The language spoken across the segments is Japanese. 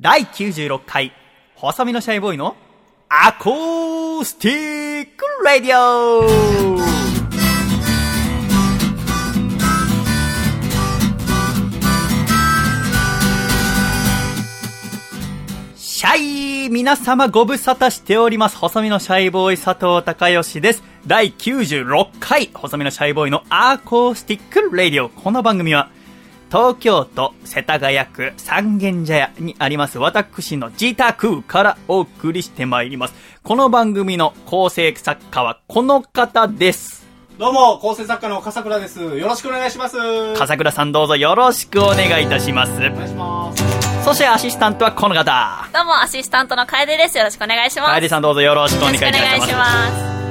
第96回、細身のシャイボーイのアコースティックラディオシャイ皆様ご無沙汰しております。細身のシャイボーイ佐藤孝義です。第96回、細身のシャイボーイのアコースティックラディオ。この番組は、東京都世田谷区三軒茶屋にあります私の自宅からお送りしてまいります。この番組の構成作家はこの方です。どうも、構成作家の笠倉です。よろしくお願いします。お笠倉さんどうぞよろしくお願いいたします。願いします。そしてアシスタントはこの方。どうも、アシスタントの楓です。よろしくお願いします。楓さんどうぞよろしくお願いいたしよろしくお願いしま。ます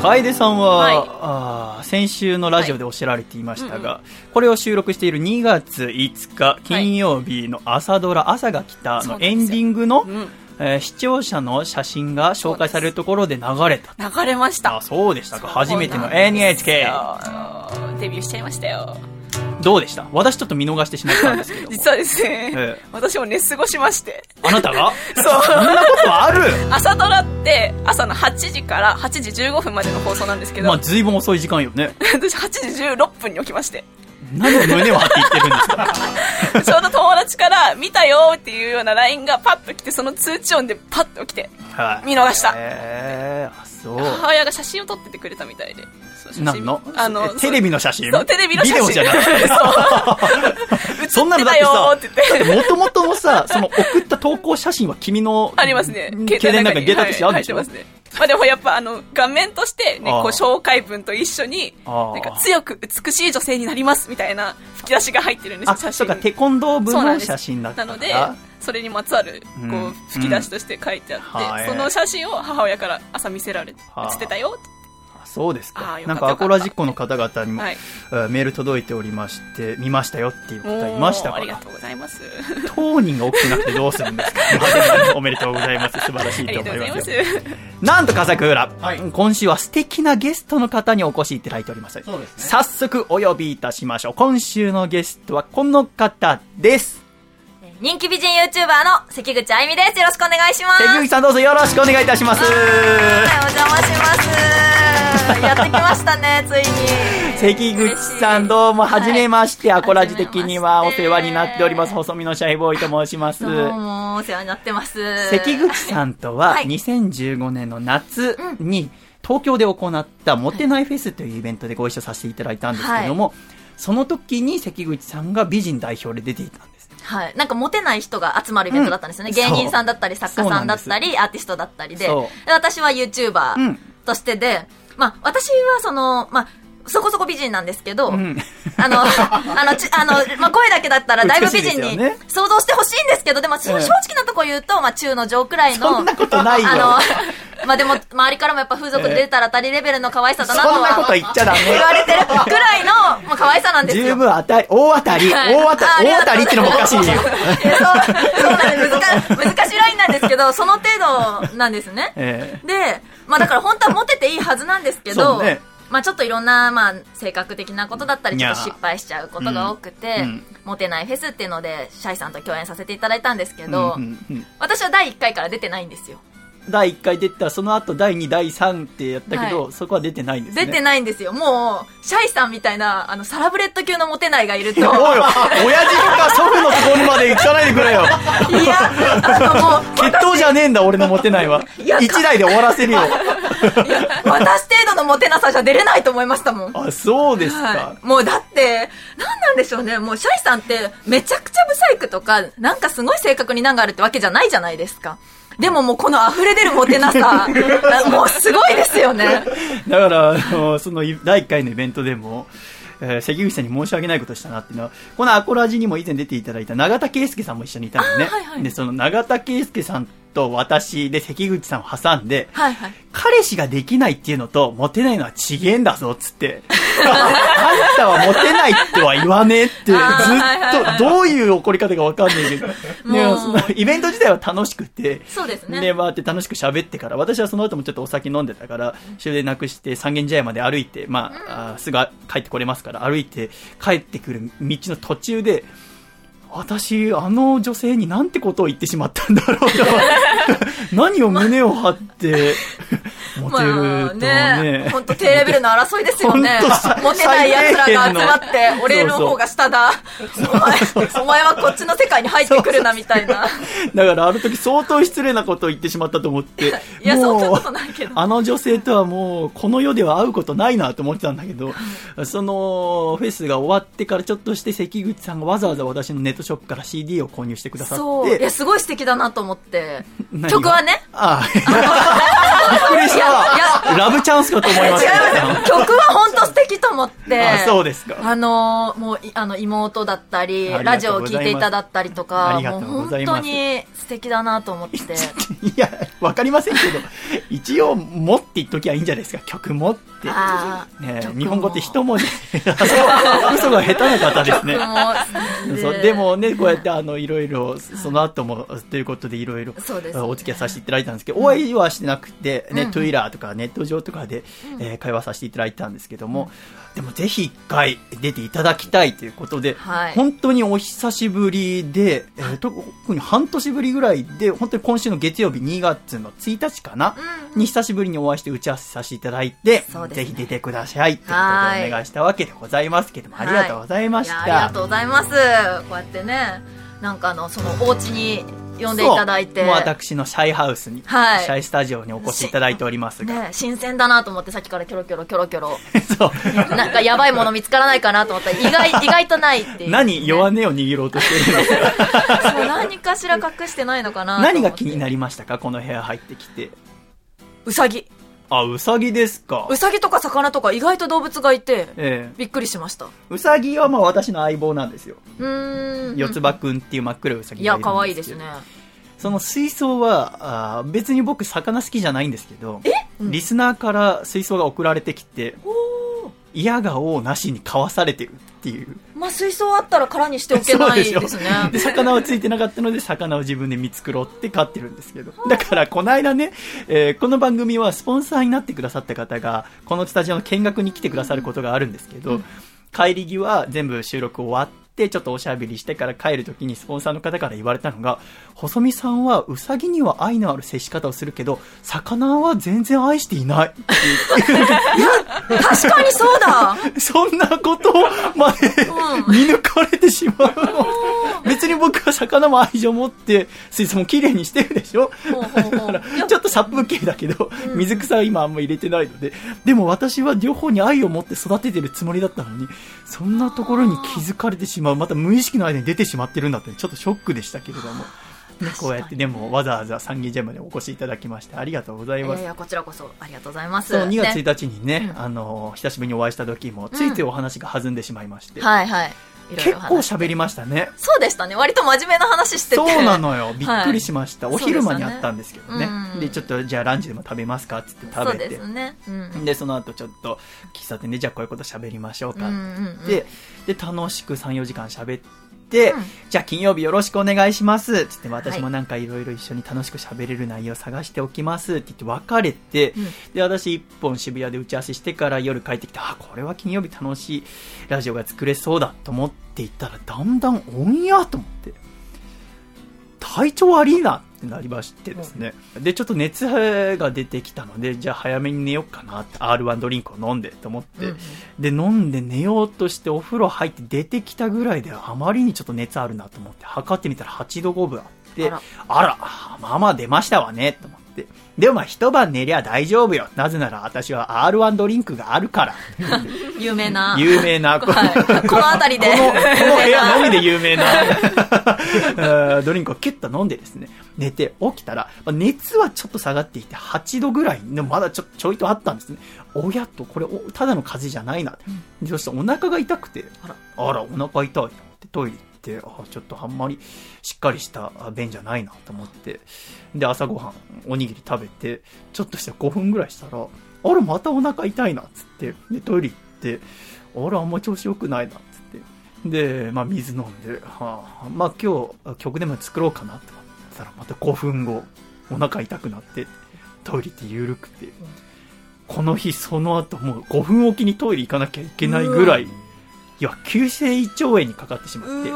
楓さんは、はいあー先週のラジオでおっしゃられていましたが、これを収録している2月5日金曜日の朝ドラ「朝が来た」のエンディングの、うんえー視聴者の写真が紹介されるところで流れた。す。流れました。あ、そうでしたか。初めての NHK。よデビューしちゃいましたよ。どうでした？私ちょっと見逃してしまったんですけども。実はですね、ええ私も寝過ごしまして。あなたが？そう。そんなことある？朝ドラって朝の8時から8時15分までの放送なんですけど、まあ、ずいぶん遅い時間よね。私8時16分に起きまして、何で胸を張って言ってるんですか？ちょうど友達から見たよっていうような LINE がパッと来て、その通知音でパッと起きて、はい。見逃した。えー、あ、そう。母親が写真を撮っててくれたみたいで。何の？あのえ、テレビの写真？テレビの写真。ビデオじゃなく て。そんなのだって映って。たよーって言って。もともとのさ、その送った投稿写真は君の、ありますね。携帯の中に。データとしてあるんでしょ、はい入ってまあでもやっぱあの、画面としてね、こう紹介文と一緒に、なんか強く美しい女性になりますみたいな吹き出しが入ってるんですよ、あ、写真。そうか、テコンドー部の写真だったなのでそれにまつわる、こう吹き出しとして書いてあって、はい。その写真を母親から朝見せられて、はあ。写ってたよって。あそうですか。なんかアコラジッコの方々にも、はい。えーメール届いておりまして、見ましたよっていう方いましたから、ありがとうございます。当人が大きくなくてどうするんですか おめでとうございます。素晴らしいと思いまよ。ますす。なんと笠倉、はい今週は素敵なゲストの方にお越しいただいております。そうですね早速お呼びいたしましょう。今週のゲストはこの方です。人気美人 YouTuber の関口あゆみです。よろしくお願いします。関口さんどうぞよろしくお願いいたします。はい、お邪魔します。やってきましたね、ついに。関口さんどうもはじめまして、アコラジ的にはお世話になっております、は細身のシャイボーイと申します。どうも、お世話になってます。関口さんとははい2015年の夏に東京で行ったモテないフェスというイベントでご一緒させていただいたんですけども、その時に関口さんが美人代表で出ていたんです。はい。なんかモテない人が集まるイベントだったんですよね。うん芸人さんだったり、作家さんだったり、アーティストだったりで。で私はうん YouTuber としてで、まあ、私はその、まあ、そこそこ美人なんですけど、んあの、あの、ちあの、まあ、声だけだったらだいぶ美人に想像してほしいんですけど、でも、正うん直なとこ言うと、まあ、中の上くらいの、そんなことないよあの、まあでも、周りからもやっぱ風俗で出たら当たりレベルの可愛さだなとは。そんなこと言っちゃダメ言われてるくらいの、まあ、可愛さなんですよ。十分当たり、大当たり、はい大当たり、大当たりってのもおかしいよ。そう、そうなんです。難難しいラインなんですけど、その程度なんですね。えで、まあだから本当はモテていいはずなんですけど、ね。まあちょっといろんな、まあ性格的なことだったり、ちょっと失敗しちゃうことが多くて、うん。うんモテないフェスっていうので、シャイさんと共演させていただいたんですけど、うんうんうん。私は第1回から出てないんですよ。第1回出た、その後第2、第3ってやったけど、はそこは出てないんですね。出てないんですよ。もう、シャイさんみたいな、あの、サラブレッド級のモテないがいると、おい、親父とか祖父のところにまで行かないでくれよ。いや、あのもう、血統じゃねえんだ、俺のモテないは。いや一台で終わらせるよ。私程度のモテなさじゃ出れないと思いましたもん。あ、そうですか。はい。もうだって、なんなんでしょうね。もうシャイさんってめちゃくちゃブサイクとか、なんかすごい性格に難があるってわけじゃないじゃないですか。でももうこの溢れ出るモテなさ、もうすごいですよね。だから、あのその第1回のイベントでも、えー関口さんに申し訳ないことをしたなっていうのは、このアコラジにも以前出ていただいた永田圭介さんも一緒にいたんだよね。はいはいで、その永田圭介さんと私で関口さんを挟んで、はいはい。彼氏ができないっていうのと、モテないのは違えんだぞ、つって。あんたはモテないっては言わねえって、ずっと、どういう怒り方かわかんないけど。でもそのイベント自体は楽しくて、そうですね。で、回って楽しく喋ってから、私はその後もちょっとお酒飲んでたから、終電なくして三軒茶屋まで歩いて、まあ、あーすぐ帰ってこれますから、歩いて帰ってくる道の途中で、私、あの女性になんてことを言ってしまったんだろうと。何を胸を張って、モテるとね。本当低レベルの争いですよね。モテない奴らが集まって最低限、の俺の方が下だ。お前、お前はこっちの世界に入ってくるな、みたいな。だからあの時相当失礼なことを言ってしまったと思って。いや、そんなことないけど。あの女性とはもう、この世では会うことないなと思ってたんだけど、そのフェスが終わってからちょっとして関口さんがわざわざ私のネットショップから CD を購入してくださそう。いや、って、すごい素敵だなと思って。曲はね。ああ、びっくりしいやた。ラブチャンスかと思いました。曲は本当素敵と思って。あそうですか。あのーもうい、あの、妹だったり、ラジオを聴いていただったりとあか、りがともううございます本当に素敵だなと思って。いや、わかりませんけど、一応、もって言っときゃいいんじゃないですか。曲もって。ね日本語って一文字。嘘が下手な方ですね。でもね、こうやってあの、いろいろ、その後も、ということでいろいろ、お付き合いさせていただいたんですけど、お会いはしてなくて、ね、うん。Twitter とかネット上とかで、えー会話させていただいたんですけども、でもぜひ一回出ていただきたいということで、はい。本当にお久しぶりで、えー特に半年ぶりぐらいで、本当に今週の月曜日2月の1日かな、うん。に久しぶりにお会いして打ち合わせさせていただいて、ね。ぜひ出てくださいってことはいでお願いしたわけでございますけども、ありがとうございました。ありがとうございます。こうやってね、なんかあの、その、お家に呼んでいただいて。私のシャイハウスに、はいシャイスタジオにお越しいただいておりますが、ね、新鮮だなと思ってさっきからキョロキョロキョロキョロ。そう。なんかやばいもの見つからないかなと思ったら意外、意外とないっていう、何弱音を握ろうとしてるんですか？そう何かしら隠してないのかな何が気になりましたか？この部屋入ってきて。うさぎ。あ、うさぎですかう。さぎとか魚とか意外と動物がいて、ええびっくりしました。うさぎはまあ私の相棒なんですよ。うーん。四つ葉くんっていう真っ黒いうさぎいや、がいるんですけど可愛いですね。その水槽は、あー別に僕魚好きじゃないんですけど、リスナーから水槽が送られてきて、嫌が王なしに買わされてるっていう。まあ、水槽あったら空にしておけないですね。で、魚はついてなかったので、魚を自分で見繕って飼ってるんですけど。だから、この間ね、えーこの番組はスポンサーになってくださった方が、このスタジオの見学に来てくださることがあるんですけど、帰り際、全部収録終わって、ちょっとおしゃべりしてから帰るときにスポンサーの方から言われたのが、細見さんはウサギには愛のある接し方をするけど、魚は全然愛していない。確かにそうだ そんなことまで見抜かれてしまうの。別に僕は魚も愛情を持って、水槽も綺麗にしてるでしょ？だから、ちょっと殺風景だけど、水草は今あんま入れてないので、でも私は両方に愛を持って育ててるつもりだったのに、そんなところに気づかれてしまう、また無意識の間に出てしまってるんだって、ちょっとショックでしたけれども。ね、こうやってでもわざわざ三軒茶屋までお越しいただきましてありがとうございます。いやこちらこそありがとうございます。そう、2月ね。1日にね、あの、久しぶりにお会いした時も、ついついお話が弾んでしまいまして、はいはい。いろい結構喋りましたね。そうでしたね。割と真面目な話してて。そうなのよ。びっくりしました。はいお昼間にあったんですけどね。そうでねうんで、ちょっと、じゃあランチでも食べますか？っつってそう食べて。ですね。うん。で、その後ちょっと、喫茶店で、じゃあこういうこと喋りましょうか？うんうんうんって、で、楽しく3、4時間喋って、うん。じゃあ金曜日よろしくお願いします。つって私もなんかいろいろ一緒に楽しく喋れる内容を探しておきます。って言って別れて、うん。で、私一本渋谷で打ち合わせしてから夜帰ってきて、あ、これは金曜日楽しいラジオが作れそうだと思っていったら、だんだんオンやと思って、体調悪いなってなりましてですね。で、ちょっと熱が出てきたので、じゃあ早めに寝ようかなって、R1 ドリンクを飲んでと思って、うんで、飲んで寝ようとしてお風呂入って出てきたぐらいであまりにちょっと熱あるなと思って、測ってみたら8度5分あって、ああららまあまあ出ましたわね、と思。でもまあ一晩寝りゃ大丈夫よ。なぜなら私は R1 ドリンクがあるから。有名な。有名な、この、はい。この辺りで。このこの部屋のみで有名なえー ドリンクをキュッと飲んでですね、寝て起きたら、まあ熱はちょっと下がっていて8度ぐらい、でもまだちょちょいとあったんですね。おやっと、これおただの風邪じゃないな。でそしてお腹が痛くて、あらあら、お腹痛いってトイレ行って、あちょっとあんまりしっかりした便じゃないなと思って、で、朝ごはん、おにぎり食べて、ちょっとした5分ぐらいしたら、あら、またお腹痛いな、つって、で、トイレ行って、あら、あんま調子良くないな、つって。で、まあ、水飲んで、はあ、まあ、今日、曲でも作ろうかな、と思ったら、また5分後、お腹痛くなって、トイレって緩くて、この日、その後、もう5分おきにトイレ行かなきゃいけないぐらい、いや、急性胃腸炎にかかってしまって。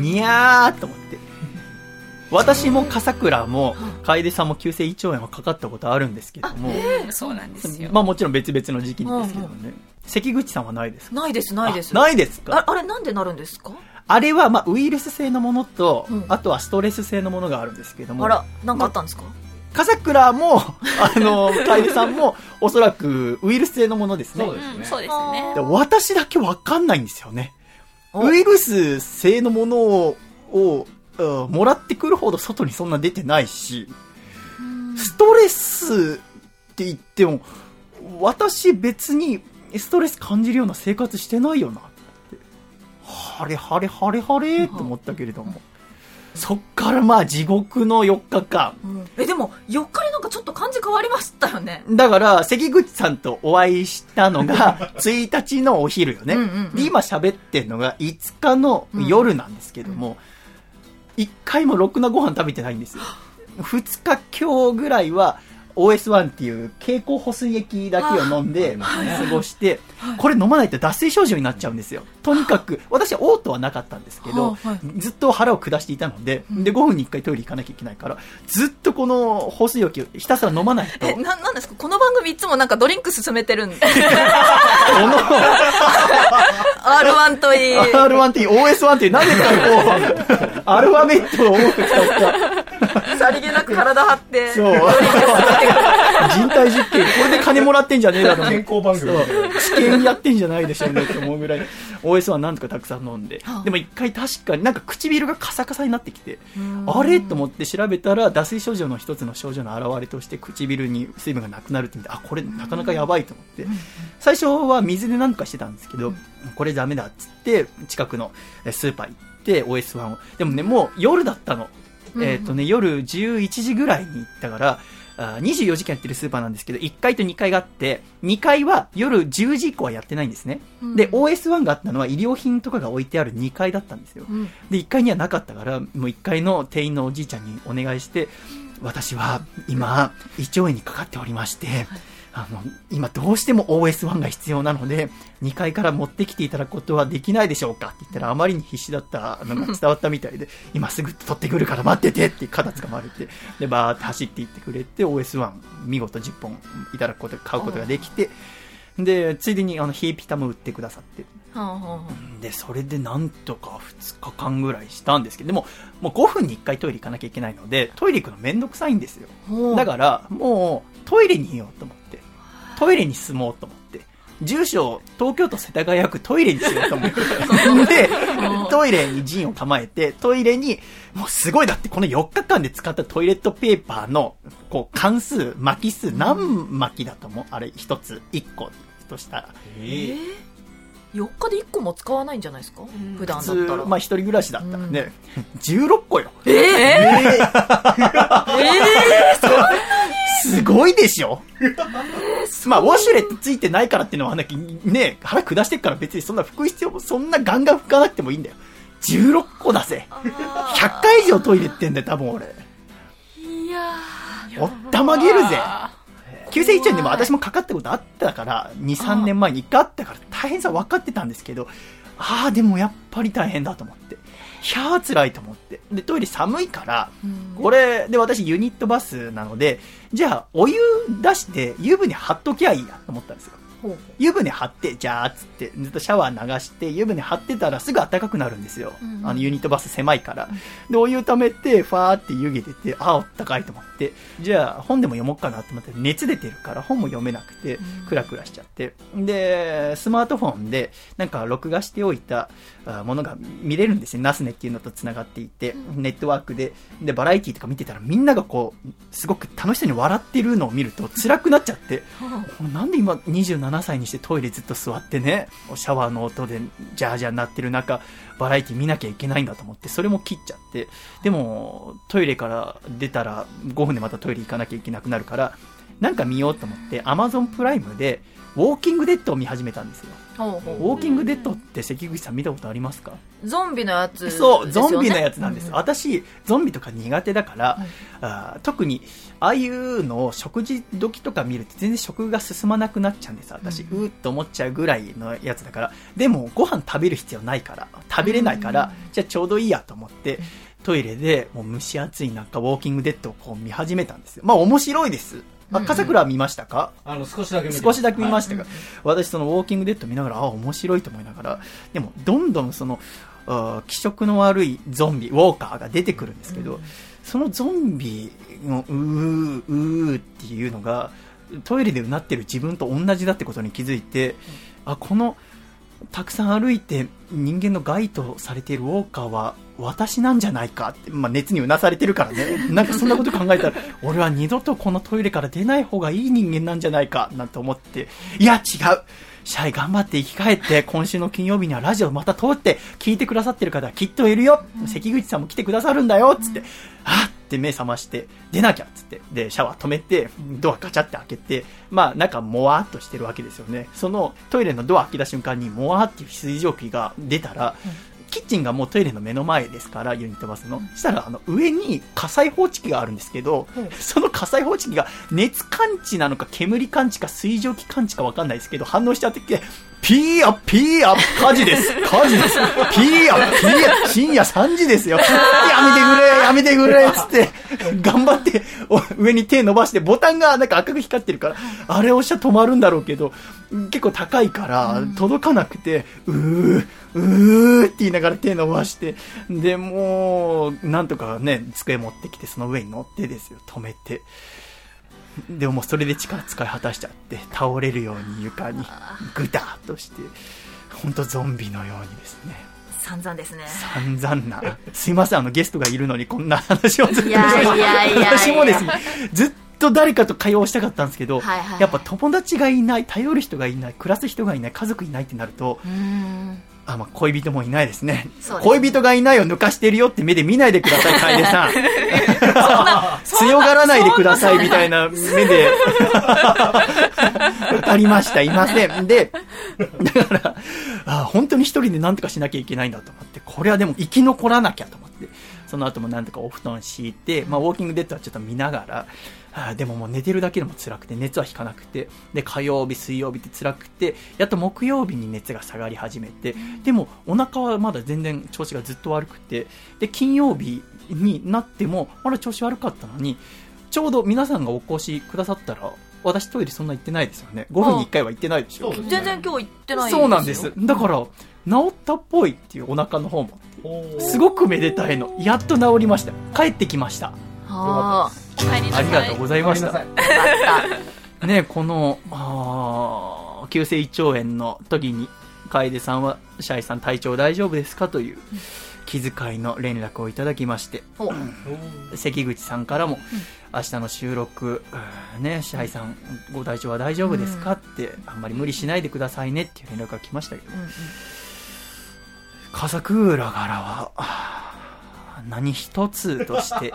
にゃーと思って。私も笠倉も、楓さんも急性胃腸炎はかかったことあるんですけども、そうなんですよ。まあもちろん別々の時期にですけどね。関口さんはないですか？ないです、ないです。あないですか？ああれ、なんでなるんですか？あれは、まあ、ウイルス性のものと、うんあとはストレス性のものがあるんですけども、あら、なんかあったんですか？笠倉も、あの、楓さんも、おそらくウイルス性のものですね。そうですうん、そうですねで。私だけわかんないんですよね。おウイルス性のものを、をうんもらってくるほど外にそんな出てないし、ストレスって言っても、私別にストレス感じるような生活してないよなって。晴れ晴れ晴れ晴れと思ったけれども。そっからまあ地獄の4日間。うんえ、でも、4日でなんかちょっと感じ変わりましたよね。だから、関口さんとお会いしたのが、1日のお昼よね。うんうんうんで、今喋ってるのが5日の夜なんですけども、1回もろくなご飯食べてないんですよ。2日今日ぐらいは、OS1 っていう経口補水液だけを飲んで過ごして、これ飲まないと脱水症状になっちゃうんですよ。とにかく、私は嘔吐はなかったんですけどずっと腹を下していたので、で、5分に1回トイレ行かなきゃいけないから、ずっとこの放水液をひたすら飲まないと、え、な、なんですか？この番組いつもなんかドリンク勧めてるん？で。この R1 といい。R1 っていう OS1 っていう、なんでかこう、アルファベットを多く使った？さりげなく体張って。そう。人体実験、これで金もらってんじゃねえだろ。健康番組そう。試験やってんじゃないでしょうねって思うぐらい、OS はなんとかたくさん飲んで。でも一回確かになんか唇がカサカサになってきて、あれと思って調べたら、脱水症状の一つの症状の表れとして唇に水分がなくなるってあ、これなかなかやばいと思って。最初は水でなんとかしてたんですけど、これダメだっつって、近くのえスーパー行って OS1 を。でもね、もう夜だったの。えっ、とね、夜11時ぐらいに行ったから、あー24時間やってるスーパーなんですけど、1階と2階があって、2階は夜10時以降はやってないんですね。で、OS1 があったのは医療品とかが置いてある2階だったんですよ。ん。で、1階にはなかったから、もう1階の店員のおじいちゃんにお願いして、私は今、胃腸炎にかかっておりまして、あの、今どうしても OS1 が必要なので、2階から持ってきていただくことはできないでしょうか。って言ったら、あまりに必死だったのが 伝わったみたいで、今すぐ取ってくるから待っててって肩つかまれて、で、バーって走っていってくれて、OS1 見事10本いただくこと、買うことができて、で、ついでにあの、ヒーピタも売ってくださって、で、それでなんとか2日間ぐらいしたんですけど、でも、もう5分に1回トイレ行かなきゃいけないので、トイレ行くのめんどくさいんですよ。だから、もう、トイレにいようと思って、トイレに住もうと思って、住所、東京都世田谷区トイレにしようと思って、で、トイレに陣を構えて、トイレに、もうすごい、だってこの4日間で使ったトイレットペーパーの、こう、関数、巻き数、何巻きだと思う？あれ、一つ、一個としたら。え4日で1個も使わないんじゃないですか？普段普通だったら。まあ一人暮らしだったらね、16個よ。ええすごいでしょ？まあ、ウォシュレットついてないからっていうのはね、ね、腹下してっから別にそんな拭く必要も、そんなガンガン拭かなくてもいいんだよ。16個だぜ。100回以上トイレ行ってんだよ、多分俺。いやおったまげるぜ。急性胃腸炎でも私もかかったことあったから、2、3年前に1回あったから大変さ分かってたんですけど、ああ、でもやっぱり大変だと思って。ひゃー辛いと思って。で、トイレ寒いから、これ、で、私ユニットバスなので、じゃあ、お湯出して湯船張っときゃいいやと思ったんですよ。湯船張って、じゃあ、つって、ずっとシャワー流して、湯船張ってたらすぐ暖かくなるんですよ。うんあの、ユニットバス狭いから。で、お湯溜めて、ファーって湯気出て、あ、あったかいと思って、じゃあ、本でも読もうかなと思って、熱出てるから本も読めなくて、クラクラしちゃって。で、スマートフォンで、なんか、録画しておいたあものが見れるんですよ。ナスネっていうのと繋がっていて、ネットワークで。で、バラエティとか見てたら、みんながこう、すごく楽しそうに笑ってるのを見ると、辛くなっちゃって、なんで今27歳にしてトイレずっと座ってね、シャワーの音でジャージャー鳴ってる中、バラエティ見なきゃいけないんだと思って、それも切っちゃって、でも、トイレから出たら5分でまたトイレ行かなきゃいけなくなるから、なんか見ようと思って、Amazon プライムで、ウォーキングデッドを見始めたんですよ。ほうほウォーキングデッドって関口さん見たことありますか？うゾンビのやつね、そう、ゾンビのやつなんです。う私、ゾンビとか苦手だから、あー特に、ああいうのを食事時とか見ると全然食が進まなくなっちゃうんです。私、うーっと思っちゃうぐらいのやつだから。でも、ご飯食べる必要ないから、食べれないから、じゃあちょうどいいやと思って、トイレでもう蒸し暑い中、ウォーキングデッドをこう見始めたんですよ。まあ面白いです。あ、笠倉は見ましたか？あの、少しだけ少しだけ見ましたが、私そのウォーキングデッド見ながら、あ、面白いと思いながら、でも、どんどんその、あ気色の悪いゾンビ、ウォーカーが出てくるんですけど、そのゾンビのうー、うーっていうのが、トイレでうなってる自分と同じだってことに気づいて、あ、この、たくさん歩いて人間の害とされているウォーカーは私なんじゃないかって、まあ、熱にうなされてるからね。なんかそんなこと考えたら、俺は二度とこのトイレから出ない方がいい人間なんじゃないか、なんて思って、いや違う。シャイ頑張って生き返って、今週の金曜日にはラジオまた通って聞いてくださってる方はきっといるよ。関口さんも来てくださるんだよつって、あっって目覚まして、出なきゃっつって、で、シャワー止めて、ドアガチャって開けて、まあ、中もわーっとしてるわけですよね。そのトイレのドア開けた瞬間に、もわーっていう水蒸気が出たら、キッチンがもうトイレの目の前ですから、ユニットバスの。そしたら、あの、上に火災報知器があるんですけど、その火災報知器が熱感知なのか煙感知か水蒸気感知かわかんないですけど、反応しちゃってきて、ピーアピーア火事です。火事です。ピーアピーア深夜3時ですよ。やめてくれやめてくれつって、頑張ってお上に手伸ばして、ボタンがなんか赤く光ってるから、あれ押しちゃ止まるんだろうけど、結構高いから、届かなくて、うー、うーって言いながら手伸ばして、で、もう、なんとかね、机持ってきて、その上に乗ってですよ、止めて。でももうそれで力使い果たしちゃって、倒れるように床にぐだーっとして、ほんとゾンビのようにですね、散々ですね。散々な、すいません、あのゲストがいるのにこんな話をずっといやいやいやいや。私もですね、ずっと誰かと会話をしたかったんですけど、はいはい。はいやっぱ友達がいない、頼る人がいない、暮らす人がいない、家族いないってなると。あ、まあ、恋人もいないですね。すね恋人がいないを抜かしてるよって目で見ないでください、楓さん。強がらないでくださいみたいな目で。わかりました、いません。で、だから、あ本当に一人で何とかしなきゃいけないんだと思って、これはでも生き残らなきゃと思って、その後もなんとかお布団敷いて、まあ、ウォーキングデッドはちょっと見ながら、あでももう寝てるだけでも辛くて、熱は引かなくて、で、火曜日、水曜日って辛くて、やっと木曜日に熱が下がり始めて、でもお腹はまだ全然調子がずっと悪くて、で、金曜日になっても、まだ調子悪かったのに、ちょうど皆さんがお越しくださったら、私トイレそんな行ってないですよね。5分に1回は行ってないでしょ。そうです全然今日行ってないそうなんです。だから、治ったっぽいっていうお腹の方も。すごくめでたいの。やっと治りました。帰ってきました。ありがとうございました。ねこの、あー急性胃腸炎の時に、楓さんは、シャイさん体調大丈夫ですかという気遣いの連絡をいただきまして、関口さんからも、明日の収録、うんね、シャイさん、ご体調は大丈夫ですかって、あんまり無理しないでくださいねっていう連絡が来ましたけど、うんうん。笠倉からは、何一つとして、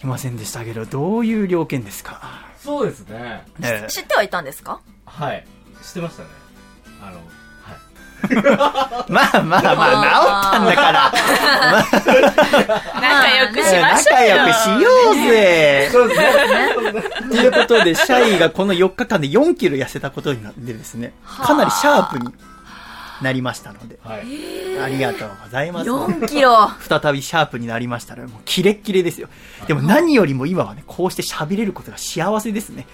来ませんでしたけど、どういう了見ですか、そうですね。ええ知ってはいたんですか？はい。知ってましたね。あの、はい。まあまあまあ、治ったんだから、仲良くしましょうよ。仲良くしようぜ。そうですね。ということで、シャイがこの4日間で4キロ痩せたことになってですね、かなりシャープになりましたので、はい。ありがとうございます。4キロ。再びシャープになりましたら、もうキレッキレですよ。でも何よりも今はね、こうして喋れることが幸せですね。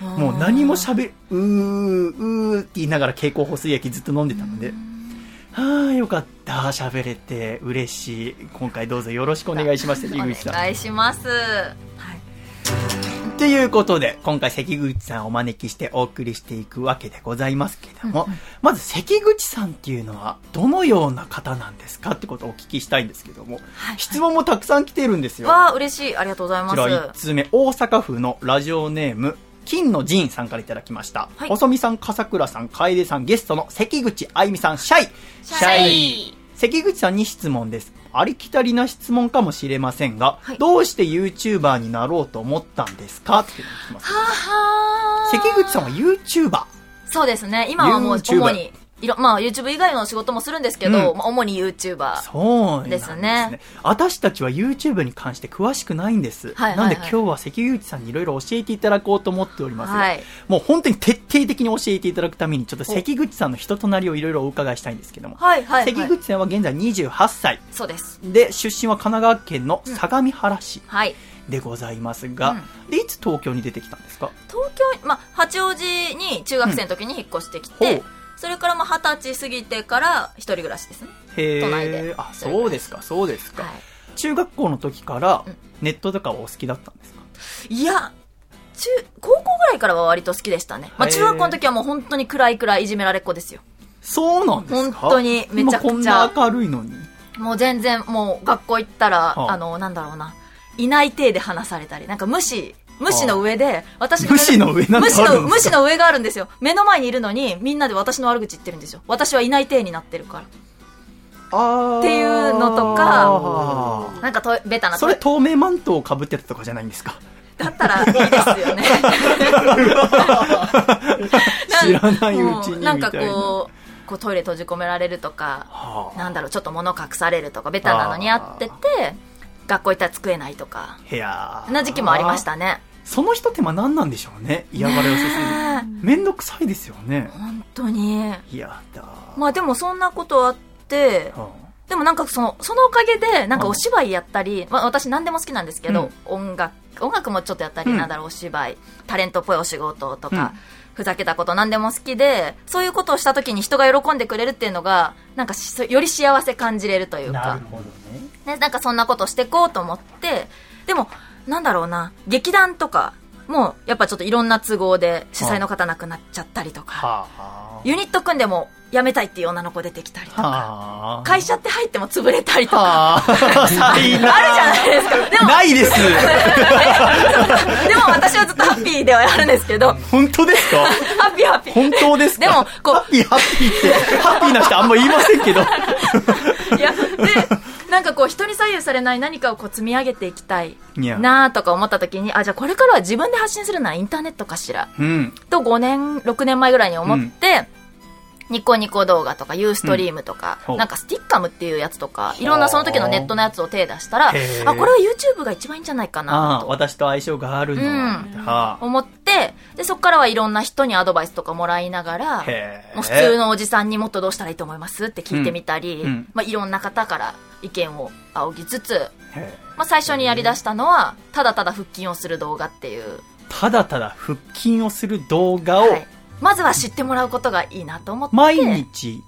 もう何も喋る、うー、うーって言いながら蛍光補水液ずっと飲んでたので、はあ、よかった。喋れて嬉しい。今回どうぞよろしくお願いします。お願いします。はい。ということで、今回関口さんをお招きしてお送りしていくわけでございますけれども、まず関口さんっていうのはどのような方なんですかってことをお聞きしたいんですけども、はい質問もたくさん来てるんですよ。わあ、嬉しい。ありがとうございまこちら1す。通目、大阪府のラジオネーム、金の陣さんからいただきました。はい細見さん、笠倉さん、楓さん、ゲストの関口あゆみさん、シャイ。シャイ関口さんに質問です。ありきたりな質問かもしれませんが、はいどうして YouTuber になろうと思ったんですか？って聞きます。はは関口さんは YouTuber。そうですね。今はもう主に、いろ、まあ YouTube 以外の仕事もするんですけど、うんまあ主に YouTuber。そうでですすねね。私たちは YouTube に関して詳しくないんです。はいはいはいなんで今日は関口さんにいろいろ教えていただこうと思っております。はいもう本当に徹底的に教えていただくために、ちょっと関口さんの人となりをいろいろお伺いしたいんですけども。はいはい、はい。関口さんは現在28歳。そうです。で、出身は神奈川県の相模原市はい。でございますが、で、いつ東京に出てきたんですか？東京、まあ、八王子に中学生の時に引っ越してきて、ほうそれからまあ二十歳過ぎてから一人暮らしですね。へ都内であ、そうですか、そうですか。は中学校の時からうんネットとかはお好きだったんですか？い。いや、中、高校ぐらいからは割と好きでしたね。まあ中学校の時はもう本当に暗い暗いいじめられっ子ですよ。そうなんですか？本当にめちゃくちゃ明るいのに。もう全然もう学校行ったら、はああの、なんだろうな、いない体で話されたり、なんか無視、無視の上で、私が無視の上無視の、上があるんですよ。目の前にいるのに、みんなで私の悪口言ってるんですよ。私はいない体になってるから。あっていうのとかなんかと、ベタなそれ透明マントをかぶってたとかじゃないんですか？だったらいいですよね。知らないうちにみたいな。なんかこう、こうトイレ閉じ込められるとか、はあなんだろう、ちょっと物隠されるとか、ベタなのにあってて、学校行ったら机ないとか、いやな時期もありましたね。その一手間何なんでしょうね。嫌がらせする。ねめんどくさいですよね。本当に。いやだまあでもそんなことあって、はでもなんかその、そのおかげで、なんかお芝居やったり、まあ私何でも好きなんですけど、音楽、音楽もちょっとやったり、うん。なんだろう、お芝居、タレントっぽいお仕事とか、うんふざけたこと何でも好きで、そういうことをした時に人が喜んでくれるっていうのが、なんかしより幸せ感じれるというか、ね、なんかそんなことしていこうと思って、でも、なんだろうな、劇団とかも、やっぱちょっといろんな都合で主催の方亡くなっちゃったりとか、はあユニット組んでも辞めたいっていう女の子出てきたりとか、はあ。会社って入っても潰れたりとか、はあ るじゃないですか。でも、ないです。でも私はずっとハッピーではあるんですけど、本当ですか？ハッピーハッピー。本当ですか？でもこう。ハッピーハッピーってハッピーな人あんま言いませんけど。いや、で、なんかこう人に左右されない何かをこう積み上げていきたいなとか思った時に、あ、じゃあこれからは自分で発信するのはインターネットかしら？うん。と5年、6年前ぐらいに思って、ニコニコ動画とかユーストリームとか、うん。なんかスティッカムっていうやつとか、いろんなその時のネットのやつを手出したら、あ、これは YouTube が一番いいんじゃないかなと。私と相性があるのは、うん。はあ。思って、で、そこからはいろんな人にアドバイスとかもらいながら、もう普通のおじさんにもっとどうしたらいいと思いますって聞いてみたり、うん。うん。まあ、いろんな方から意見を仰ぎつつ、まあ、最初にやり出したのは、ただただ腹筋をする動画っていう、ただただ腹筋をする動画をはい、まずは知ってもらうことがいいなと思って、毎日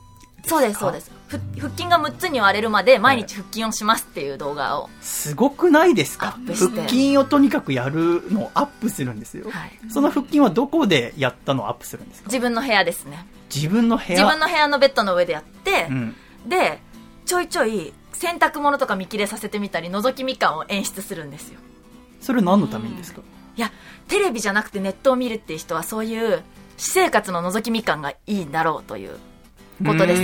そうです、そうです。ふ腹筋が6つに割れるまで毎日腹筋をしますっていう動画を、すごくないですか？腹筋をとにかくやるのをアップするんですよ、はい。その腹筋はどこでやったのをアップするんですか？自分の部屋ですね。自分の部屋？自分の部屋のベッドの上でやって、うん、で、ちょいちょい洗濯物とか見切れさせてみたり、覗き見感を演出するんですよ。それ何のためにですか？いや、テレビじゃなくてネットを見るっていう人はそういう私生活の覗き見感がいいんだろうということです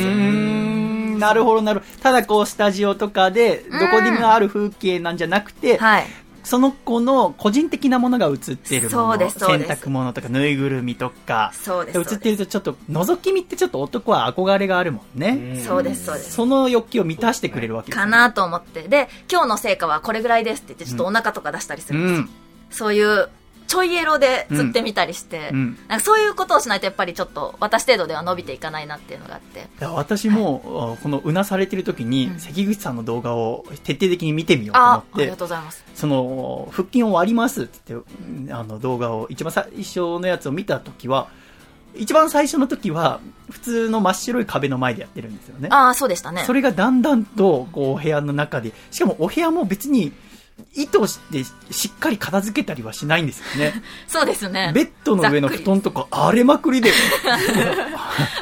なるほどなるほど。ただこうスタジオとかでどこにもある風景なんじゃなくて、はい。その子の個人的なものが映ってるもの洗濯物とかぬいぐるみとかそうです。映ってるとちょっと覗き見ってちょっと男は憧れがあるもんね、そうです、そうです。その欲求を満たしてくれるわけです、かなと思って。で、今日の成果はこれぐらいですって言って、ちょっとお腹とか出したりすうるんですよ。んそういう、ちょいエロで釣ってみたりして、うんなんかそういうことをしないとやっぱりちょっと私程度では伸びていかないなっていうのがあって。いや私も、このうなされてる時に、うん関口さんの動画を徹底的に見てみようと思あ、ってありがとうございます。その腹筋を割りますって言ってうんあの動画を一番最初のやつを見た時は一番最初の時は普通の真っ白い壁の前でやってるんですよねああ、そうでしたね。それがだんだんとこう部屋の中でしかもお部屋も別に意図してしっかり片付けたりはしないんですよね。そうですね。ベッドの上の布団とか荒れまくりで。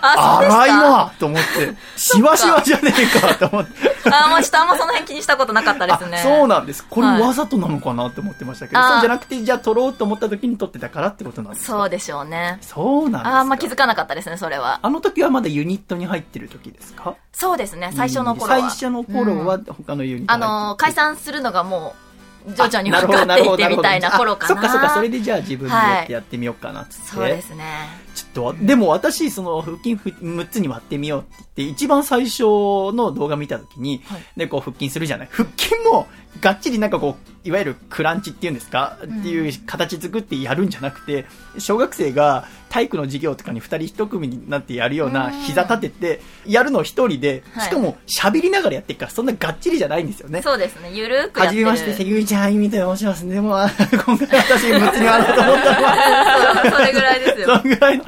荒いなと思って。しわしわじゃねえかと思って。あーもうちょっとあんまその辺気にしたことなかったですね。あそうなんです。これはい。わざとなのかなって思ってましたけど、あー。そうじゃなくて、じゃあ撮ろうと思った時に撮ってたからってことなんですか？そうでしょうね。そうなんですか？あんま気づかなかったですね、それは。あの時はまだユニットに入ってる時ですか？そうですね、最初の頃は。最初の頃は他のユニットあに入ってのー解散するのがもう、徐々にあ分かっていってみたいな頃かな。あそっかそっか、それでじゃあ自分でやってやってみようかなっつって。そうですね。ちょっと、でも私、その、腹筋ふ6つに割ってみようって言って、一番最初の動画見たときに、はいで、こう腹筋するじゃない。腹筋も、がっちりなんかこう、いわゆるクランチっていうんですか、っていう形作ってやるんじゃなくて、小学生が体育の授業とかに二人一組になってやるようなうん膝立てて、やるの一人で、はいしかも喋りながらやってるから、そんながっちりじゃないんですよね。そうですね、ゆるく。はじめまして、関口あゆみと申します。でも、あ 今回私、6つに割ろうと思ったのは、それぐらいですよ。そんぐらいの。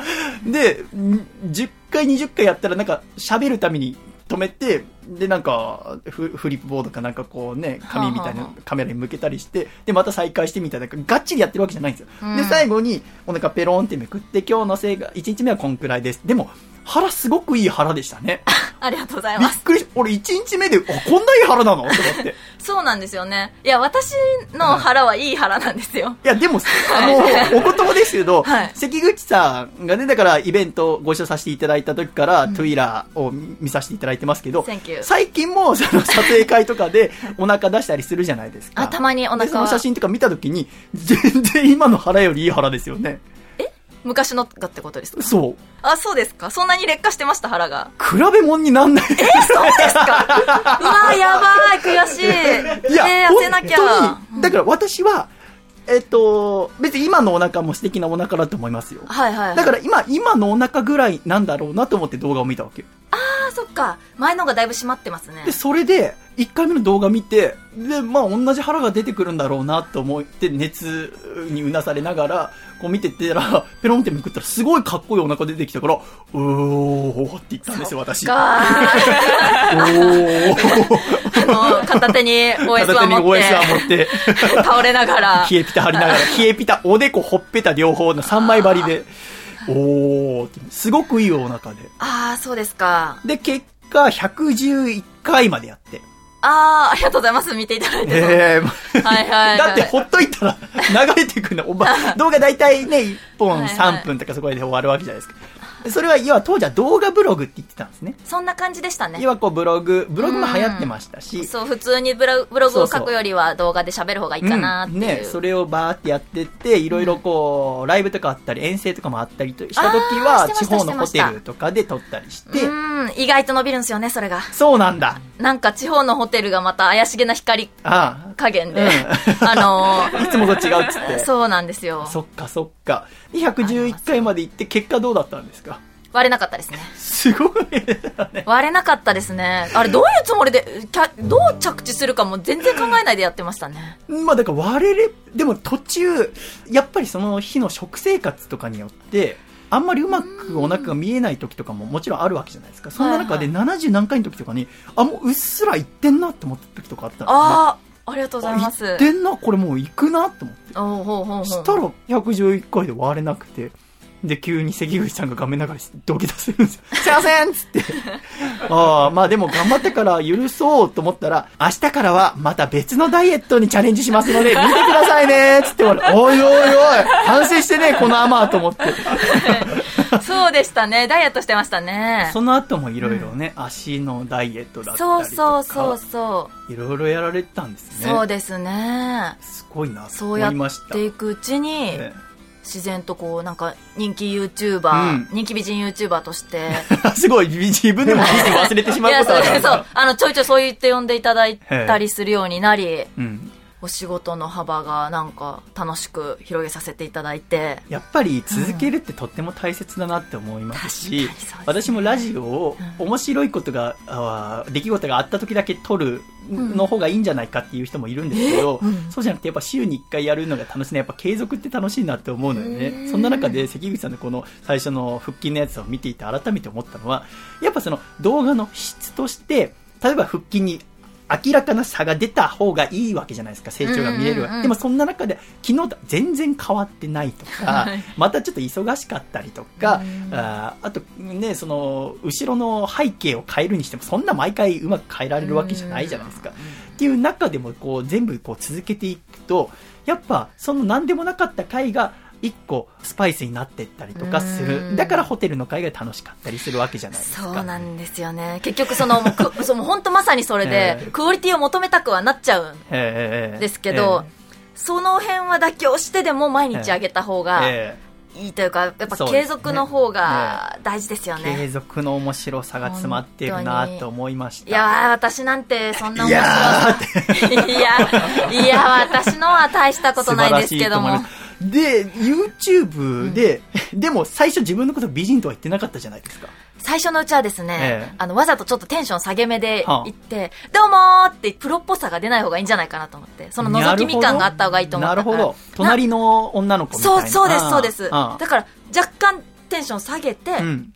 で、ん10回、20回やったら、なんか、喋るために止めて、で、なんか、フフリップボードかなんかこうね、紙みたいなカメラに向けたりして、で、また再開してみたいな、がっちりやってるわけじゃないんですよ。うんで、最後に、お腹ペロンってめくって、今日のせいが、1日目はこんくらいです。でも、腹すごくいい腹でしたね。ありがとうございびっます。くりし、俺1日目で、あ、こんないい腹なの？と思って。そうなんですよね。いや、私の腹はいい腹なんですよ。いや、でも、あの、お言葉ですけど、はい関口さんがね、だからイベントご一緒させていただいた時から、トゥイラーを見させていただいてますけど最近もその撮影会とかでお腹出したりするじゃないですか。あたまにお腹その写真とか見た時に、全然今の腹よりいい腹ですよね。昔のがってことですか？そう。あ、そうですかそんなに劣化してました、腹が。比べ物になんない。そうですか うわやばい、悔しい。いや、ねえ痩せなきゃ。本当に、だから私は、えっと、別に今のお腹も素敵なお腹だと思いますよ。はいはいはい。だから今、今のお腹ぐらいなんだろうなと思って動画を見たわけよ。ああ、そっか。前のがだいぶ締まってますねで、。それで、1回目の動画見て、で、まあ、同じ腹が出てくるんだろうなと思って、熱にうなされながら、こう見てたら、ペロンってめくったら、すごいかっこいいお腹出てきたから、うーって言ったんですよ、私。おがー。片手に OS 片手には持っ OS 持って、倒れながら。冷えピタ貼りながら、冷えピタ、おでこ、ほっぺた両方の3枚張りで、おーって、すごくいいお腹で。ああ、そうですか。で、結果、111回までやって。ああ、ありがとうございます。見ていただいて。ええはいはいはい。だってほっといたら流れていくんだ。おば、動画大体ね、1本はいはい3分とかそこで終わるわけじゃないですか。でそれは、要は当時は動画ブログって言ってたんですね。そんな感じでしたね要。はこうブログ、ブログも流行ってましたし、そう、普通にブロブログをそうそう書くよりは動画で喋る方がいいかなっていう。ね、それをバーってやってって、いろいろこう、ライブとかあったり、遠征とかもあったりとした時あーは、地方のホテルとかで撮ったりして、うん、意外と伸びるんですよね、それが。そうなんだ。なんか地方のホテルがまた怪しげな光あ加減で、うん あのあ。いつもと違うっつっーて。そうなんですよ。そっかそっか。で111回まで行って、結果どうだったんですか？割れなかったですね。すごいね。割れなかったですね。あれ、どういうつもりで、キャどう着地するかも全然考えないでやってましたね。まあだから割れれ、でも途中、やっぱりその日の食生活とかによって、あんまりうまくお腹が見えない時とかももちろんあるわけじゃないですか。そんな中で70何回の時とかに、あ、もううっすらいってんなって思った時とかあったんですあ、ありがとうございます。いってんな、これもう行くなと思って。おうほうほうほうしたら111回で割れなくて、で、急に関口さんが画面の中で土下座するんですよ。すいませんっつって。ああ、まあでも頑張ってから許そうと思ったら、明日からはまた別のダイエットにチャレンジしますので、見てくださいねっつっておいおいおい、反省してね、このアマーと思って。そうでしたね。ダイエットしてましたね。その後もいろいろね、足のダイエットだったりそうとか。そうそうそう。いろいろやられてたんですね。そうですね。すごいなと思そうやいました。っていくうちに、え自然とこう、なんか人気 YouTuber、うん。人気美人 YouTuber として、え すごい、自分でも忘れてしまうことあるいやそうそう、あの、ちょいちょいそう言って呼んでいただいたりするようになり、うん。お仕事の幅がなんか楽しく広げさせていただいて、やっぱり続けるってとっても大切だなって思いますし、うですね。私もラジオを面白いことが、あー出来事があった時だけ撮るの方がいいんじゃないかっていう人もいるんですけど、そうじゃなくてやっぱ週に1回やるのが楽しいね。やっぱ継続って楽しいなって思うのよね。そんな中で関口さんのこの最初の腹筋のやつを見ていて改めて思ったのは、やっぱその動画の質として、例えば腹筋に明らかな差が出た方がいいわけじゃないですか、成長が見れるでもそんな中で、昨日と全然変わってないとか、はい。またちょっと忙しかったりとか、うん。あーあとね、その、後ろの背景を変えるにしても、そんな毎回うまく変えられるわけじゃないじゃないですか。っていう中でも、こう、全部こう続けていくと、やっぱ、その何でもなかった回が、一個スパイスになってったりとかすうる。んだからホテルの会が楽しかったりするわけじゃないですか。そうなんですよね。結局その、その本当まさにそれでええ、クオリティを求めたくはなっちゃうんええですけど、その辺は妥協してでも毎日あげた方がえいいというか、やっぱ継続の方が大事ですよえ継ね。続の面白さが詰まっているなと思いました。いやー、私なんてそんな面白さ。いや、いや、私のは大したことないですけども。で、YouTube で、でも最初自分のこと美人とは言ってなかったじゃないですか。最初のうちはですね、ええあの、わざとちょっとテンション下げ目ではあ行って、どうもーってプロっぽさが出ない方がいいんじゃないかなと思って、その覗き見感があった方がいいと思った。なるほど。隣の女の子みたいな。そう、そうです、そうです。だから、若干テンション下げて、うん。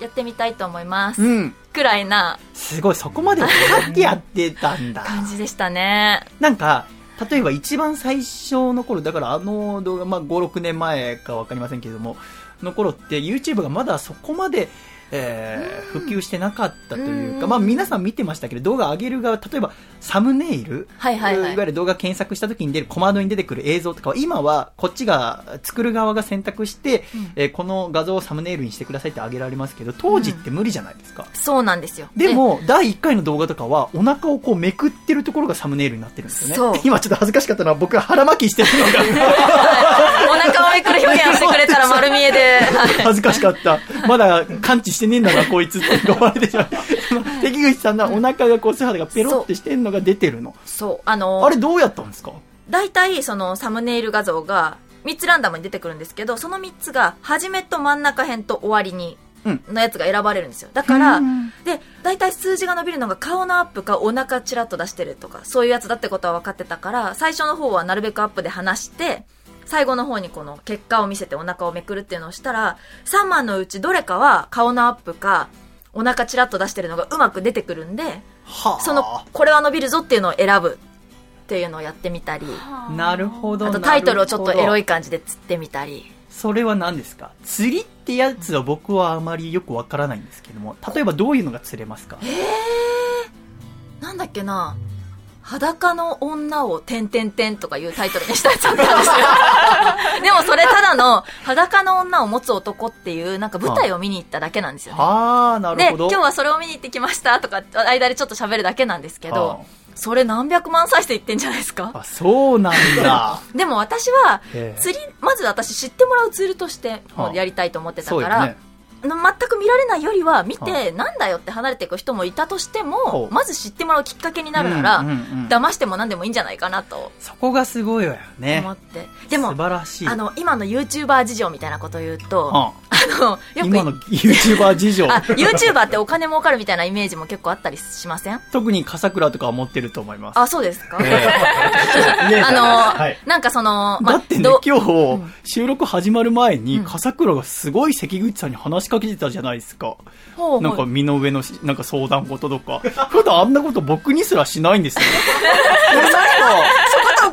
やってみたいと思います。うん。くらいなすごい、そこまで分かってやってたんだ。感じでしたね。なんか、例えば一番最初の頃、だからあの動画、まあ5、6年前かわかりませんけれども、の頃って YouTube がまだそこまで、えー普及してなかったというか、うんまあ皆さん見てましたけど、動画上げる側、例えばサムネイル、はいはいはいわゆる動画検索した時に出る、コマンドに出てくる映像とかは、今はこっちが、作る側が選択して、うんえーこの画像をサムネイルにしてくださいって上げられますけど、当時って無理じゃないですか。そうなんですよ。でも、第1回の動画とかは、お腹をこうめくってるところがサムネイルになってるんですよね。今ちょっと恥ずかしかったのは、僕が腹巻きしてるのが お腹をめくる表現をしてくれたら丸見えで、はい恥ずかしかった。まだ感知してねえんだな、こいつって思われてしまう。関口さんのお腹がこう、素肌がペロってしてるのが出てるの。そう、あのあれどうやったんですか？大体そのサムネイル画像が3つランダムに出てくるんですけど、その3つが、初めと真ん中辺と終わりに、うんのやつが選ばれるんですよ。だからうん、で、大体数字が伸びるのが顔のアップかお腹チラッと出してるとか、そういうやつだってことは分かってたから、最初の方はなるべくアップで話して、最後の方にこの結果を見せてお腹をめくるっていうのをしたら、3枚のうちどれかは顔のアップか、お腹チラッと出してるのがうまく出てくるんで、はあ。その、これは伸びるぞっていうのを選ぶっていうのをやってみたり、なるほど。あとタイトルをちょっとエロい。い感じで釣ってみたり。それは何ですか？釣りってやつは僕はあまりよくわからないんですけども、例えばどういうのが釣れますか？なんだっけな裸の女を点々点とかいうタイトルにしたやつだったんですよ。でもそれただの裸の女を持つ男っていうなんか舞台を見に行っただけなんですよね。はあ、なで、るほど。今日はそれを見に行ってきましたとか、間でちょっと喋るだけなんですけはど、それ何百万再生いってんじゃないですか？あ、そうなんだ。でも私は釣り、まず私知ってもらうツールとしてはあやりたいと思ってたから。全く見られないよりは見て、なんだよって離れていく人もいたとしてほもう。まず知ってもらうきっかけになるなら、うんうんうん騙しても何でもいいんじゃないかなと。そこがすごいわよね。思。って、でも。あの今の YouTuber 事情みたいなことを言うと、ああのよく今の YouTuber 事情。あ YouTuber ってお金儲かるみたいなイメージも結構あったりしません？特に笠倉とかは持ってると思います。あそうですか、ええ。あの、はい。なんかその、だってねど、今日、収録始まる前に、うん。笠倉がすごい関口さんに話しかけてたじゃないですか。ほうほうなんか身の上のし、なんか相談事とか。普段あんなこと僕にすらしないんですよ。これなんか、そことお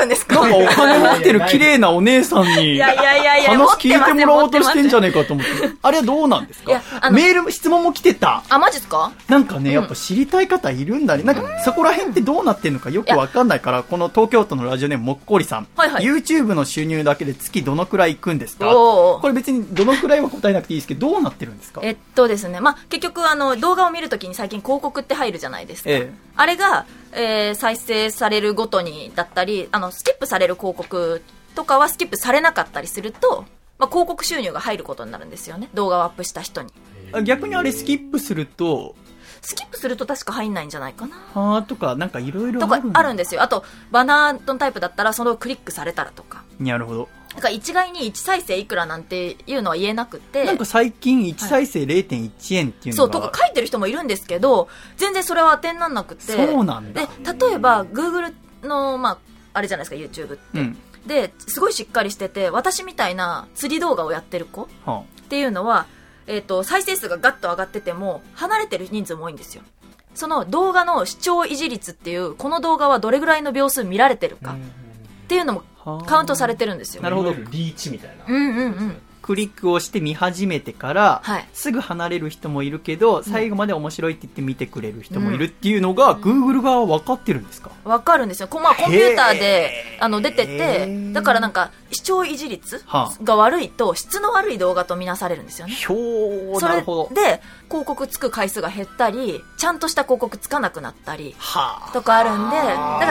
金結びつくんですか？なんかお金持ってる綺麗なお姉さんに、いやいやいや話聞いてもらおうとしてんじゃねねえかと思って。あれはどうなんですか？メール、質問も来てた。あ、マジっすか？なんかね、やっぱ知りたい方いるんだね。なんか、そこら辺ってどうなってんのかよくわかんないから、この東京都のラジオネームもっこりさん。はいはい。YouTube の収入だけで月どのくらいいくんですか？これ別にどのくらいは答えなくていいですけど、どうなってるんですか？えっとですね、まあ、結局あの動画を見るときに最近広告って入るじゃないですか、ええ。あれが、えー再生されるごとにだったりあのスキップされる広告とかはスキップされなかったりすると、まあ、広告収入が入ることになるんですよね。動画をアップした人に。あ逆にあれスキップすると、スキップすると確か入んないんじゃないかな。はーとか、なんかいろいろあるんでですよ。あとバナーのタイプだったらそれをクリックされたらとか。なるほど。だから一概に1再生いくらなんていうのは言えなくてなんか最近1再生0.1円っていうそう、のが、とか書いてる人もいるんですけど、全然それは当てにならなくて。そうなんだで、例えば、Google の、まあ、あれじゃないですか、YouTube って。うん。で、すごいしっかりしてて、私みたいな釣り動画をやってる子っはていうのは、えっ、と、再生数がガッと上がってても、離れてる人数も多いんですよ。その動画の視聴維持率っていう、この動画はどれぐらいの秒数見られてるかっていうのもカウントされてるんですよ。なるほどリーチみたいな。うんうんうん。クリックをして見始めてから、はいすぐ離れる人もいるけど、最後まで面白いって言って見てくれる人もいるっていうのが、Google 側は分かってるんですか？わかるんですよ。こまあ、コンピューターであの、出てて、だからなんか、視聴維持率はが悪いと、質の悪い動画とみなされるんですよね。ひょなるほど。で、広告つく回数が減ったり、ちゃんとした広告つかなくなったり、はあ。とかあるんで、だ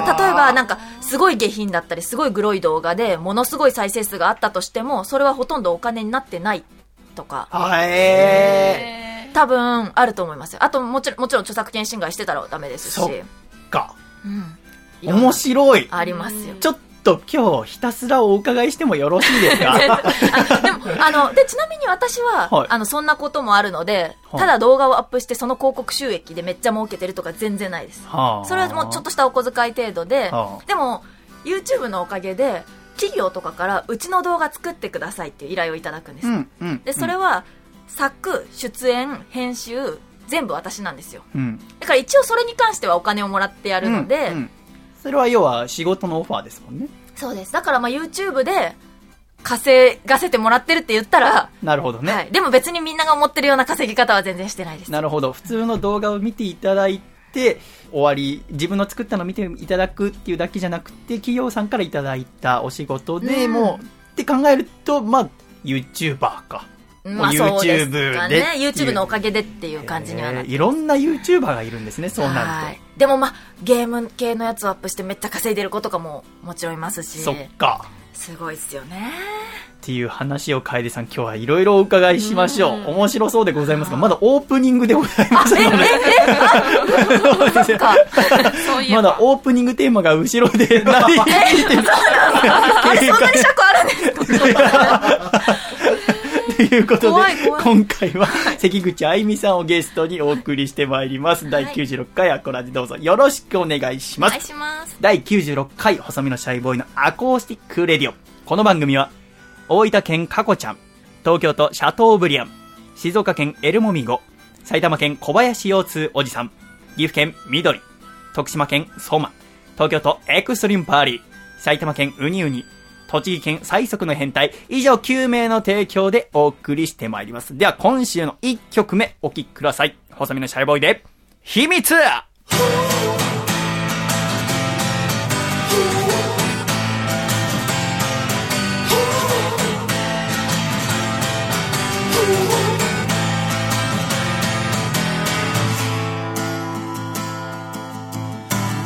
から例えばなんか、すごい下品だったり、すごいグロい動画で、ものすごい再生数があったとしても、それはほとんどお金になってないとか、はええ多分あると思いますよ。あと、もちろん、もちろん著作権侵害してたらダメですし。そっー。か。うん。面白い。ありますよ。ちょっと今日ひたすらお伺いしてもよろしいですか？あ でも、あの、で、ちなみに私は、はいあの、そんなこともあるので、はいただ動画をアップしてその広告収益でめっちゃ儲けてるとか全然ないです。はあそれはもうちょっとしたお小遣い程度ではあ、でも、YouTube のおかげで、企業とかから、うちの動画作ってくださいっていう依頼をいただくんです。うん、うん。で、それは、作、出演、編集、全部私なんですよ。うん、だから一応それに関してはお金をもらってやるので、それは要は仕事のオファーですもんね。そうです。だからまあ YouTube で稼がせてもらってるって言ったら、なるほどね。はい。でも別にみんなが思ってるような稼ぎ方は全然してないです。なるほど。普通の動画を見ていただいて、終わり、自分の作ったのを見ていただくっていうだけじゃなくて、企業さんからいただいたお仕事で、うんもう、って考えると、まあ、YouTuber か。まあ YouTube ねで。っていう YouTube のおかげでっていう感じにはなってえーいろんな YouTuber がいるんですね、そうなはいると。でもまあ、ゲーム系のやつをアップしてめっちゃ稼いでる子とかももちろんいますし、そっか。すごいっすよね。っていう話を楓さん今日はいろいろお伺いしましょう。うん面白そうでございますが、まだオープニングでございますので。まだオープニングテーマが後ろでいてるあれ、そんなに尺あるんですかということで今回は関口あゆみさんをゲストにお送りしてまいります。第96回アコラジどうぞよろしくお願いしますお願い。します。第96回細身のシャイボーイのアコースティックレディオ。この番組は、大分県カコちゃん、東京都シャトーブリアン、静岡県エルモミゴ、埼玉県小林腰痛おじさん、岐阜県緑、徳島県ソマ、東京都エクストリームパーリー、埼玉県ウニウニ、栃木県最速の変態、以上9名の提供でお送りしてまいります。では今週の1曲目お聴きください。細身のシャイボーイで、秘密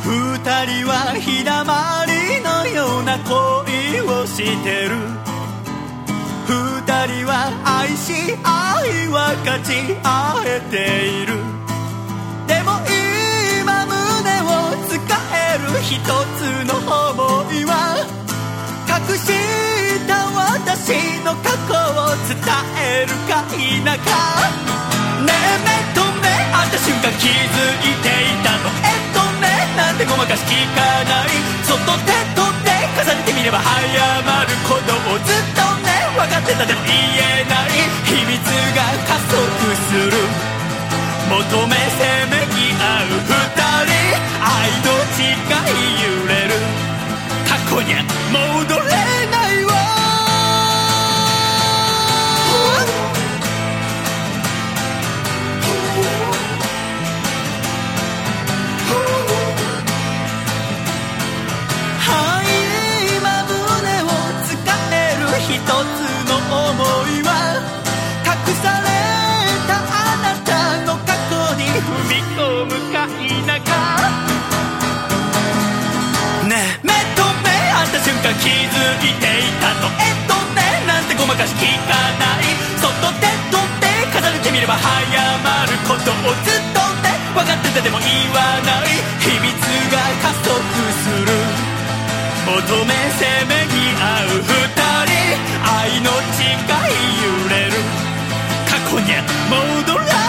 二人は日だまりしてる。二人は愛し愛は勝ち合えている。でも今胸を使える一つの想いは隠した私の過去を伝えるか否か。ねえ目と目会った瞬間気づいていたの。えっとねなんてごまかし聞かない。そっってたでも言えない秘密が加速する。求めせめぎ合う二人。愛の誓い揺れる。過去に戻れていたのえっとねなんてごまかし聞かない。そっと手と手重ねてみれば早まることをずっとね分かっててでも言わない。秘密が加速する。求めせめぎ合う二人。愛の誓い揺れる。過去に戻らない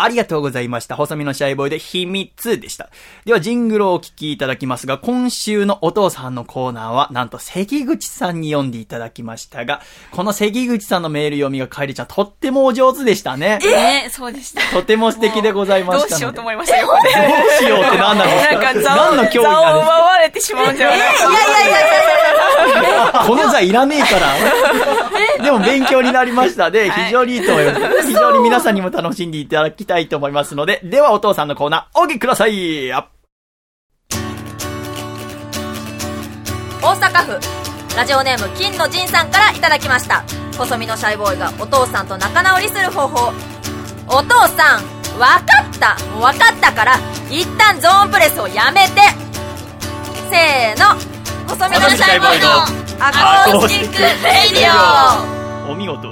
ありがとうございました。細身のシャイボーイで秘密でした。では、ジングルをお聞きいただきますが、今週のお父さんのコーナーは、なんと関口さんに読んでいただきましたが、この関口さんのメール読みがかえりちゃん、とってもお上手でしたね。ねそうでした。とても素敵でございました。どうしようと思いましたよ。どうしようって何なんですかなんか座を、何の競技座を奪われてしまうんじゃないか。かこの座いらねえから。でも勉強になりましたで、非常にいいと思います。非常に皆さんにも楽しんでいただきたいと思いますので、ではお父さんのコーナー、お聞きください。あ大阪府。ラジオネーム金の仁さんからいただきました。細身のシャイボーイがお父さんと仲直りする方法。お父さんわかった。もうわかったから一旦ゾーンプレスをやめて。せーの細身のシャイボーイのアコースティックレイディオ。お見事。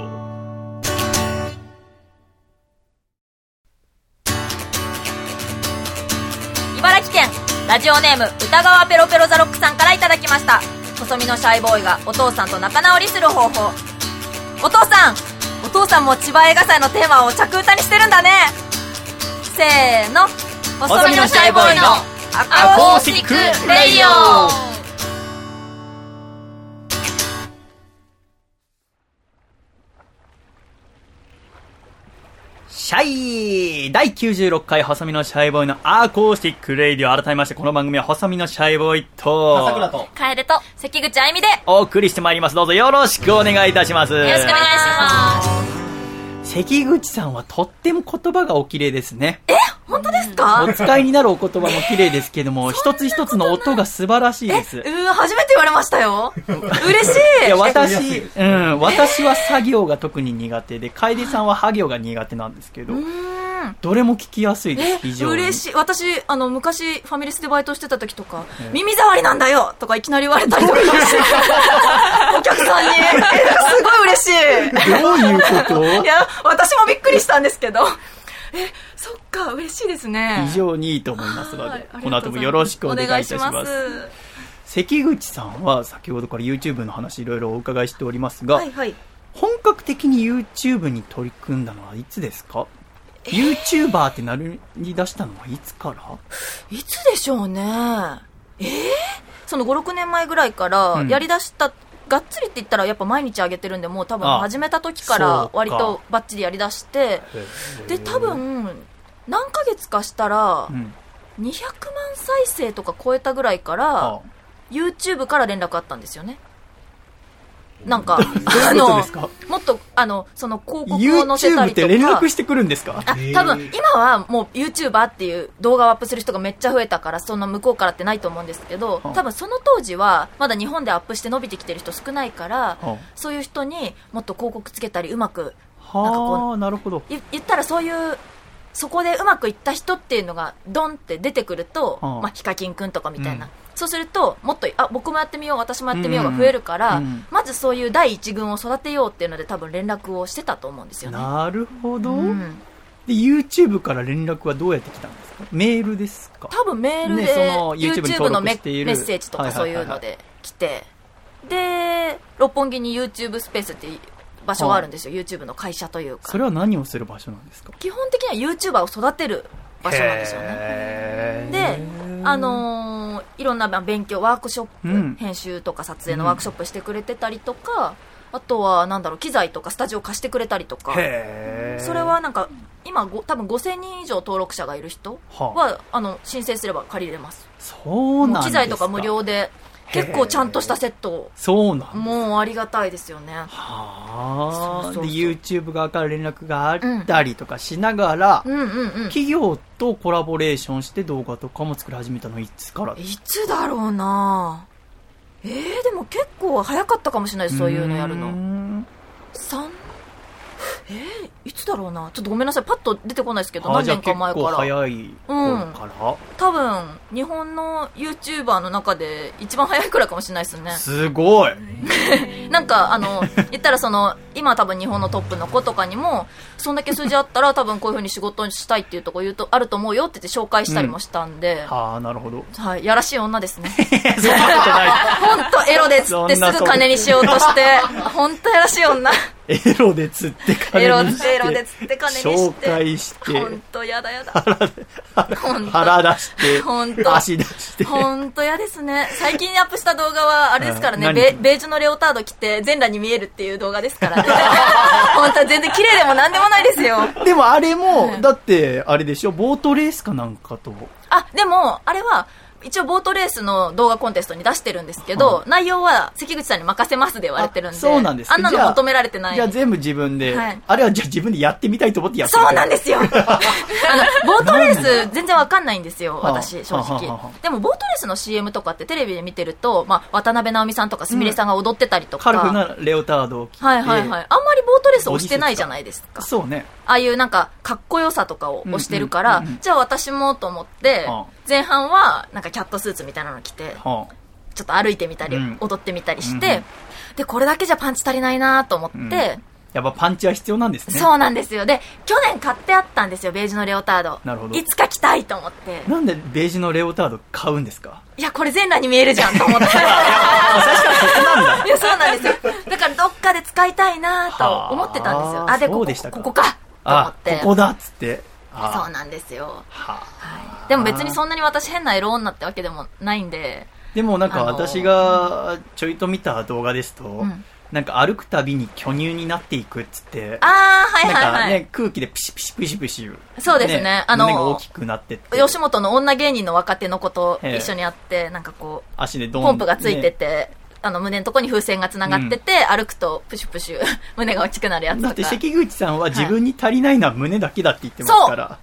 茨城県ラジオネーム歌川ペロペロザロックさんからいただきました。細身のシャイボーイがお父さんと仲直りする方法。お父さんお父さんも千葉映画祭のテーマを着歌にしてるんだね。せーの。細身のシャイボーイのアコースティックレイディオシャイ第96回細身のシャイボーイのアコースティックレイディオ。改めましてこの番組は細身のシャイボーイと朝倉と。カエルと関口あゆみで。よお送りしてまいります。どうぞよろしくお願いいたします。よろろしくお願いします関口さんはとっても言葉がお綺麗ですね。本当ですか？お使いになるお言葉も綺麗ですけども一つ一つの音が素晴らしいです。うー初めて言われましたよ。嬉しい。いや、私うん、私は作業が特に苦手で、楓さんは作業が苦手なんですけど、どれも聞きやすいでえす、非常に。嬉しい。私あの昔ファミレスでバイトしてた時とか「耳障りなんだよ!」とかいきなり言われたりとかして。お客さんに。え すごい嬉しい。どういうこと？いや私もびっくりしたんですけど。えそっか嬉しいですね。非常にいいと思いますのはいで、この後もよろしくお願いいたします。関口さんは先ほどから YouTube の話いろいろお伺いしておりますが、はいはい。本格的に YouTube に取り組んだのはいつですか？?YouTuber ってなり出したのはいつから？いつでしょうね。えー、その56年前ぐらいからうん。やりだした、がっつりって言ったらやっぱ毎日上げてるんでもう多分あ始めた時から割とバッチリやりだしてで多分何ヶ月かしたらうん。200万再生とか超えたぐらいからあ。YouTube から連絡あったんですよねなんかどういうことですか？もっとあのその広告を載せたりとか。て連絡してくるんですか？あ多分今はもう YouTuber っていう動画をアップする人がめっちゃ増えたからそんな向こうからってないと思うんですけどはあ。多分その当時はまだ日本でアップして伸びてきてる人少ないからはあ。そういう人にもっと広告つけたりうまくなんかこはあ、なるほど。言言ったらそういうそこでうまくいった人っていうのがドンって出てくると、はあ。まあ、ヒカキンくんとかみたいな、うんそうするともっとあ僕もやってみよう私もやってみようが増えるから、うん。うんまずそういう第一軍を育てようっていうので多分連絡をしてたと思うんですよね。なるほど。うん。で、YouTube から連絡はどうやって来たんですか？メールですか？多分メールで、ねその YouTube のメッセージとかそういうので来て、で六本木に YouTube スペースっていう場所があるんですよ、YouTube の会社というか。それは何をする場所なんですか？基本的には YouTuber を育てる場所なんですよね。ねで、あのーいろんな勉強ワークショップ、うん。編集とか撮影のワークショップしてくれてたりとか、あとはなんだろう機材とかスタジオ貸してくれたりとか。それはなんか今ご多分5000人以上登録者がいる人ははあの申請すれば借りれます。そうなん機材とか無料で 結構ちゃんとしたセット。をそうなんだもうありがたいですよね。はあ。YouTube 側から連絡があったりとかしながら、うん。うんうん企業とコラボレーションして動画とかも作り始めたのはいつからいつだろうな。えー、でも結構早かったかもしれないそういうのやるの。ん。3えー、いつだろうな。ちょっとごめんなさい。パッと出てこないですけどあ何年か前から。早い頃から、多分日本の YouTuber の中で一番早いくらいかもしれないですね。すごい。なんかあの言ったらその今多分日本のトップの子とかにもそんだけ数字あったら多分こういうふうに仕事したいっていうとこ言うとあると思うよって言って紹介したりもしたんで、はあなるほど。はい、やらしい女ですね。そんなことない。本当エロでつってすぐ金にしようとして。本当やらしい女エロで釣って金にしてエロで釣って金にして紹介して本当やだやだ。腹出してほんと足出して。本当嫌ですね。最近アップした動画はあれですからね。うんベベージュのレオタード着て全裸に見えるっていう動画ですからね。本当全然綺麗でもなんでもないですよ。でもあれも、だって、あれでしょ、ボートレースかなんかと。あでもあれは一応ボートレースの動画コンテストに出してるんですけど、内容は関口さんに任せますで言われてるんであそうなんですあんなの求められてない。じゃあ全部自分で、はい。あれはじゃあ自分でやってみたいと思ってやってるそうなんですよ。あのボートレース全然わかんないんですよはあ私正直。でもボートレースの CM とかってテレビで見てると、まあ、渡辺直美さんとかすみれさんが踊ってたりとか、カラフルなレオタードを着て。はいはいはい。あんまりボートレース押してないじゃないですか。そうね。ああいうなんか、かっこよさとかを押してるから、うんうんうんうん。じゃあ私もと思ってはあ、前半はなんかキャットスーツみたいなの着て、はちょっと歩いてみたり、うん踊ってみたりしうんうてん、で、これだけじゃパンチ足りないなと思って、あ、やっぱパンチは必要なんですね。そうなんですよ。で、去年買ってあったんですよ、ベージュのレオタード。なるほどいつか着たいと思って。なんでベージュのレオタード買うんですか？いや、これ全裸に見えるじゃんと思って。あ最初からそこなんだ。いや、そうなんですよ。だからどっかで使いたいなと思ってたんですよ。はああ、で、ここそうでしたかここかと思あっ、て。ここだっつって。あそうなんですよ。はでも別にそんなに私変なエロ女ってわけでもないんで、でもなんか私がちょいと見た動画ですと、んなんか歩くたびに巨乳になっていくっつって、あー、はいはいなんかはい。ね、空気でピシピシピシピシ。そうですねあの大きくなってって。吉本の女芸人の若手の子と一緒にやって、なんかこう、足でドンポンプがついてねて、あの胸のとこに風船がつながってて、歩くとプシュプシュ 胸が大きくなるやつだって。関口さんは自分に足りないのは胸だけだって言ってますから。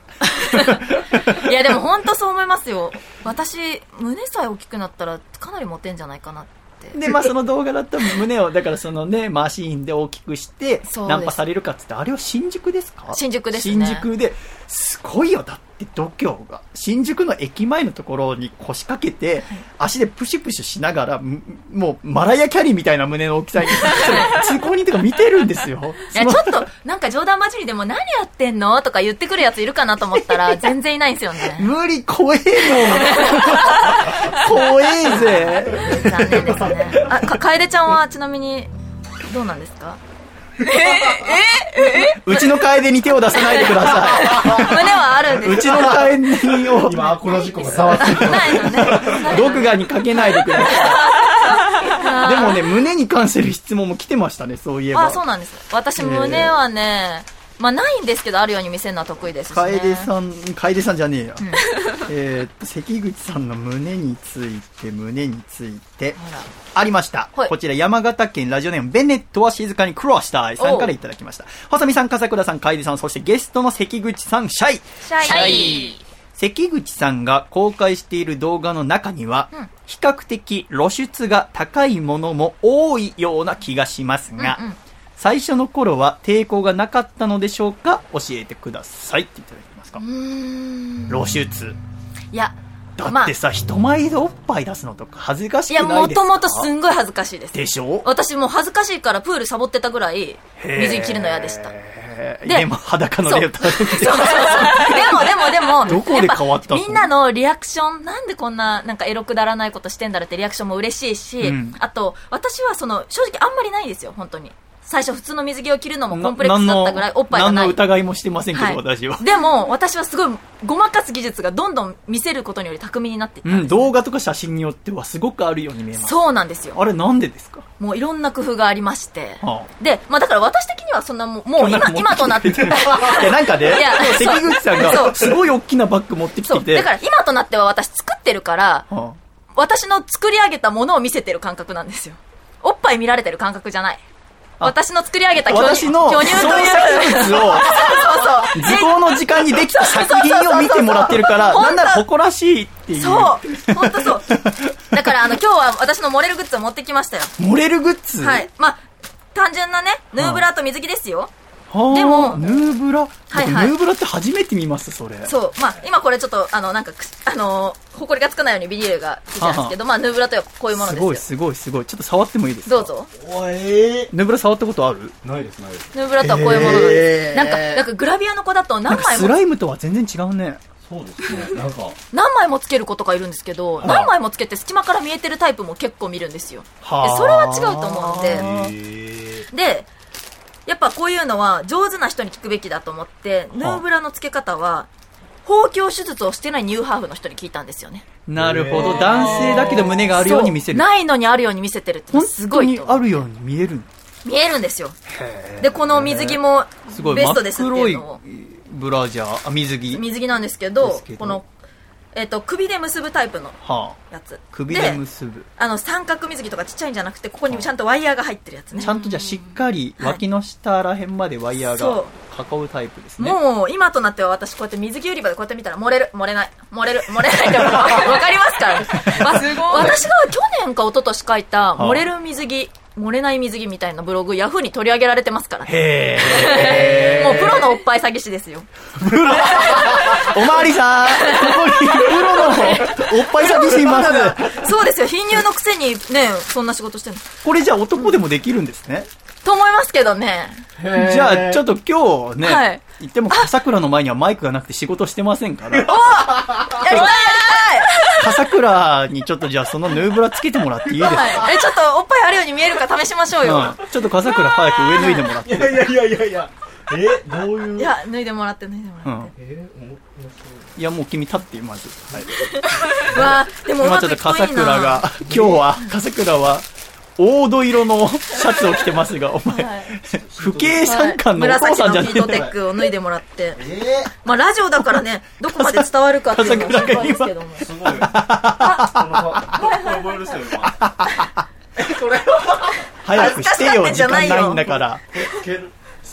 いやでも本当そう思いますよ。私、胸さえ大きくなったらかなりモテんじゃないかなって。で、まあその動画だと胸を、だからそのね、マシーンで大きくして、ナンパされるかっつって、あれは新宿ですか？新宿ですね新宿で、すごいよ。だって度胸が。新宿の駅前のところに腰掛けて、足でプシュプシュしながら、むもうマライアキャリーみたいな胸の大きさに、通行人とか見てるんですよ。いや、ちょっと、なんか冗談交じりでも何やってんのとか言ってくるやついるかなと思ったら、全然いないんですよね。無理、怖えもん。怖えぜ。残念ですね。あ、か、楓ちゃんはちなみに、どうなんですか？うちの楓に手を出さないでくださ胸はあるんい。うちですかの楓を、今、この事故がざわついてます。ないのね。毒牙にかけないでください。でもね、胸に関する質問も来てましたね、そういえば。あ、そうなんです。私、胸はね、まあないんですけど、あるように見せるのは得意ですし、ね。楓さん、楓さんじゃねえや。えーっと、関口さんの胸について、胸について。ありました。はいこちら山形県ラジオネームベネットは静かに苦労したいさんからいただきました。細見さん、笠倉さん、楓さん、そしてゲストの関口さん、シャイ。シャイ。関口さんが公開している動画の中には、うん比較的露出が高いものも多いような気がしますが、うんうん最初の頃は抵抗がなかったのでしょうか？教えてくださいっていただきますか？露出。いや、だってさ、人前でおっぱい出すのとか恥ずかしいや、くないですか？もともとすんごい恥ずかしいです。でしょ？私もう恥ずかしいからプールサボってたぐらい、水に切るの嫌でした。ででも裸のレオタード着てそうそうそう。でもでもでも、どこで変わったみんなのリアクション、なんでこんな、なんかエロくだらないことしてんだろうってリアクションも嬉しいし、うんあと、私はその、正直あんまりないんですよ、本当に。最初普通の水着を着るのもコンプレックスだったぐらいおっぱいがない。何の疑いもしてませんけど、はい私は。でも、私はすごい、ごまかす技術がどんどん見せることにより巧みになっていったうん動画とか写真によってはすごくあるように見えます。そうなんですよ。あれなんでですか？もういろんな工夫がありまして。はで、まあだから私的にはそんなもう、もう今、今となって。いや、なんかね、関口さんがすごい大きなバッグ持ってき。てて、だから今となっては私作ってるから、は私の作り上げたものを見せてる感覚なんですよ。おっぱい見られてる感覚じゃない。あ私の作り上げたあ巨乳私の巨乳という。創作物をそうそう。図工の時間にできた作品を見てもらってるから、なんなら誇らしいっていう。そう。本当そう。だからあの今日は私のモレルグッズを持ってきましたよ。モレルグッズ？はい。まあ、単純なね、ヌーブラと水着ですよ。はあでもヌーブラ、はいはい僕ヌーブラって初めて見ます、それ。そう。まあ、今これちょっと、あの、なんかく、あのー、ほこりがつかないようにビニールがついてるんですけど、まあ、ヌーブラとはこういうものすごい、ですよ。すごい、すごい。ちょっと触ってもいいですか？どう。ぞ。おえヌーブラ触ったことある？ないです、ないです。ヌーブラとはこういうものなんです。へーなんか、なんかグラビアの子だとなんか何枚も、スライムとは全然違うね。そうですね。なんか、何枚もつける子とかいるんですけど、い何枚もつけて隙間から見えてるタイプも結構見るんですよ。ではあそれは違うと思うんで、えで、やっぱこういうのは上手な人に聞くべきだと思って、ヌーブラの付け方は、包協手術をしてないニューハーフの人に聞いたんですよね。なるほど。男性だけど胸があるように見せる。ないのにあるように見せてるってすごいとにあるように見える見えるんですよ。で、この水着もすごい。ベストですっていいうのを。ブラジャー、あ、水着。水着なんですけど、ですけどこの、えっ、と、首で結ぶタイプのはあ。やつ。首で結ぶ。あの、三角水着とかちっちゃいんじゃなくて、ここにちゃんとワイヤーが入ってるやつねち。ゃんとじゃあしっかり脇の下らへんまでワイヤーそが囲うタイプですね。もう、今となっては私こうやって水着売り場でこうやって見たら、漏れる、漏れない、漏れる、漏れないって わかりますから すごい私が去年か一昨年書いた、あ漏れる水着、漏れない水着みたいなブログ、ヤフーに取り上げられてますからね。へもうプロのおっぱい詐欺師ですよ。ー。おまわりさん、ここにプロの おっぱい詐欺師います。そうですよ、貧乳のくせにね、そんな仕事してるの。これじゃあ男でもできるんですね。と思いますけどね。じゃあちょっと今日ね、はい言っても笠倉の前にはマイクがなくて仕事してませんから、やりたいやり笠倉にちょっとじゃあそのヌーブラつけてもらっていいですか？え、ちょっとおっぱいあるように見えるか試しましょうよ。うん、ちょっと笠倉早く上脱いでもらって。いやいやいやいやいや。え、どういう。いや、脱いでもらって脱いでもらって。うん。えー、面いや、もう君立ってよ、まず。はい。うわーでも今ちょっと。笠倉が、今日は、笠倉は、黄土色のシャツを着てますが、お前、はい不敬参観のお父紫さんじゃねえのヒートテ。ックを脱いでもらって。えまあ、ラジオだからね、どこまで伝わるかっていうのは心配ですけども。ー、すごい。れ覚える人今。早くしてよ、時間ないんだから。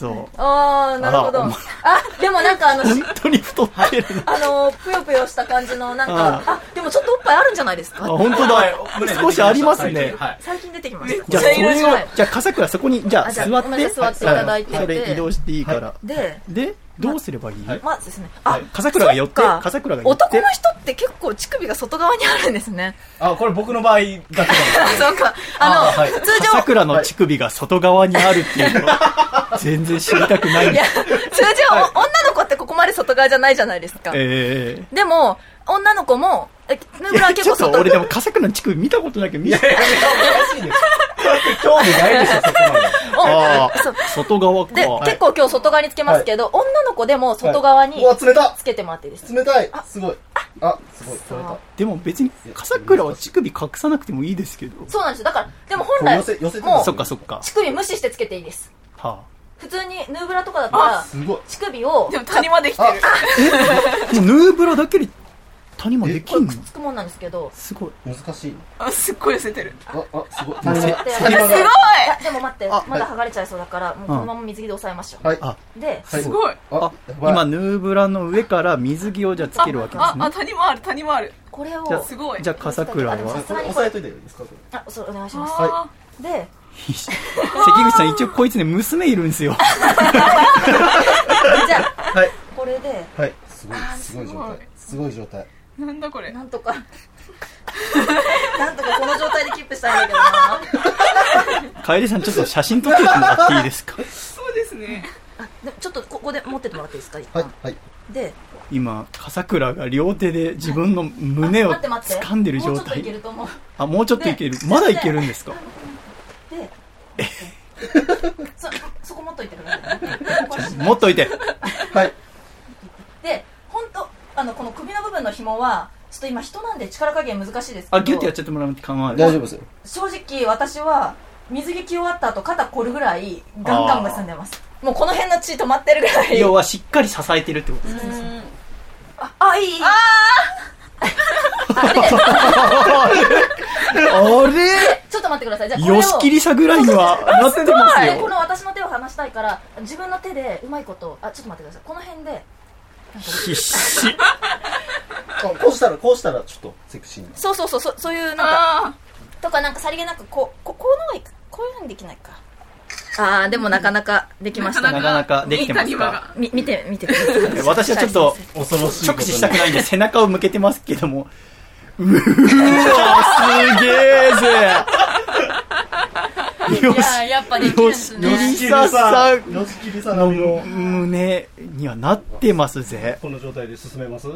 そう。あー、なるほど。ああ、でもなんかあの、本当に太ってるの。あの、ぷよぷよした感じの、なんか、あ、でもちょっとおっぱいあるんじゃないですあ、か本当だ。少しありますね。はい。最近出てきました。じゃあ、それをはい、じゃあ、笠倉そこに、じゃあ、座って。座っていただいててそれ移動していいから。で、で、どうすればいい？はい。まずですね、あはい、笠倉が寄って笠倉が寄って。男の人って結構乳首が外側にあるんですね。あ、これ僕の場合だけなんですあ、そうか。あの、あはい。通笠常、倉の乳首が外側にあるっていうのは、全然知りたくない。んいやです。、通常、お女の子ってここまで外側じゃないじゃないですか。え。でも、女の子も、え、ヌーブラはえちょっと結構外俺でも笠倉の乳首見たことないけど、見せいやいやいや、おかしいです。興味ないでしょ、そこまで。ああそう、外側か。で、結構今日外側につけますけど、女の子でも外側にうわ、冷たつけてもらっていいですか？冷たいすごい。あ、すごい、冷た。でも別に笠倉は乳首隠さなくてもいいですけど。そうなんですよ。だから、でも本来寄せ寄せて、もうそっかそっか。乳首無視してつけていいです。は普通にヌーブラとかだったら。乳首を、でも谷まで来てる。ヌーブラだけで谷間できんの？くっつくもんなんですけど、すごい。難しい。あ、すっごい寄せてる。あ、あ、すごい。すごいでも待って、あまだ剥がれちゃいそうだから、もうこのまま水着で押さえましょう。はい。あ、で、はいすごい。あ今、ヌーブラの上から水着をじゃあつけるわけですあ、あ、ね。谷もある、谷もある。これを、じゃあすごい。じゃあ笠倉は？押さえといていいですか？あ、そう、お願いします。あで、関口さん一応こいつね、娘いるんですよ。じゃあ、はい。これで、はい、すごいすごい状態。すごい状態。ーなんだこれ。なんとか、なんとかこの状態でキープしたいんだけどな。楓さんちょっと写真撮ってもらっていいですか？そうですね。あ、でもちょっとここで持っててもらっていいですか？一はい旦。はい。で、今、笠倉が両手で自分の胸を。掴んでる状もうちょっといけ態。ると思う。あ、もうちょっといけるで。まだいけるんですか？で、そ、そこ持っといてくださいね。持っといて。はい。の、紐は、ちょっと今人なんで力加減難しいですけど、あ、ギュッてやっちゃってもらうって構わない。大丈夫ですよ。正直私は、水着着終わった後肩凝るぐらいガンガン結んでます。もうこの辺の血止まってるぐらい。要はしっかり支えてるってことですね。うん。あ、あ、いいいい。ああれ？で、ちょっと待ってください。じゃあ。よしきりさぐらいにはなってますで、こよ。の私の手を離したいから、自分の手でうまいこと、あ、ちょっと待ってください。この辺で、必死。あこうしたら、こうしたら、ちょっとセクシーな。そうそうそう、そそういうなんか、あとかなんかさりげなくこう、ここうのがこういうのにできないか。あー、でもなかなかできました。なかなかできてますか？見て、見てください。私はちょっと恐ろしい。直視したくないんで背中を向けてますけども。うーわ、すげえぜ。よいや、やっぱできるんでし、すね。よしささんよしきりさんの。胸にはなってますぜ。この状態で進めます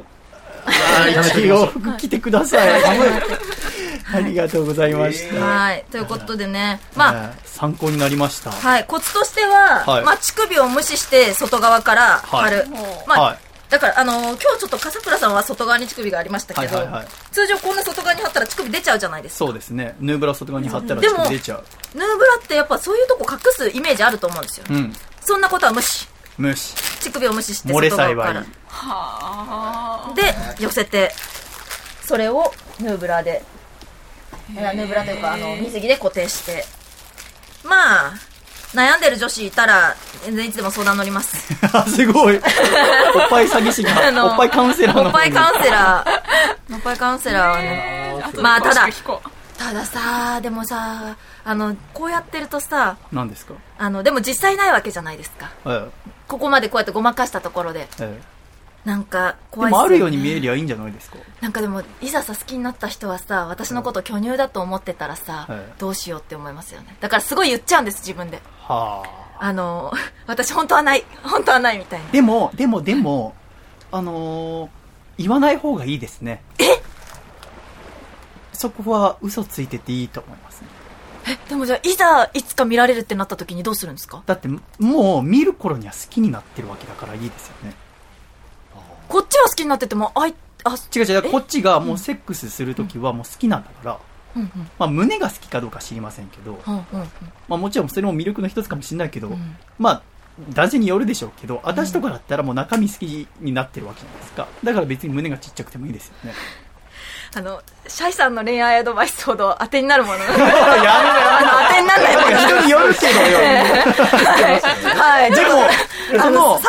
一応服着てください。ありがとうございました。はい。ということでね、まあ、えー参考になりました。はい、コツとしては、はいまあ、乳首を無視して外側から貼る。はいまあ、はいだから、あのー今日ちょっと笠倉さんは外側に乳首がありましたけど、はいはいはい通常こんな外側に貼ったら乳首出ちゃうじゃないですか。そうですね。ヌーブラ外側に貼ったらでもちょっと出ちゃう。ヌーブラってやっぱそういうとこ隠すイメージあると思うんですよ。うん。そんなことは無視。無視。乳首を無視して漏れ外側からさえばいい。。はで、寄せて、それをヌーブラで、いやヌーブラというか、あの、水着で固定して。まあ、悩んでる女子いたら、全然いつでも相談乗ります。すごい。おっぱい詐欺師が、おっぱいカウンセラーのおっぱいカウンセラー。おっぱいカウンセラーはね。あまあただたださ、でもさ、あの、こうやってるとさ、何ですか？あの、でも実際ないわけじゃないですか。えここまでこうやってごまかしたところで。ええなんか、え怖いでもあるように見えりゃいいんじゃないですか？なんかでも、いざさ、好きになった人はさ、私のこと巨乳だと思ってたらさ、はいどうしようって思いますよね。だからすごい言っちゃうんです、自分で。はあ。あの、私本当はない、本当はないみたいな。でも、でも、でも、あのー言わない方がいいですね。え？そこは嘘ついてていいと思いますね。でもじゃあ、いざ、いつか見られるってなった時にどうするんですか？だって、もう見る頃には好きになってるわけだからいいですよね。こっちは好きになってても、あい、あ、違う違う、こっちがもうセックスするときはもう好きなんだから、うんうん、まあ胸が好きかどうか知りませんけど、うんうんうん。まあもちろんそれも魅力の一つかもしれないけど、んまあ、男性によるでしょうけど、私とかだったらもう中身好きになってるわけじゃないですか。だから別に胸がちっちゃくてもいいですよね。あの、シャイさんの恋愛アドバイスほど当てになるもの。やめろよあの、当てにならないもの。人によるけどよ。はい。でも、その。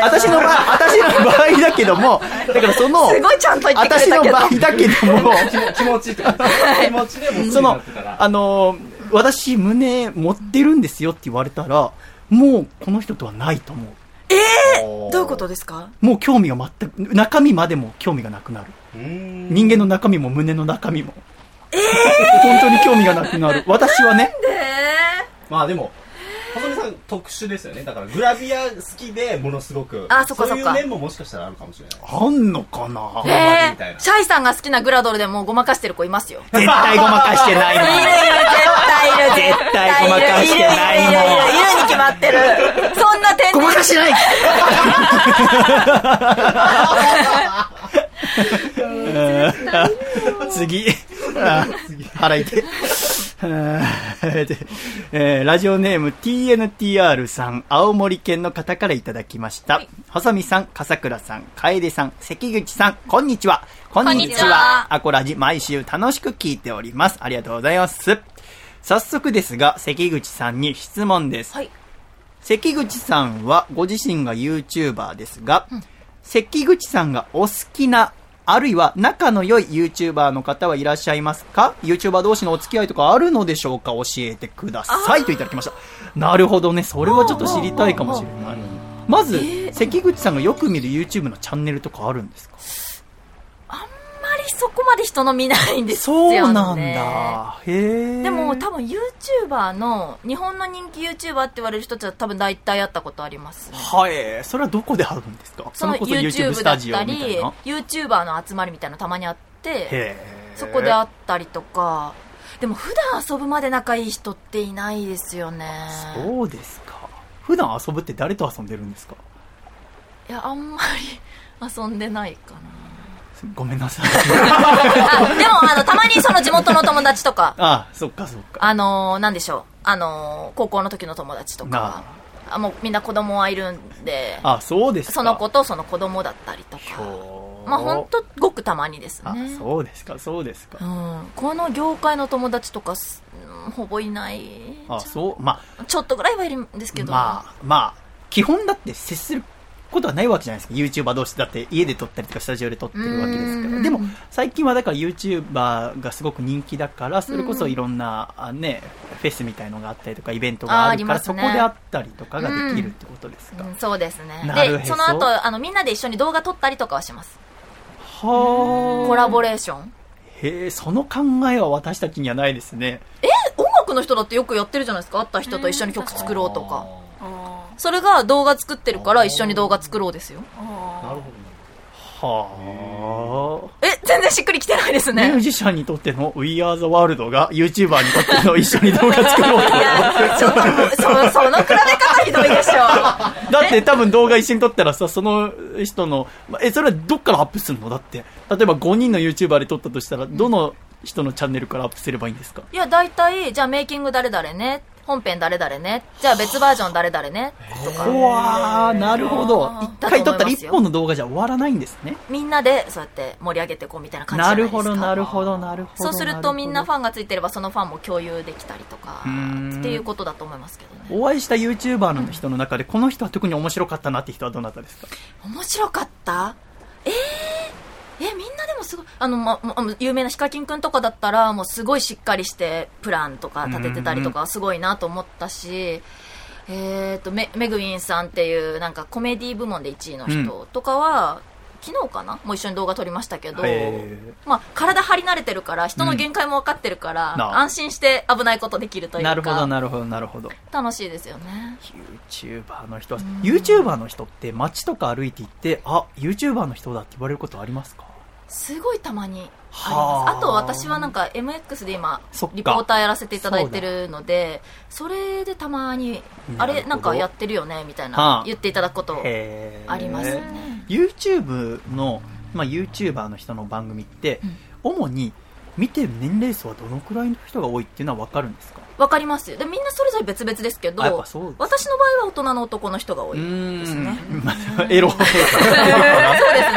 私の場合、私の場合だけども、だからその、すごいちゃんと言ってく私れたけど。の場合だけども、気持ちって気持ちでもそのあの、私胸持ってるんですよって言われたら、もうこの人とはないと思う。どういうことですか？もう興味が全く、中身までも興味がなくなる。人間の中身も胸の中身も。え本当に興味がなくなる。私はね。まあでも細見さん特殊ですよねだからグラビア好きでものすごくあそっかそっかういう面ももしかしたらあるかもしれないあんのかな？ええみたいなー、シャイさんが好きなグラドルでもうごまかしてる子いますよ。絶対ごまかしてないもん。いるいる、絶対いる。絶対ごまかしてないもんいるいるいるいるいるに決まってる。そんな点ごまかしてない 次。あ腹痛い。あーで えーラジオネーム TNTR さん、青森県の方からいただきました。細見さん、笠倉さん、楓さん、関口さん、こんにちは。こんにちはアコラジ毎週楽しく聞いております。ありがとうございます。早速ですが、関口さんに質問です。はい。関口さんはご自身が YouTuber ですが、関口さんがお好きな、あるいは仲の良い YouTuber の方はいらっしゃいますか ?YouTuber 同士のお付き合いとかあるのでしょうか？教えてくださいといただきました。なるほどね。それはちょっと知りたいかもしれない。まず、関口さんがよく見る YouTube のチャンネルとかあるんですか？りそこまで人の見ないんですよそうね。なんだ。へえ。でも多分 YouTuber の、日本の人気 YouTuber って言われる人たちは多分大体会ったことありますね。はい。それはどこであるんですか？その YouTube スだっタジオたり YouTuber の集まりみたいなのたまにあって。そこで会ったりとか、でも普段遊ぶまで仲いい人っていないですよね。そうですか。普段遊ぶって誰と遊んでるんですか？いや、あんまり遊んでないかな。ごめんなさい。あ、でも、あの、たまにその地元の友達とか、あそっかそっか。あのー、なんでしょう、あのー、高校の時の友達とか、あもうみんな子供はいるんで、あ、そうですか。その子とその子供だったりとか、まあ本当ごくたまにですあね。そうですか、そうですか。うん、この業界の友達とかほぼいない。あ、そう、まちょっとぐらいはいるんですあ、けど。まあ、まあ、基本だって接することはないわけじゃないですか。YouTuber 同士だって家で撮ったりとかスタジオで撮ってるわけですから。うんでも、最近はだから YouTuber がすごく人気だから、それこそいろんな、あね、フェスみたいのがあったりとか、イベントがあるから、ねそこであったりとかができるってことですか。うんそうですね。で、その後、あの、みんなで一緒に動画撮ったりとかはします。はあ。コラボレーション。へえ、その考えは私たちにはないですね。え、音楽の人だってよくやってるじゃないですか会った人と一緒に曲作ろうとか。あそれが動画作ってるから一緒に動画作ろうですよ。なるほはえ、全然しっくりきてないですあ。ミューね。ジシャンにとっての We Are the World が YouTuber にとっての一緒に動画作ろうと。いや、ちょっと、そ、その比べ方ひどいでしょ。だって多分動画一緒に撮ったらさ、その人の、まえ、それはどっからアップするの？だって。例えば5人の YouTuber で撮ったとしたら、どの人のチャンネルからアップすればいいんですか？いや、大体、じゃあメイキング誰々ね。本編誰々ね。じゃあ別バージョン誰々ね。とか。うわー、なるほど。一回撮ったら一本の動画じゃ終わらないんですね。みんなで、そうやって盛り上げていこうみたいな感じじゃなるないですか。ほど、なるほど、なるほど。そうするとみんなファァンがついてればそのファンも共有できたりとかっていうことだと思いますけどねお会いした YouTuber の人の中で、この人は特に面白かったなって人はどなたですか？面白かった？えー、えみんなでもすごいあの、ま、ま有名なヒカキンくんとかだったらもうすごいしっかりしてプランとか立ててたりとかすごいなと思ったしえー、とメメグウィンさんっていうなんかコメディ部門で1位の人とかは、昨日かな？もう一緒に動画撮りましたけど、へまあ、体張り慣れてるから人の限界も分かってるから、な安心して危ないことできるというか。なるほど、なるほど、なるほど。楽しいですよね。YouTuber の人は、YouTuber の人って街とか歩いて行って、あ、YouTuber の人だって言われることありますか？すごいたまにありはあます。あ。と私はなんか MX で今リポーターやらせていただいてるのでそれでたまにあれなんかやってるよねみたいはあ。な言っていただくことありますね YouTube の、まあ、YouTuber の人の番組って、主に見てる年齢層はどのくらいの人が多いっていうのは分かるんですか？わかります。よでみんなそれぞれ別々ですけど私の場合は大人の男の人が多いですね。まあエロそうです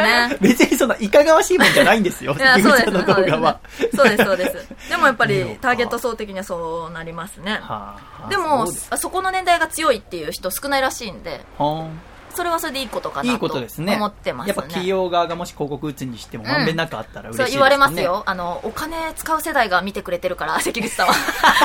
ね。別にそんないかがわしいもんじゃないんですよ。そうです。関口さんの動画は。そうですそうです。でもやっぱりターゲット層的にはそうなりますね。はあでもそこの年代が強いっていう人少ないらしいんで。はそれはそれでいいことかあいないとことですね。思ってますね。やっぱ企業側がもし広告打つにしてもまんべんなくあったら嬉しいですね、そう言われますよ。あのお金使う世代が見てくれてるから 関口さんは。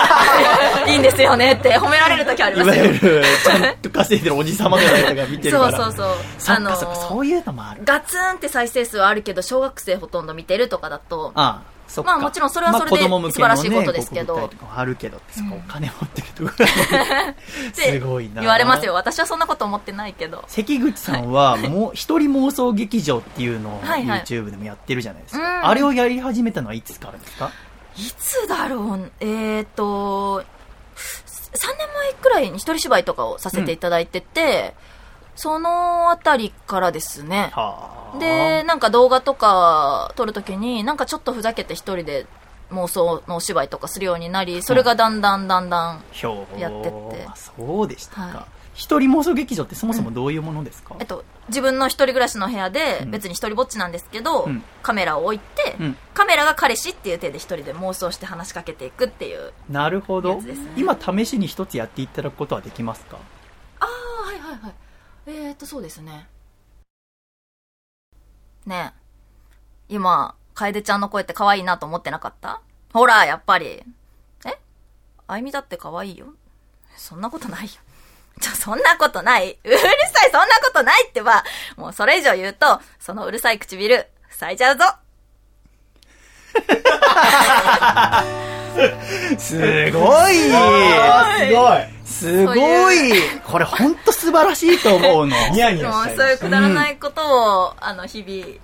いいんですよねって褒められる時ありいわますよ。ゆるちゃんと稼いでるおじさまぐらいが見てるから。そうそうそう。そっかそういうのもある。ガツンって再生数はあるけど小学生ほとんど見てるとかだとああまあもちろんそれはそれで素晴らしいことですけど。広告打ったりとかあるけどお金持ってるところ すごいな。言われますよ。私はそんなこと思ってないけど。関口さんはもう一人妄想劇場っていうのをはいはい。YouTube でもやってるじゃないですか、うん。あれをやり始めたのはいつからですか？いつだろう。えーと3年前くらいに一人芝居とかをさせていただいてて、そのあたりからですね。はあ。でなんか動画とか撮るときになんかちょっとふざけて一人で妄想のお芝居とかするようになりそれがだんだんだんだん、やってって。あそうでしたか、はい。一人妄想劇場ってそもそもどういうものですか、えっと、自分の一人暮らしの部屋でうん。別に一人ぼっちなんですけど、うん。カメラを置いて、うん。カメラが彼氏っていう手で一人で妄想して話しかけていくっていうなるほど。今試しに一つやっていただくことはできますか？ああはいはいはいえー、っとそうですね。ねえ。今楓ちゃんの声って可愛いなと思ってなかった？ほらやっぱり。え？あゆみだって可愛いよ。そんなことないよ。ちょ、そんなことない。うるさい、そんなことないってば。もうそれ以上言うと、そのうるさい唇、塞いじゃうぞ。すごい。すごいすごい。これ本当素晴らしいと思うの。ニヤニヤそういうくだらないことを、あの、日々、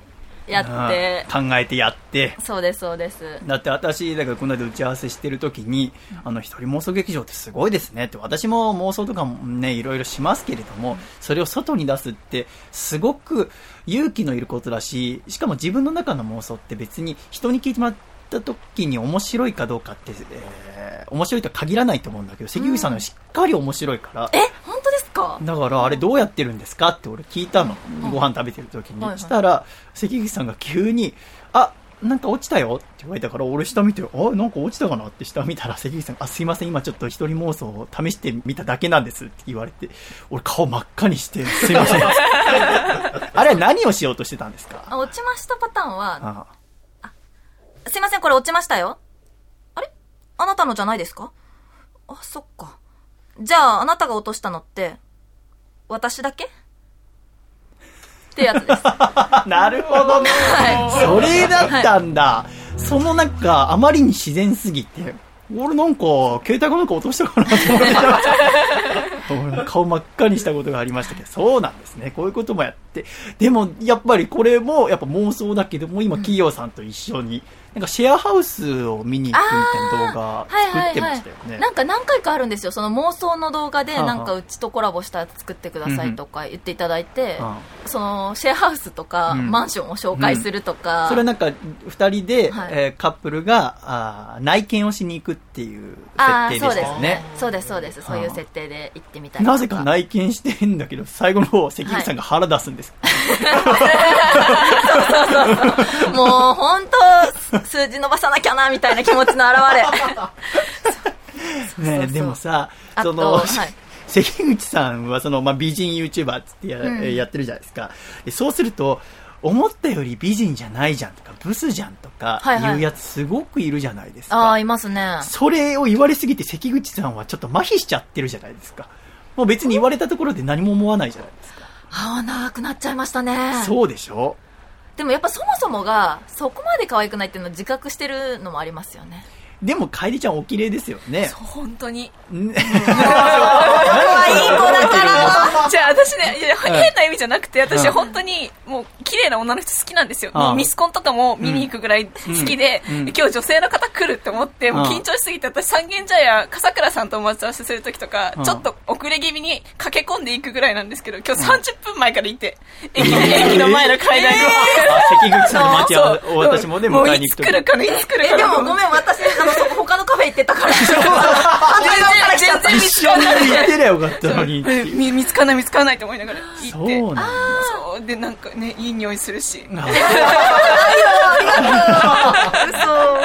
やって、うん。考えてやって。そうです、そうです。だって私、だからこの間打ち合わせしてる時に、あの、一人妄想劇場ってすごいですねって、私も妄想とかもね、いろいろしますけれども、それを外に出すって、すごく勇気のいることだし、しかも自分の中の妄想って別に人に聞いてもらった時に面白いかどうかって、えー面白いとは限らないと思うんだけど、関口さんのしっかり面白いから、え、本当ですか？だから、あれどうやってるんですかって俺聞いたの。ご飯食べてる時に。したら、関口さんが急に、あ、なんか落ちたよって言われたから、俺下見て、あ、なんか落ちたかなって下見たら、関口さんが、あ、すいません、今ちょっと一人妄想を試してみただけなんですって言われて、俺顔真っ赤にして、すいません。あれは何をしようとしてたんですか？あ、落ちましたパターンは、あすいません、これ落ちましたよ。あれ？あなたのじゃないですか？あ、そっか。じゃあ、あなたが落としたのって、私だけ？ってやつです。なるほどね。はそれだったんだ。そのなんか、あまりに自然すぎて、俺なんか、携帯かなんか落としたかなと思って 顔真っ赤にしたことがありましたけど、そうなんですね。こういうこともやって。でも、やっぱりこれも、やっぱ妄想だけども、今、企業さんと一緒に、なんかシェアハウスを見に行くみたいな動画作ってましたよね。なんか何回かあるんですよ。その妄想の動画で、なんかうちとコラボしたやつ作ってくださいとか言っていただいて、うんそのシェアハウスとか、うんマンションを紹介するとか、それなんか、二人で、はいえーカップルが、あー内見をしに行くっていうあ設定でしたよねーそうですね。。そうです、そうです。そういう設定で行ってみたりとなぜか内見してんだけど、最後の方、関口さんが腹出すんです。もう本当、数字伸ばさなきゃな、みたいな気持ちの表れ。ねでもさ、その、はい 関口さんはその、まあ、美人 YouTuber っつってや,、うんやってるじゃないですか。でそうすると、思ったより美人じゃないじゃんとか、ブスじゃんとか、はいはいいうやつすごくいるじゃないですか。ああ、いますね。それを言われすぎて関口さんはちょっと麻痺しちゃってるじゃないですか。もう別に言われたところで何も思わないじゃないですか。ああ、長くなっちゃいましたね。そうでしょ？でもやっぱそもそもが、そこまで可愛くないっていうのを自覚してるのもありますよね。でも、楓ちゃんお綺麗ですよね。本当に。ね可愛い子だから。じゃあ私ね、いや変な意味じゃなくて、私うん。本当にもう綺麗な女の人好きなんですよ。もうミスコンとかも見に行くぐらい好きで、うん。うん。今日女性の方来るって思って、もう緊張しすぎて、私三軒茶屋、笠倉さんと待ち合わせするときとかちょっと遅れ気味に駆け込んでいくぐらいなんですけど、今日30分前から行って、駅駅の前の階段に。あ関口さんの待ち合わせ、そう。私もね、もう迎えに行くといつ来るかな、いつ来るえ、かな。でもごめん、私、あの、そこ他のカフェ行ってたから。あ全然、見つ一緒にかんない。行ってりゃよかったのに見つかんない見つかんないと思いながら行そって。うなんだ。そうでなんかねいい匂いするし。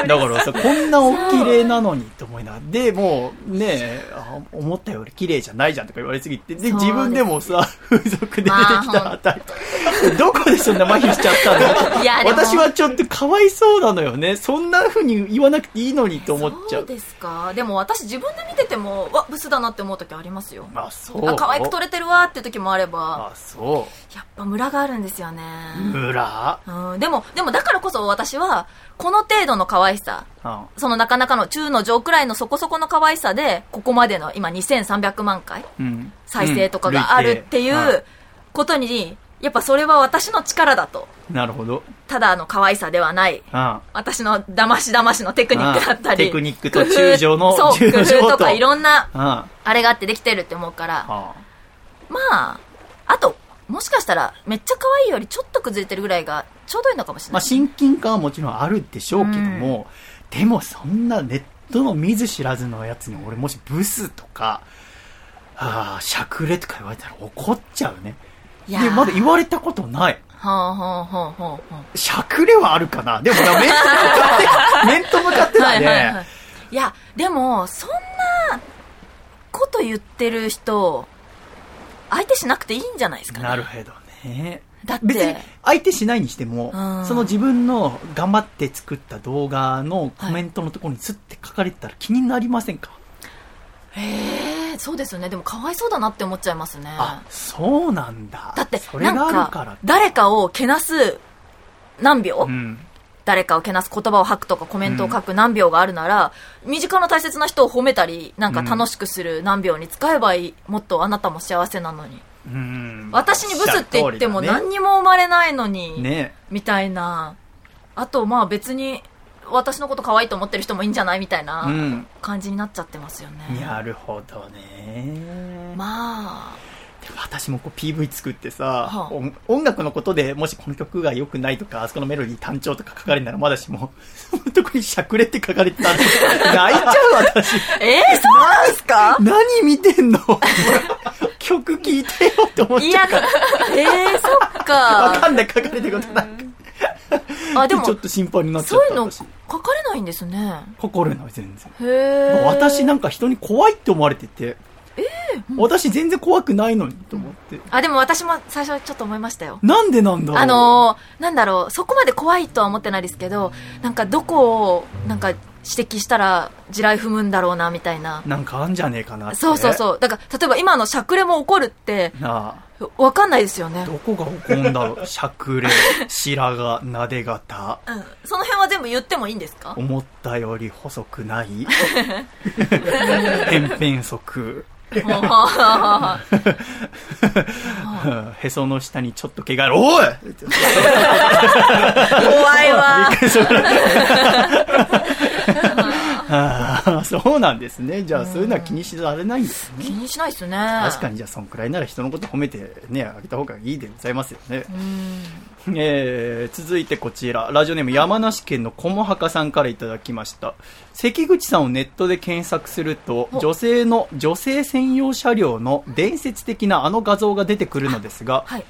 だからさ、こんなお綺麗なのにと思いながら、で、もうね、あ思ったより綺麗じゃないじゃんとか言われすぎて、で、自分でもさ、風俗で出てきまあたあたり、どこでそんな麻痺しちゃったの？私はちょっとかわいそうなのよね。そんな風に言わなくていいのにと思っちゃ。そううですか。でも私自分で見てても、わ、ブスだなって思う時ありますよ。あ、そう。あ、可愛く撮れてるわって時もあれば、あ、そやっぱムラがあるんですよね。う。村うん、でも、でもだからこそ私は、この程度の可愛さ、うん。そのなかなかの中の上くらいのそこそこの可愛さで、ここまでの今2300万回うん。再生とかがあるっていうんうことに、やっぱそれは私の力だと。なるほど。ただの可愛さではない。うん。私の騙し騙しのテクニックだったり。うん テクニックと中将の工 夫そう、工夫とかいろんな、あれがあってできてるって思うから、あ。まあ、あと、もしかしたら、めっちゃ可愛いよりちょっと崩れてるぐらいがちょうどいいのかもしれまあ、ない。親近感はもちろんあるでしょうけども、でもそんなネットの見ず知らずのやつに俺もしブスとか、ああ、しゃくれとか言われたら怒っちゃうね。いやで、まだ言われたことない。はあはあはあはあはあ。しゃくれはあるかなでもな、面と向かって、面と向かってだはいはいい。。いや、でも、そんなこと言ってる人、相手しなくていいんじゃないですかね。なるほどね。だって別に相手しないにしても、うんその自分の頑張って作った動画のコメントのところにスッて書かれてたら気になりませんか、へえ、そうですよね。でもかわいそうだなって思っちゃいますね。あ、そうなんだ。だって、それがあなんか。誰かをけなす何秒、うん。誰かをけなす言葉を吐くとかコメントを書く何秒があるなら、身近な大切な人を褒めたり、なんか楽しくする何秒に使えばいい。もっとあなたも幸せなのに。うん私にブスって言っても何にも生まれないのに。ねみたいな。あと、まあ別に、私のこと可愛いと思ってる人もいいんじゃないみたいなうん感じになっちゃってますよね。なるほどね。まあ、でも私もこう PV 作ってさ、はあ音音楽のことでもしこの曲が良くないとか、あそこのメロディー単調とか書かれるならまだしも、そのとこにしゃくれって書かれてたら 泣いちゃう私。えー、そうなんですか？何見てんの？曲聴いてよって思っいやちゃうから。、えー、そっわか。かんない書かれてることなんか。あ、でもちょっ、と心配になっちゃったそういうの私。書かれないんですね。心ない全然。へえ。私なんか人に怖いって思われてて、私全然怖くないのにと思って。あ、でも私も最初ちょっと思いましたよ。なんでなんだろう？あのー、なんだろう、そこまで怖いとは思ってないですけど、なんかどこを、なんか指摘したら地雷踏むんだろうな、みたいな。なんかあんじゃねえかなって。そうそうそう。だから、例えば今のしゃくれも起こるって、なあ。わかんないですよね。どこが怒んだろう？しゃくれ、白髪、なで型。うん。その辺は全部言ってもいいんですか？思ったより細くない。偏偏足。へその下にちょっと毛がある。おい怖いわ。そうなんですね。じゃあ、そういうのは気にしられないんですね。気にしないっすね。確かに、じゃあ、そんくらいなら人のこと褒めてね、あげた方がいいでございますよね。えー続いてこちら、ラジオネーム山梨県のこもはかさんからいただきました。関口さんをネットで検索すると、お女性の、女性専用車両の伝説的なあの画像が出てくるのですが、はい。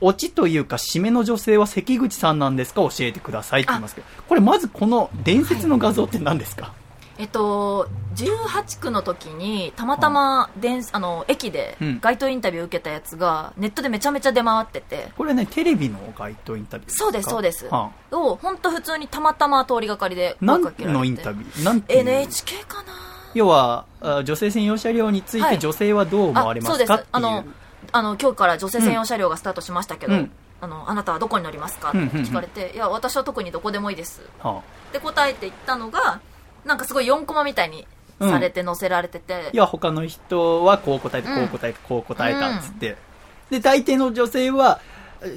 オチというか、締めの女性は関口さんなんですか？教えてくださいって言いますけど、これまずこの伝説の画像って何ですか、えっと、18区の時に、たまたま電、あの、駅でうん。街頭インタビュー受けたやつが、ネットでめちゃめちゃ出回ってて、これね、テレビの街頭インタビューそうです、そうです。はを、本当普通にたまたま通りがかりであ、何。のインタビュー？NHK かな？要は、あ女性専用車両についはい。て女性はどう思われますか、そうです。っていう。あのあの今日から女性専用車両がスタートしましたけど、うん。あのあなたはどこに乗りますか？ってうんうんうん聞かれて、いや私は特にどこでもいいです。はあ。って答えて言ったのがなんかすごい4コマみたいにされて載せられてて、いや、他の人はこう答えて、うんこう答えて、こう答えたっつって。で、大抵の女性は、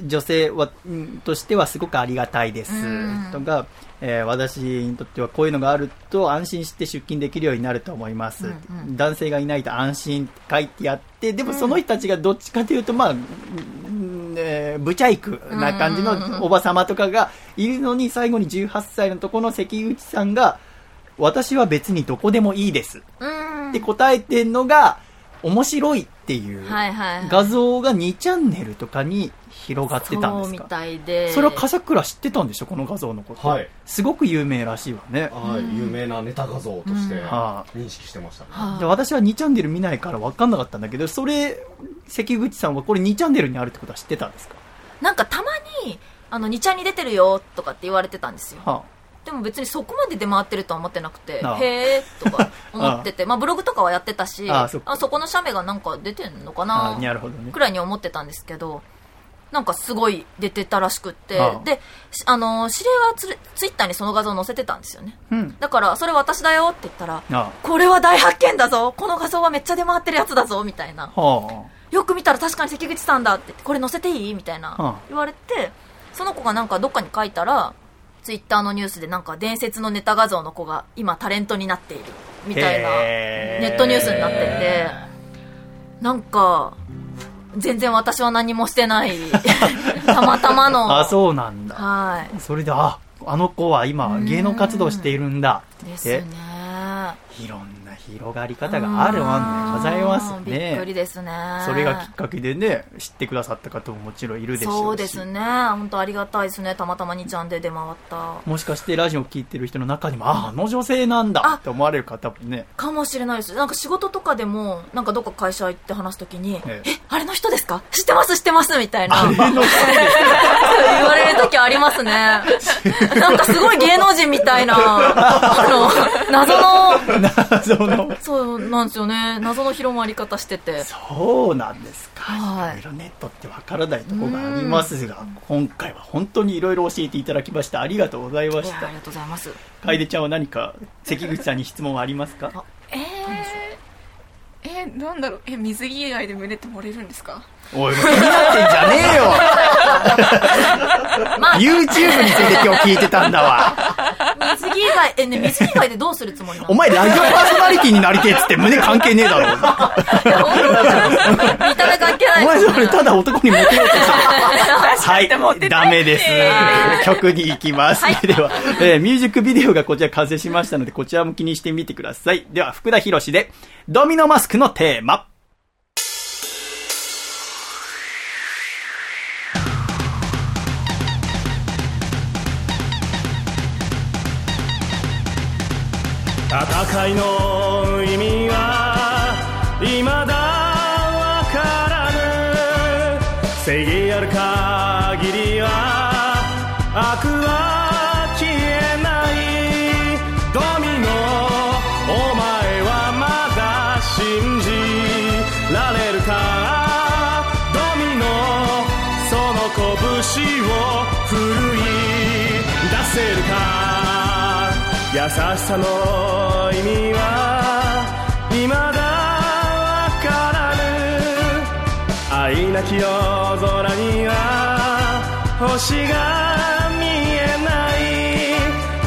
女性は、んとしてはすごくありがたいです。うん。とか、えー私にとってはこういうのがあると安心して出勤できるようになると思います。うんうん。男性がいないと安心って書いてあって、でもその人たちがどっちかというと、まあ、んえーブチャイクな感じのおばさまとかがいるのに、最後に18歳のところの関口さんが、私は別にどこでもいいです。うん。って答えてんのが面白いっていうはいはいはい。画像が2チャンネルとかに広がってたんでそうみすかたいで。それは笠倉知ってたんでしょ？この画像のこと、はい。すごく有名らしいわね。はい、有名なネタ画像としてうん。は認識してましたね。はあで私は2チャンネル見ないから分かんなかったんだけどそれ関口さんはこれ2チャンネルにあるってことは知ってたんですか、なんかたまにあの2ちゃんに出てるよとかって言われてたんですよ。はでも別にそこまで出回ってるとは思ってなくてああ。へえとか思ってて まあブログとかはやってたしあああそこの写メがなんか出てんのかあ、な？あなるほどね。くらいに思ってたんですけどなんかすごい出てたらしくってああ。でしあの指令はツツイッターにその画像載せてたんですよね。うん。だからそれ私だよって言ったらあこれは大発見だぞ。この画像はめっちゃ出回ってるやつだぞみたいな。はよく見たら確かに関口さんだってこれ載せていい？みたいあな言われてその子がなんかどっかに書いたらツイッターのニュースでなんか伝説のネタ画像の子が今タレントになっているみたいなネットニュースになっててなんか全然私は何もしてない。たまたまの。あそうなんだ。はそれでああの子は今芸能活動しているんだいですえね。いろんな広がり方があるわんでございますうんびっくりね。ですね。それがきっかけでね、知ってくださった方ももちろんいるでしょうし。そうですね。本当ありがたいですね。たまたま2ちゃんで出回った。もしかしてラジオ聞いてる人の中にも、あ、あの女性なんだあって思われる方もね。かもしれないです。なんか仕事とかでもなんかどっか会社行って話すときに「ええ。あれの人ですか？知ってます知ってます」みたいな。あれの言われるときありますね。なんかすごい芸能人みたいなあの謎の謎の。そうなんですよね。謎の広まり方してて。そうなんですか。はい。いろいろネットってわからないところがありますが、今回は本当にいろいろ教えていただきました。ありがとうございました。あり。がとうございます。楓ちゃんは何か関口さんに質問はありますか？えー、えー、なんだろう。え水着以外で胸って漏れるんですか？おい、もう気になってんじゃねえよ まあ !YouTube について今日聞いてたんだわ。水着以外えね水着以外でどうするつもりなの？お前ラジオパーソナリティになりてえっつって胸関係ねえだろ。見た目関係ないお前それただ男にモテようとしてる。はい、ダメです。曲に行きます。では、えーミュージックビデオがこちら完成しましたので、こちらも気にしてみてください。では、福田博士で、ドミノマスクのテーマ。戦いの意味は未だわからぬ正義ある限りは悪は消えないドミノお前はまだ信じられるか？ドミノその拳を振るい出せるか？優しさの星が見えない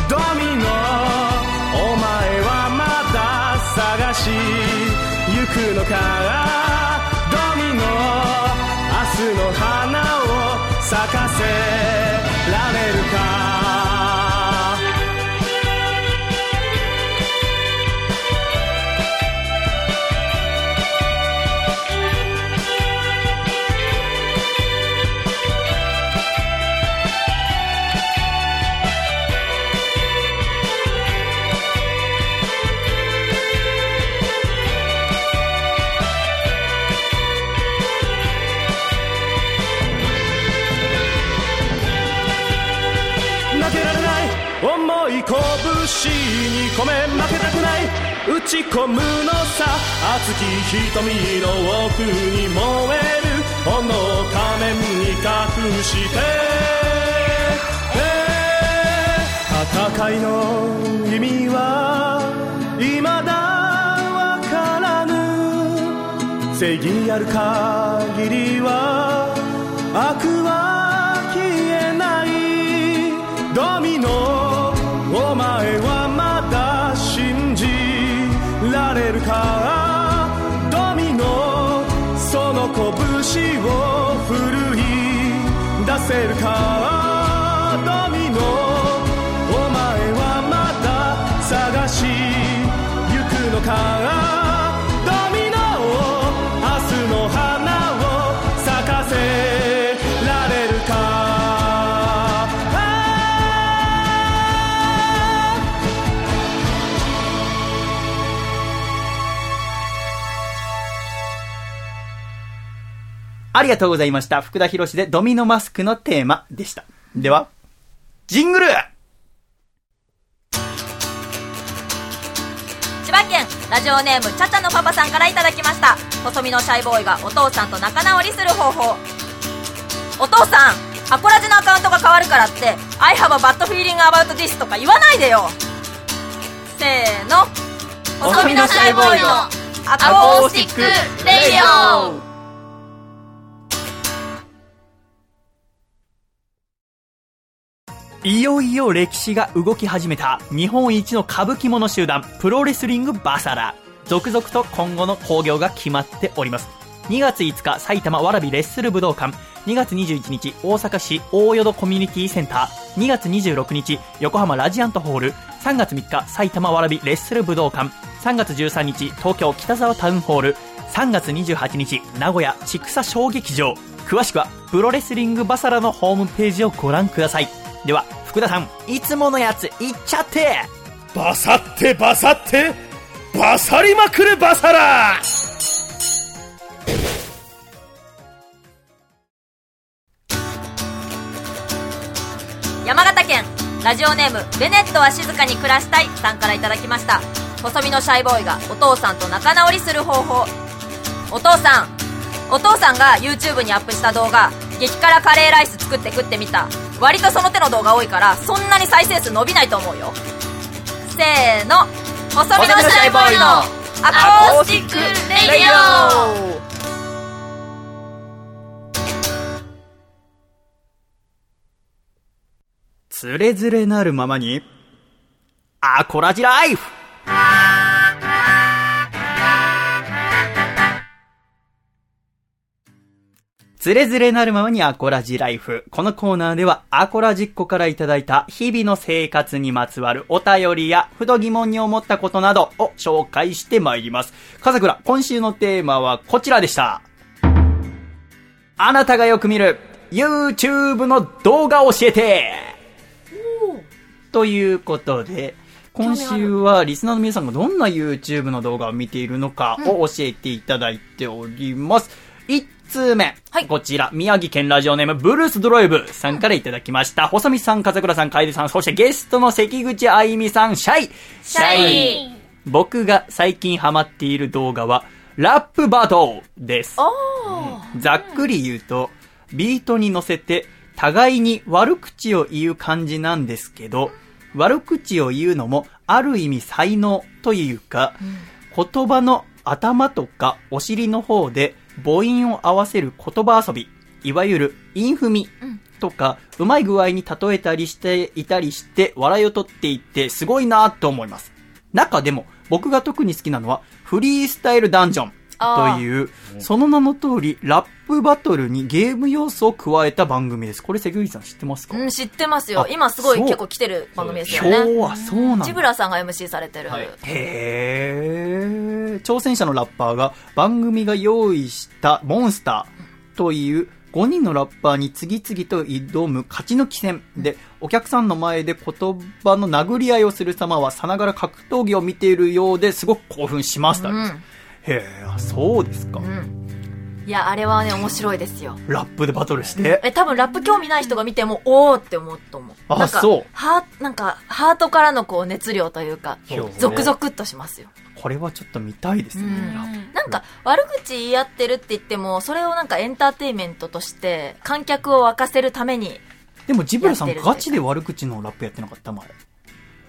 ドミノ。お前はまだ探し行くのかドミノ。明日の花を咲かち込むのさ。熱き瞳の奥に燃える炎を仮面に隠して。戦いの意味は未だわからぬ。正義ある限りは悪い出せありがとうございました。福田博士でドミノマスクのテーマでした。では、ジングル！千葉県ラジオネームちゃちゃのパパさんからいただきました。細身のシャイボーイがお父さんと仲直りする方法。お父さんアコラジのアカウントが変わるからって I have a bad feeling about this とか言わないでよ。せーの。細身のシャイボーイのアコースティックレディオいよいよ歴史が動き始めた。日本一の傾奇者集団プロレスリングバサラ。続々と今後の興行が決まっております。2月5日埼玉わらびレッスル武道館。2月21日大阪市大淀コミュニティセンター。2月26日横浜ラジアントホール。3月3日埼玉わらびレッスル武道館。3月13日東京北沢タウンホール。3月28日名古屋千草小劇場。詳しくはプロレスリングバサラのホームページをご覧ください。では福田さんいつものやついっちゃって。バサってバサってバサりまくるバサラ。山形県ラジオネームベネットは静かに暮らしたいさんからいただきました。細身のシャイボーイがお父さんと仲直りする方法。お父さんお父さんが YouTube にアップした動画激辛カレーライス作って食ってみた割とその手の動画多いからそんなに再生数伸びないと思うよ。せーの。細身のシャイボーイのアコースティックレディオ。つれづれなるままにアコラジライフ。つれづれなるままにアコラジライフ。このコーナーでは、アコラジっ子からいただいた日々の生活にまつわるお便りや、ふと疑問に思ったことなどを紹介してまいります。笠倉、今週のテーマはこちらでした。あなたがよく見る YouTube の動画を教えてということで、今週はリスナーの皆さんがどんな YouTube の動画を見ているのかを教えていただいております。1通目。はいこちら、宮城県ラジオネーム、ブルースドライブさんからいただきました。細見さん、風倉さん、楓さん、そしてゲストの関口あゆみさん、シャイ。シャイ僕が最近ハマっている動画は、ラップバトルです。ざっくり言うと、ビートに乗せて、互いに悪口を言う感じなんですけど、悪口を言うのも、ある意味才能というか、言葉の頭とかお尻の方で、母音を合わせる言葉遊び、いわゆるインフミとか、うまい具合に例えたりしていたりして、笑いを取っていって、すごいなと思います。中でも、僕が特に好きなのは、フリースタイルダンジョンという、その名の通り、ラップバトルにゲーム要素を加えた番組です。これ、関口さん知ってますか、うん、知ってますよあ。今すごい結構来てる番組ですよ今日ね。はそうなんだジブラさんが MC されてる。はいへー。挑戦者のラッパーが番組が用意したモンスターという5人のラッパーに次々と挑む勝ち抜き戦で、お客さんの前で言葉の殴り合いをする様はさながら格闘技を見ているようですごく興奮しました。うん。へー、あそうですか、うん。いや、あれはね、面白いですよ。ラップでバトルして？え、多分ラップ興味ない人が見ても、おーって思うと思う。あなんかそうハーなんか、ハートからのこう熱量というか、そうですねゾクゾクっとしますよ。これはちょっと見たいですね。うんラップなんか、悪口言い合ってるって言っても、それをなんかエンターテインメントとして、観客を沸かせるために、でもジブラさんやってるガチで悪口のラップやってなかった？前。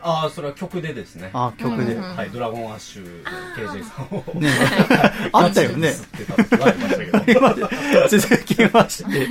ああ、それは曲でですね。あ、曲で。うんはい、ドラゴンアッシュの KJ さんを。ね あったよね。吸ってた時はありましたけど。続きまして、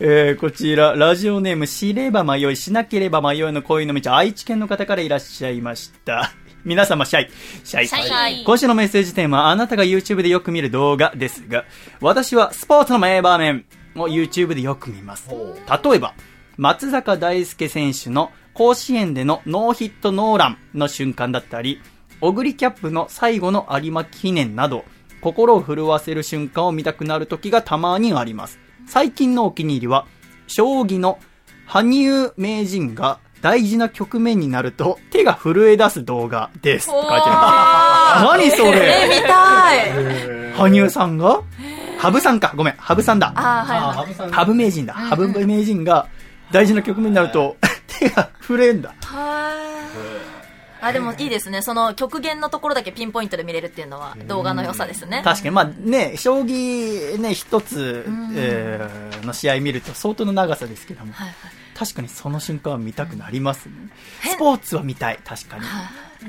えーこちら、ラジオネーム、知れば迷い、しなければ迷いの恋の道、愛知県の方からいらっしゃいました。皆様、シャイ。シャイ。シャイ今週のメッセージテーマは、あなたが YouTube でよく見る動画ですが、私はスポーツの名場面を YouTube でよく見ます。例えば、松坂大輔選手の甲子園でのノーヒットノーランの瞬間だったり、オグリキャップの最後の有馬記念など、心を震わせる瞬間を見たくなる時がたまにあります。最近のお気に入りは、将棋の羽生名人が大事な局面になると手が震え出す動画です。って書いてある。何そえ、れ見たい羽生さんが？羽生さんか。ごめん。羽生さんだ。あー、ははい。羽生名人だ。羽生名人が大事な局面になると手が震えんだ。はい。あ、でもいいですね。その極限のところだけピンポイントで見れるっていうのは動画の良さですね。確かに、まあね、将棋ね、一つ、えーの試合見ると相当の長さですけども、はいはい確かにその瞬間は見たくなりますね。へスポーツは見たい、確かに。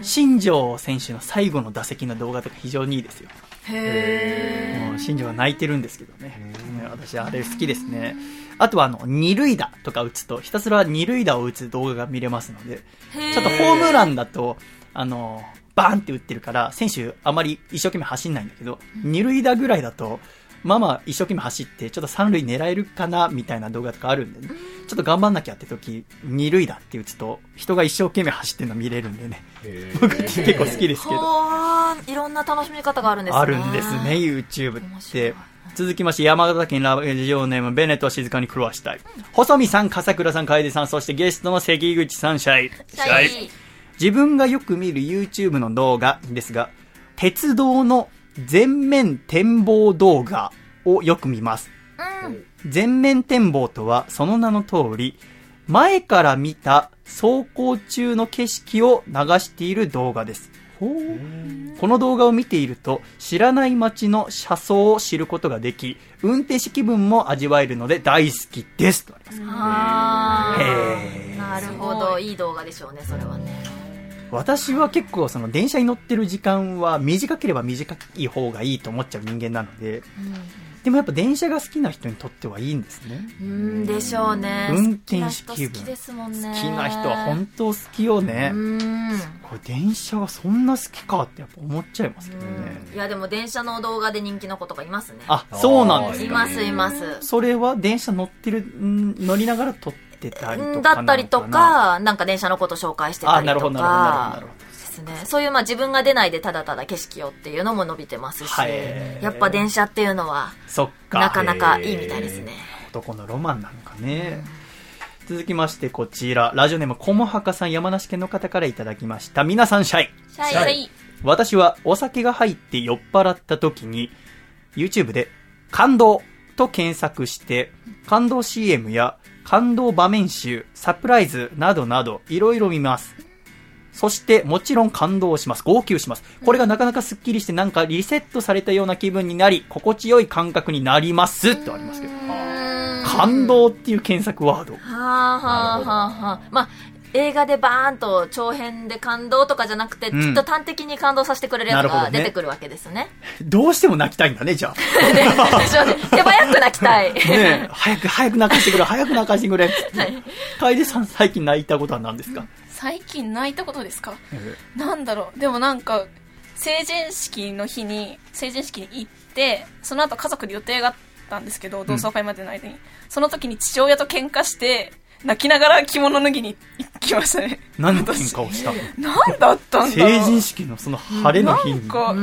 新庄選手の最後の打席の動画とか非常にいいですよ。へもう新庄は泣いてるんですけどね。ね私あれ好きですね。あとはあの、二塁打とか打つと、ひたすら二塁打を打つ動画が見れますので、ーちょっとホームランだと、あの、バーンって打ってるから、選手あまり一生懸命走んないんだけど、二塁打ぐらいだと、まあまあ一生懸命走って、ちょっと三塁狙えるかな、みたいな動画とかあるんでね。ちょっと頑張んなきゃって時、二塁打って打つと、人が一生懸命走ってるの見れるんでね。へー僕結構好きですけど。いろんな楽しみ方があるんですね。あるんですね、YouTube 面って白い。続きまして、山形県ラジオネーム、ベネットを静かに狂わしたい。細見さん、笠倉さん、楓さん、そしてゲストの関口さん、シャイ。シャイ自分がよく見る YouTube の動画ですが、鉄道の全面展望動画をよく見ます。全面展望とは、その名の通り、前から見た走行中の景色を流している動画です。この動画を見ていると、知らない街の車窓を知ることができ、運転士気分も味わえるので大好きです。とありますなるほど。いい動画でしょうね、それはね。私は結構その電車に乗ってる時間は短ければ短い方がいいと思っちゃう人間なので、でもやっぱ電車が好きな人にとってはいいんですね。うん、でしょうね。運転好士気分好きですもんね。好きな人は本当好きよね。うん。これ電車がそんな好きかってやっぱ思っちゃいますけどね。いや、でも電車の動画で人気の子とかいますね。あ、そうなんですか。います、います。それは電車乗ってる、ん乗りながら撮ってたりとかだったりと、か、なんか電車のこと紹介してたあ、りとなるほど、なるほど、なるほどなかるほど。ですね。そういうまあ自分が出ないでただただ景色をっていうのも伸びてますし、はいやっぱ電車っていうのはそっか。なかなかいいみたいですね。男のロマンなのかね。続きましてこちら、ラジオネームこもはかさん山梨県の方からいただきました。皆さんシャイ。シャイシャイ。私はお酒が入って酔っ払った時に、YouTube で感動と検索して、感動 CM や感動場面集、サプライズなどなど、いろいろ見ます。そして、もちろん感動します。号泣します。これがなかなかスッキリして、なんかリセットされたような気分になり、心地よい感覚になります。とありますけど。感動っていう検索ワード。はあはあはあはあ。まあ、映画でバーンと長編で感動とかじゃなくて、んきっと端的に感動させてくれるやつが出てくるわけですね。どうしても泣きたいんだね、じゃあ。手早く泣きたい。ねえ、早く、早く泣かしてくれ、早く泣かしてくれ。楓さん最近泣いたことは何ですか？最近泣いたことですか？なんだろう。でもなんか、成人式の日に、成人式に行って、その後家族で予定があったんですけど、同窓会までの間に。その時に父親と喧嘩して、泣きながら着物脱ぎに行きましたね。何の喧嘩をしたの？なんだったんだろう成人式のその晴れの日に。なんか、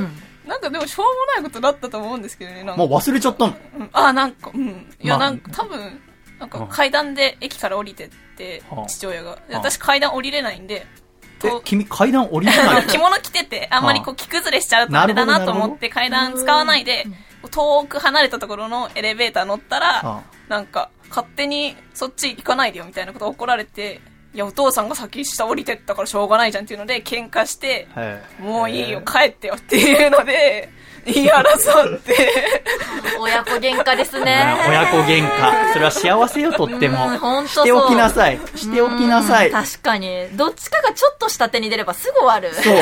なんかでもしょうもないことだったと思うんですけどね。なんかもう忘れちゃったの。うんあ、なんか、うん。いや、まあなんか、多分、なんか階段で駅から降りてってはあ、父親が。で私階段降りれないんで、えと、君階段降りれない 着物着てて、あんまりこう着崩れしちゃうとあれだなと思って階段使わないで、遠く離れたところのエレベーター乗ったはら、なんか、勝手にそっち行かないでよみたいなこと怒られて、いや、お父さんが先下降りてったからしょうがないじゃんっていうので、喧嘩して、はいもういいよ、帰ってよっていうので、言い争って、親子喧嘩ですうんね。親子喧嘩。それは幸せよ、とってもしておきなさい。しておきなさい。確かに。どっちかがちょっと下手に出ればすぐ終わる。そう。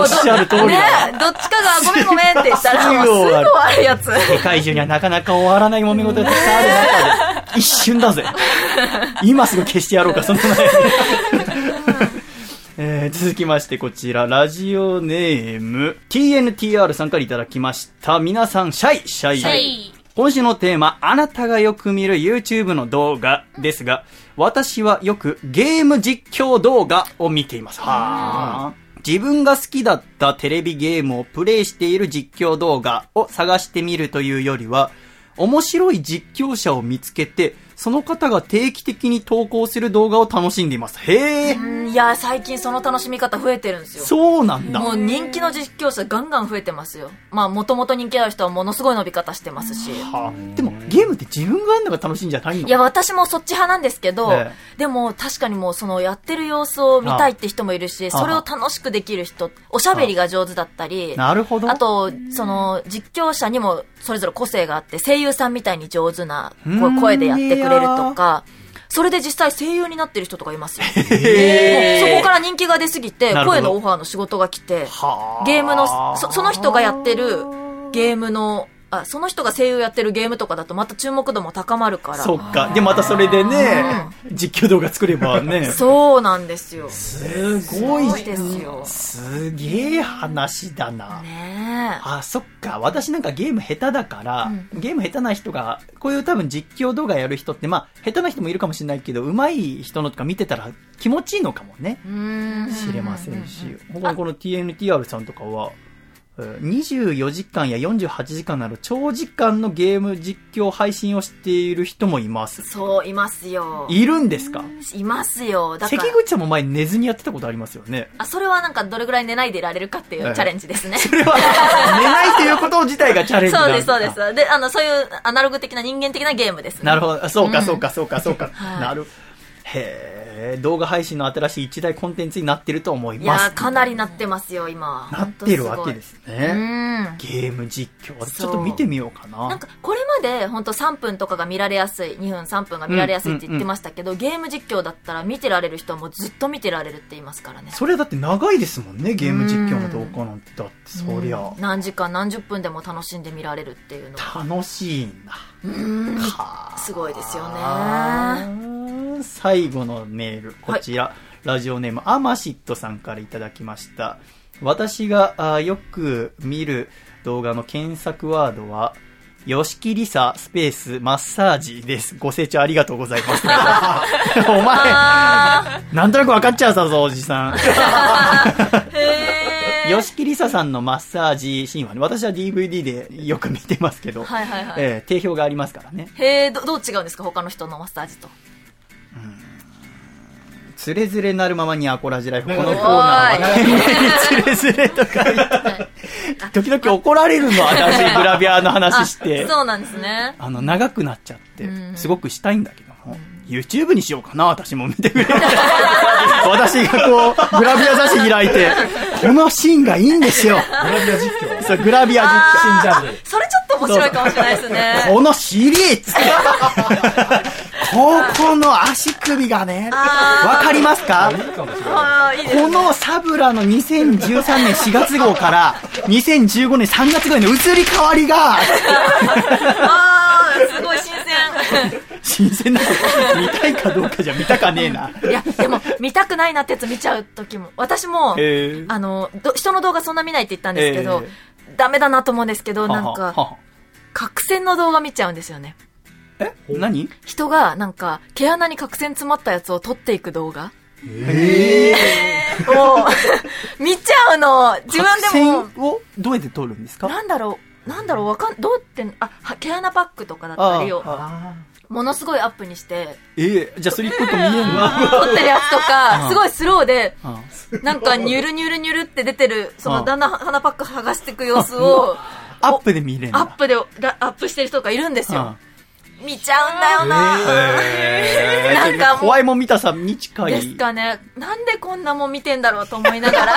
おっしゃる通りねだ。どっちかがごめんごめんって言ったらもうすぐすぐ終わる終わるやつ。世界中にはなかなか終わらない揉め事がたくさんある中で、一瞬だぜ。今すぐ消してやろうか、その前に。えー続きましてこちら、ラジオネーム、TNTR さんからいただきました。皆さん、シャイ、シャイ。はい今週のテーマ、あなたがよく見る YouTube の動画ですが、私はよくゲーム実況動画を見ています。はあ。自分が好きだったテレビゲームをプレイしている実況動画を探してみるというよりは、面白い実況者を見つけて、その方が定期的に投稿する動画を楽しんでいます。へえ、うんいや、最近その楽しみ方増えてるんですよ。そうなんだ。もう人気の実況者ガンガン増えてますよ。まあ、もともと人気ある人はものすごい伸び方してますし。はあでも、ゲームって自分がやるのが楽しいんじゃないの？いや、私もそっち派なんですけど、えでも確かにもうそのやってる様子を見たいって人もいるし、あそれを楽しくできる人、おしゃべりが上手だったり、なるほど。あと、その、実況者にもそれぞれ個性があって、声優さんみたいに上手な声でやってくれるとか、それで実際声優になってる人とかいますよ。そこから人気が出すぎて声のオファーの仕事が来て、はあ。ゲームの、そその人がやってるゲームの、あ、その人が声優やってるゲームとかだとまた注目度も高まるから。そっか。で、またそれでね、実況動画作ればね。そうなんですよ。すごいですよすげえ話だな。ねえ。あ、そっか。私なんかゲーム下手だから、ゲーム下手な人が、こういう多分実況動画やる人って、まあ、下手な人もいるかもしれないけど、上手い人のとか見てたら気持ちいいのかもね。うーん。知れませんし。他にこの TNTR さんとかは、えー24時間や48時間など長時間のゲーム実況配信をしている人もいます。そう、いますよ。いるんですか？いますよ。だか関ら、口さんも前寝ずにやってたことありますよね。あ、それはなんかどれぐらい寝ないでいられるかっていええうチャレンジですね。それは、寝ないということ自体がチャレンジなんだそうです、そうです。で、あの、そういうアナログ的な人間的なゲームですね。なるほど。そうか、うんそうか、そうか、そうか。はいなる。へえ、動画配信の新しい一大コンテンツになってると思いいます。やー、かなりなってますよ、今。なってるわけですうね。ん。ゲーム実況。私ちょっと見てみようかな。なんか、これまで本当3分とかが見られやすい、2分3分が見られやすいって言ってましたけど、ゲーム実況だったら見てられる人はもうずっと見てられるって言いますからね。それだって長いですもんね、ゲーム実況の動画なんて。だって、そりゃ、何時間何十分でも楽しんで見られるっていうのは。楽しいんだ。かすごいですよね。ね。最後のメール、こちら、ラジオネーム、アマシットさんからいただきました。私があーよく見る動画の検索ワードは、吉木りさスペースマッサージです。ご清聴ありがとうございます。お前、なんとなく分かっちゃうさぞ、おじさん。へ吉木りささんのマッサージシーンはね、私は DVD でよく見てますけど、はいはいはいえー定評がありますからね。ー。へえ、ど、どう違うんですか？他の人のマッサージと。つれづれなるままにアコラジライフ。このコーナーは、つれづれとか言って、時々怒られるの、私、グラビアの話して。そうなんですね。あの、長くなっちゃってう、んすごくしたいんだけども、YouTube にしようかな、私も見てくれ。私がこう、グラビア雑誌開いて、このシーンがいいんですよ。グラビア実況。そう、グラビア実況。新ジャンル。それちょっと面白いかもしれないですね。このシリーズこここの足首がね、わかりますか？このサブラの2013年4月号から2015年3月号への移り変わりが、新鮮な見たいかどうかじゃ見たかねえな。いやでも見たくないなってやつ見ちゃう時も。私もへー。あのど人の動画そんな見ないって言ったんですけど、ダメだなと思うんですけどなんか角栓の動画見ちゃうんですよね。え？何？人がなんか毛穴に角栓詰まったやつを取っていく動画。えを 見ちゃうの。自分でも。角栓をどうやって取るんですか？なんだろうなんだろうわかんどうやってあは毛穴パックとかだったりをあものすごいアップにして。ええじゃあそれ一個一個見えんの？撮ってるやつとうか んすごいスローであなんかニュルニュルニュルって出てるそうんのだんだん鼻パック剥がしていく様子をアップで見れんだ。アップでラアップしてる人がいるんですよ。うん見ちゃうんだよな。えー。なんか怖いもん見たさに近い。ですかね。なんでこんなもん見てんだろうと思いながら。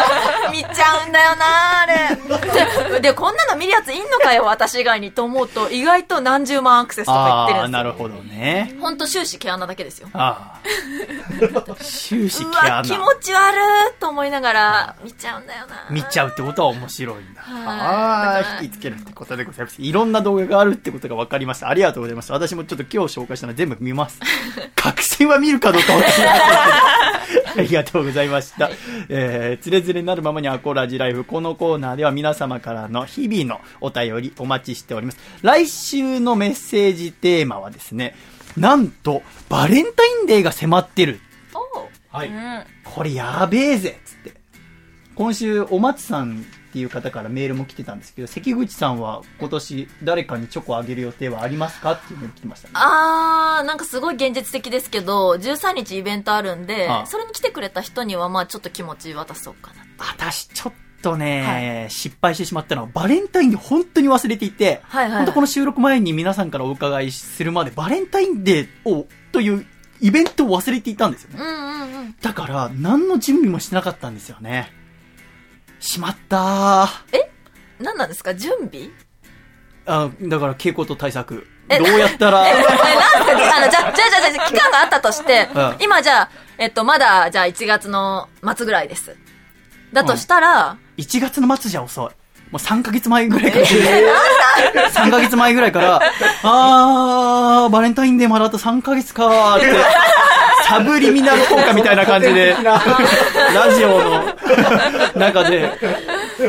見ちゃうんだよなあれ。ででこんなの見るやついんのかよ私以外にと思うと。意外と何十万アクセスとか言ってるんでなるほどね。ほんと終始毛穴だけですよ。ああ終始う毛穴。わ気持ち悪いと思いながら見ちゃうんだよな。見ちゃうってことは面白いんだ。はい。ああ、引きつけるってことでございます。いろんな動画があるってことが分かりました。ありがとうございます。私もちょっと今日紹介したの全部見ます。確信は見るかどうかわ ありがとうございました。えー、つれづれなるままにアコラジライフ。このコーナーでは皆様からの日々のお便りお待ちしております。来週のメッセージテーマはですね、なんと、バレンタインデーが迫ってる。はい。うん。これやべえぜっつって。今週、お松さんっていう方からメールも来てたんですけど、関口さんは今年誰かにチョコあげる予定はありますか？っていうメール来てましたね。あー、なんかすごい現実的ですけど、13日イベントあるんであ、それに来てくれた人には、まあちょっと気持ち渡そうかな。私、ちょっとね、失敗してしまったのは、バレンタインで本当に忘れていて、はいはいはい本当この収録前に皆さんからお伺いするまで、バレンタインデーを、というイベントを忘れていたんですよね。うんうんうん。だから、何の準備もしてなかったんですよね。しまったー。何なんですか？準備？あだから傾向と対策。どえうやったら、え、なんであの、じゃ、じゃあじゃあじゃあ期間があったとして、うん今じゃあ、えっと、まだ、じゃあ1月の末ぐらいです。だとしたら、1月の末じゃ遅い。もう3ヶ月前ぐらいから。3ヶ月前ぐらいから、あー、バレンタインデーまであと3ヶ月かーって、サブリミナル効果みたいな感じで、ラジオの中で、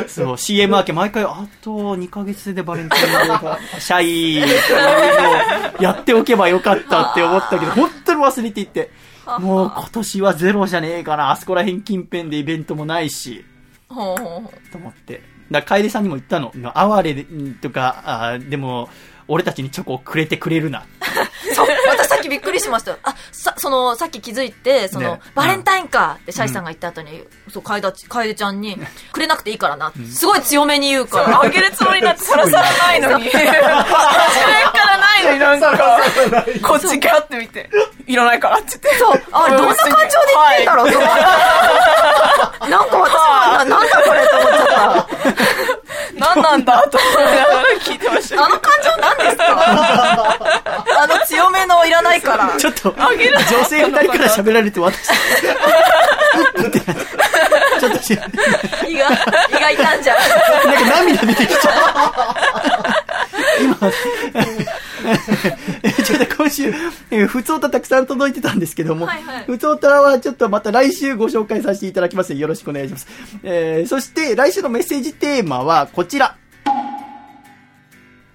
そう、CM 明け毎回、あと2ヶ月でバレンタインデーが、シャイー、やっておけばよかったって思ったけど、本当に忘れていて、もう今年はゼロじゃねえかな、あそこら辺近辺でイベントもないし。と思って。だ、楓さんにも言ったの。哀れとか、ああでも、俺たちにチョコをくれてくれるな。そう、私さっきびっくりしました。よ。あ、さ、その、さっき気づいて、その、ね。バレンタインかってシャイさんが言った後に、そう、楓ち、楓ちゃんに、くれなくていいからな、すごい強めに言うから、あげるつもりなんてさらさらないのに。初めからないのになんか、こっちガって見て、いらないからって言って。そう、あ、どんな感情で言ってんだろうと思って。なんか私もな、なんだこれと思っちゃった。何なんだと思いながら聞いてました。あの感情何ですか？あの強めのいらないから。ちょっと、女性二人から喋られて私、ちょっと胃 が、胃が痛んじゃう。涙出てきちゃう。今、えちょっと今週、えー、ふつおたたくさん届いてたんですけども、はいはいふつおたはちょっとまた来週ご紹介させていただきますよろしくお願いします。えー、そして来週のメッセージテーマはこちら。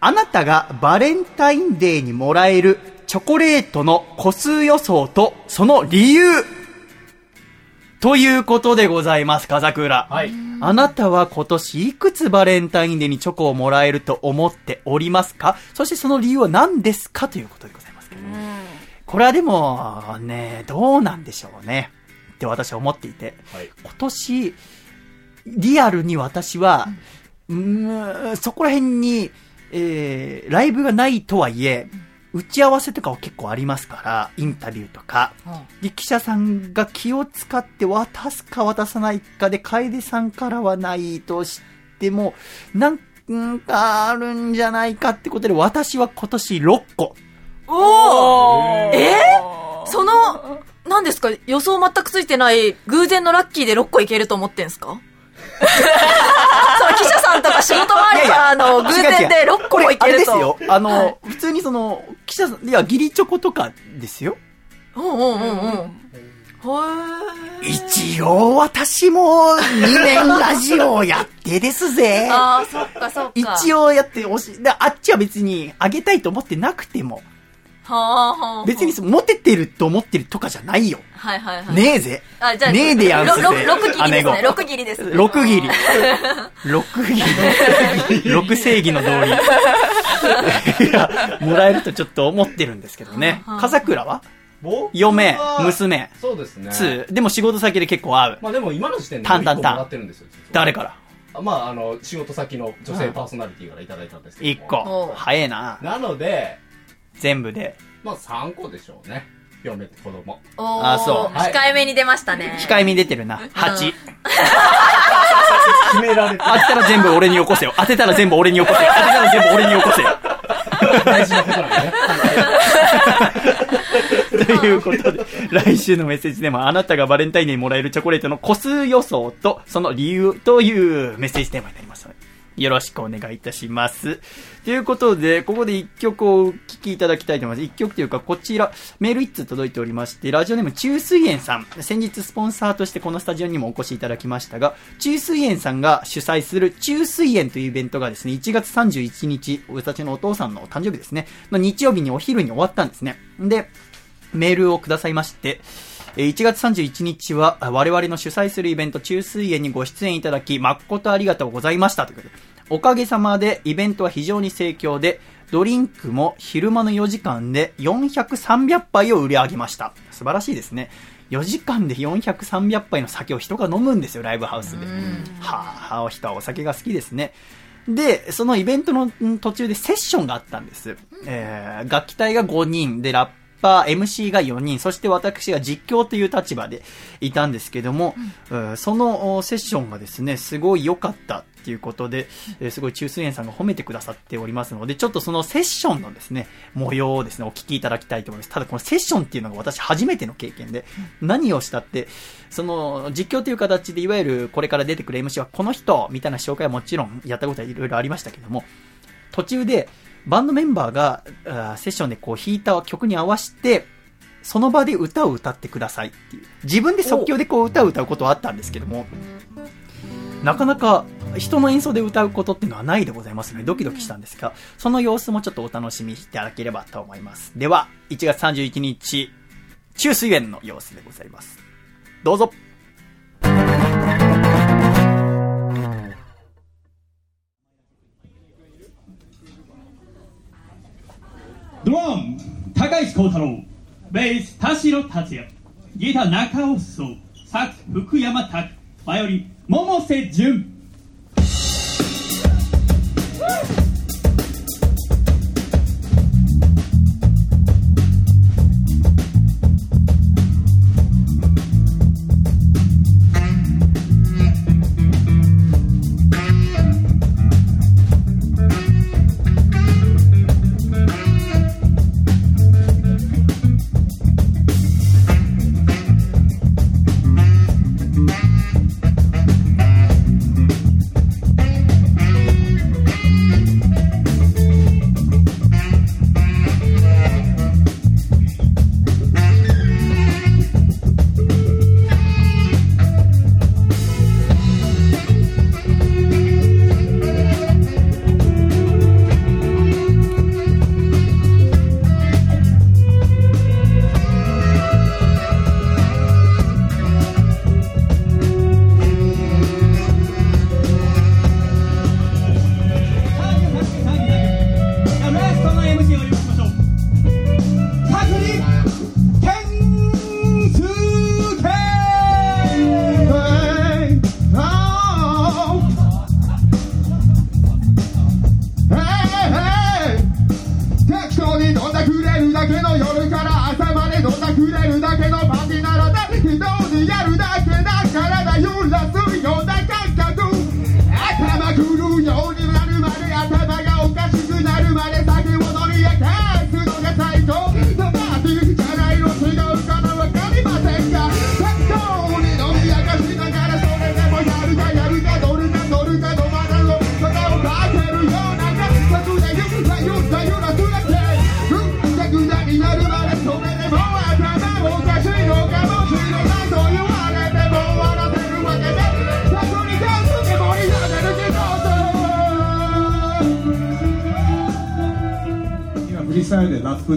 あなたがバレンタインデーにもらえるチョコレートの個数予想とその理由ということでございます、風倉。はい。あなたは今年いくつバレンタインデーにチョコをもらえると思っておりますか？そしてその理由は何ですかということでございますけど、これはでも、ね、どうなんでしょうね。って私は思っていて、はい。今年、リアルに私は、うーん、そこら辺に、えー、ライブがないとはいえ、打ち合わせとかは結構ありますから、インタビューとか、で、記者さんが気を使って渡すか渡さないかで、楓さんからはないとしても、なんかあるんじゃないかってことで、私は今年6個。おー！えか？予想全くついてない、偶然のラッキーで6個いけると思ってんすか？その記者さんとか仕事周りが、あの、偶然で6個もいあけると。れですよ。あの、普通にその、記者さん、いや、義理チョコとかですよ。うんうんうんうん。一応私も2年ラジオをやってですぜ。ああ、そっかそっか。一応やってほしい。であっちは別にあげたいと思ってなくても。別にそモテてると思ってるとかじゃないよ。はいはいはい。ねえぜ。あ、じゃあ、ねえでやんすぜ切りですね。六切りですね。六切り。六切り。六正義の道理。いや、もらえるとちょっと思ってるんですけどね。笠倉は？僕嫁は、娘、そうですね。つでも仕事先で結構会う。まあでも今の時点でタンタンタン一個もらってるんですよ。実は誰から？あまああの、仕事先の女性パーソナリティからいただいたんですけど。一個おう。早えな。なので、全部で。まあ3個でしょうね。嫁って子供。あそうはい控えめに出ましたね。控えめに出てるな。8。決められて当てたら全部俺によこせよ。当てたら全部俺によこせよ。当てたら全部俺によこせよ。大事なことなんでね。ということで、来週のメッセージでもあなたがバレンタインデーにもらえるチョコレートの個数予想とその理由というメッセージテーマになりますので、よろしくお願いいたします。ということで、ここで一曲をお聴きいただきたいと思います。一曲というか、こちら、メール一通届いておりまして、ラジオネーム中水園さん。先日スポンサーとしてこのスタジオにもお越しいただきましたが、中水園さんが主催する中水園というイベントがですね、1月31日、私のお父さんの誕生日ですね、の日曜日にお昼に終わったんですね。で、メールをくださいまして、1月31日はあ我々の主催するイベント中水園にご出演いただき誠ありがとうございましたということで、おかげさまでイベントは非常に盛況で、ドリンクも昼間の4時間で400、300杯を売り上げました。素晴らしいですね。4時間で400、300杯の酒を人が飲むんですよ、ライブハウスで。はあ、人はお酒が好きですね。で、そのイベントのん途中でセッションがあったんです。えー、楽器隊が5人で、ラッパー、MC が4人、そして私が実況という立場でいたんですけども、うんそのおセッションがですね、すごい良かったっていうことで、えーすごい中水園さんが褒めてくださっておりますので、ちょっとそのセッションのですね、模様をですね、お聞きいただきたいと思います。ただこのセッションっていうのが私初めての経験で、何をしたって、その実況という形でいわゆるこれから出てくる MC はこの人みたいな紹介はもちろんやったことはいろいろありましたけども、途中でバンドメンバーがあーセッションでこう弾いた曲に合わせて、その場で歌を歌ってくださいっていう。自分で即興でこう歌を歌うことはあったんですけども、なかなか人の演奏で歌うことっていうのはないでございますので、ドキドキしたんですが、その様子もちょっとお楽しみいただければと思います。では、1月31日、中水園の様子でございます。どうぞ。ドラム高石幸太郎。ベース田代達也。ギター中尾壮。サックス福山拓。バイオリン百瀬淳「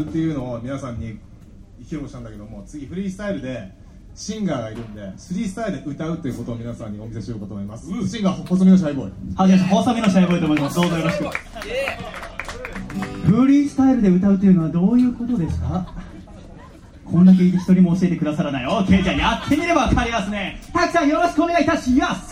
プっていうのを皆さんに披露したんだけども次フリースタイルでシンガーがいるんでフリースタイルで歌うとい。うことを皆さん。にお見せしようかと思います、うん、シンガー細身のシャイボーイはじめまして細身のシャイボーイと思います。どうぞよろしくフリースタイルで歌うというのはどういうことですか？こんだけ一人も教えてくださらない。OK じゃあやってみればわかりますね。たくさんよろしくお願いいたします。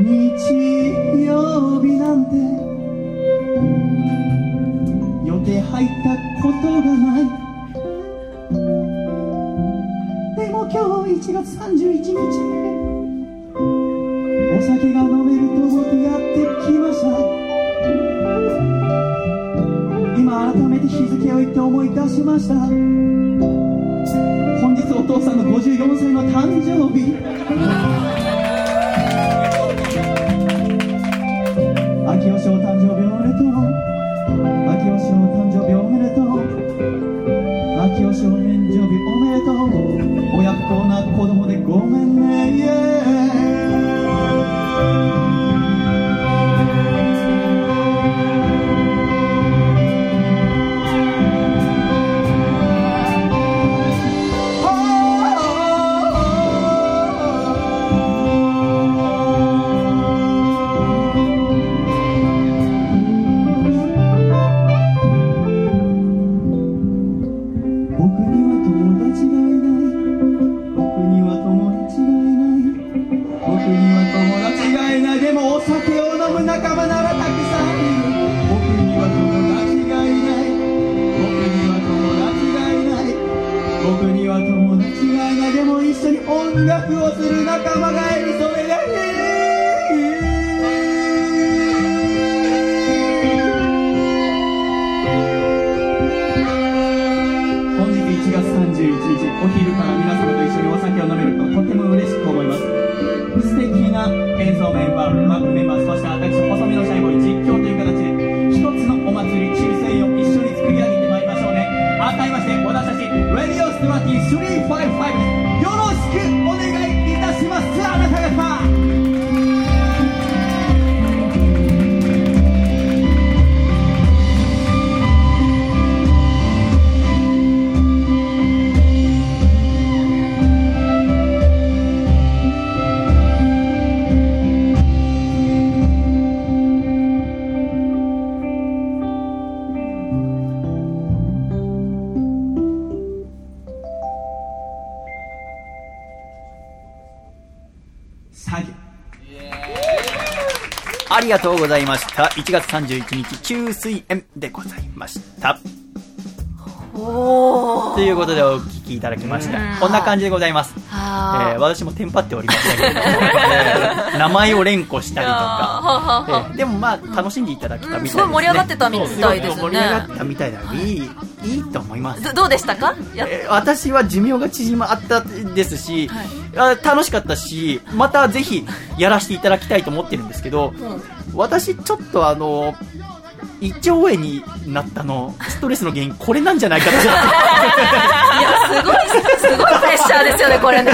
日曜日なんて予定入ったことがない。でも今日1月31日。お酒が飲めると思ってやってきました。今改めて日付を言って思い出しました。本日お父さんの54歳の誕生日。親不孝な子供でごめんね。りがとうございました。1月31日、中水園でございました。ということでお聞きいただきました。こんな感じでございます。はえー私もテンパっておりましたけれども、えー名前を連呼したりとか、えーでもまあ楽しんでいただけたみたいです、ね。すごい盛り上がってたみたいですね。盛り上がったみたいだいい、い。いと思います。どどうでしたか？やえー私は寿命が縮まったですし、あ楽しかったし、またぜひやらせていただきたいと思ってるんですけど、私ちょっとあの、胃腸炎になったの、ストレスの原因、これなんじゃないかと。いや、すごい、すごいプレッシャーですよね、これね。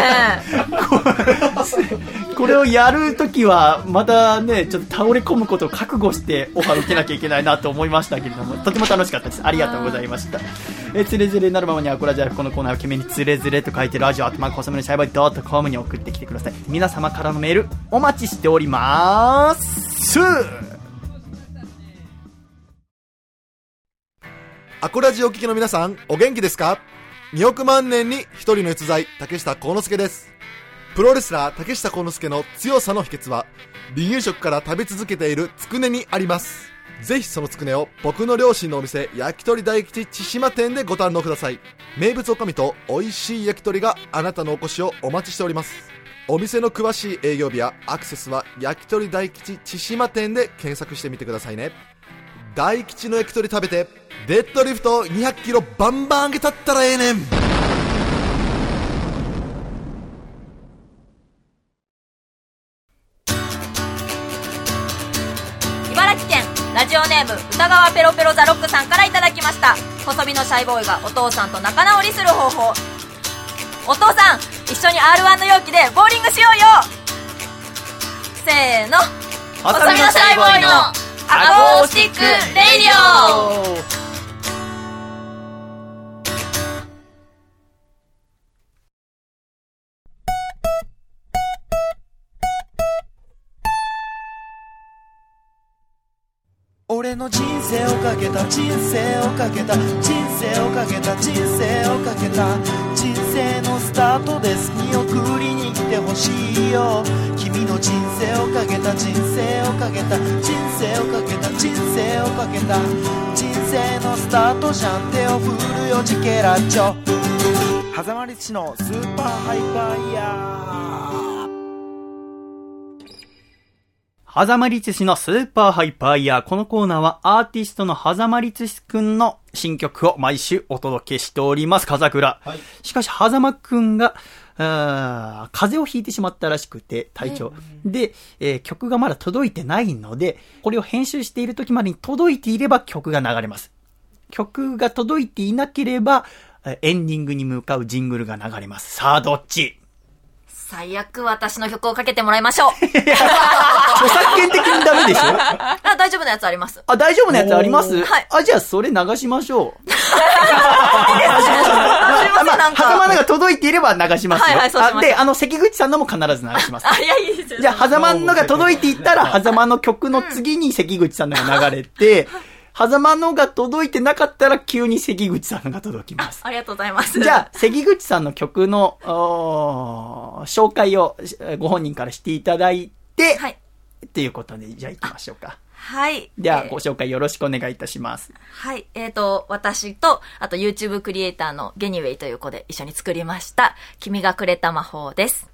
これをやるときは、またね、ちょっと倒れ込むことを覚悟してオファー受けなきゃいけないなと思いましたけれども、とても楽しかったです。ありがとうございました。えー、つれづれになるままにアコラジャルこのコーナーを決めにつれづれと書いてるラジオアットマーク細めのシャイバイドットコムに送ってきてください。皆様からのメール、お待ちしておりまーす。アコラジオお聞きの皆さん、お元気ですか ?2 億万年に一人の逸材、竹下幸之助です。プロレスラー竹下幸之助の強さの秘訣は、離乳食から食べ続けているつくねにあります。ぜひそのつくねを僕の両親のお店、焼き鳥大吉千島店でご堪能ください。名物おかみと美味しい焼き鳥があなたのお越しをお待ちしております。お店の詳しい営業日やアクセスは焼き鳥大吉千島店で検索してみてくださいね。大吉の焼き鳥食べてデッドリフト200キロバンバン上げたったらええねんオネーム歌川ペロペロザロックさんからいただきました。細身のシャイボーイがお父さんと仲直りする方法。お父さん一緒に R1 の容器でボーリングしようよ。せーの。細身のシャイボーイのアコースティックレイディオ。俺の人生をかけた人生をかけた人生をかけた人生をかけた人生のスタートです。見送りに来てほしいよ。君の人生をかけた人生をかけた人生をかけた人生をかけた人生のスタートじゃん。手を振るよジケラッチョ。狭間律師のスーパーハイパーイヤー。狭間律師のスーパーハイパーイヤー。このコーナーはアーティストの狭間律師くんの新曲を毎週お届けしております。風倉。しかし、狭間くんが、風邪をひいてしまったらしくて、体調。で、えー曲がまだ届いてないので、これを編集している時までに届いていれば曲が流れます。曲が届いていなければ、えーエンディングに向かうジングルが流れます。さあ、どっち？最悪私の曲をかけてもらいましょう。著作権的にダメでしょ？あ大丈夫なやつあります。あ、大丈夫なやつあります？はい。あ、じゃあそれ流しましょう。あすいません。なんか。狭間のが届いていれば流しますよ。はいはいそうしますあで、あの、関口さんのも必ず流します。あいやいいですよ。じゃあ、狭間のが届いていったら、狭間の曲の次に関口さんのが流れて、狭間のが届いてなかったら急に関口さんのが届きます。ありがとうございますじゃあ、関口さんの曲の、紹介をえご本人からしていただいて、はいっていうことで、じゃあ行きましょうか。はいでは、えーご紹介よろしくお願いいたします。はい。えっ、と、私と、あと YouTube クリエイターのゲニウェイという子で一緒に作りました、君がくれた魔法です。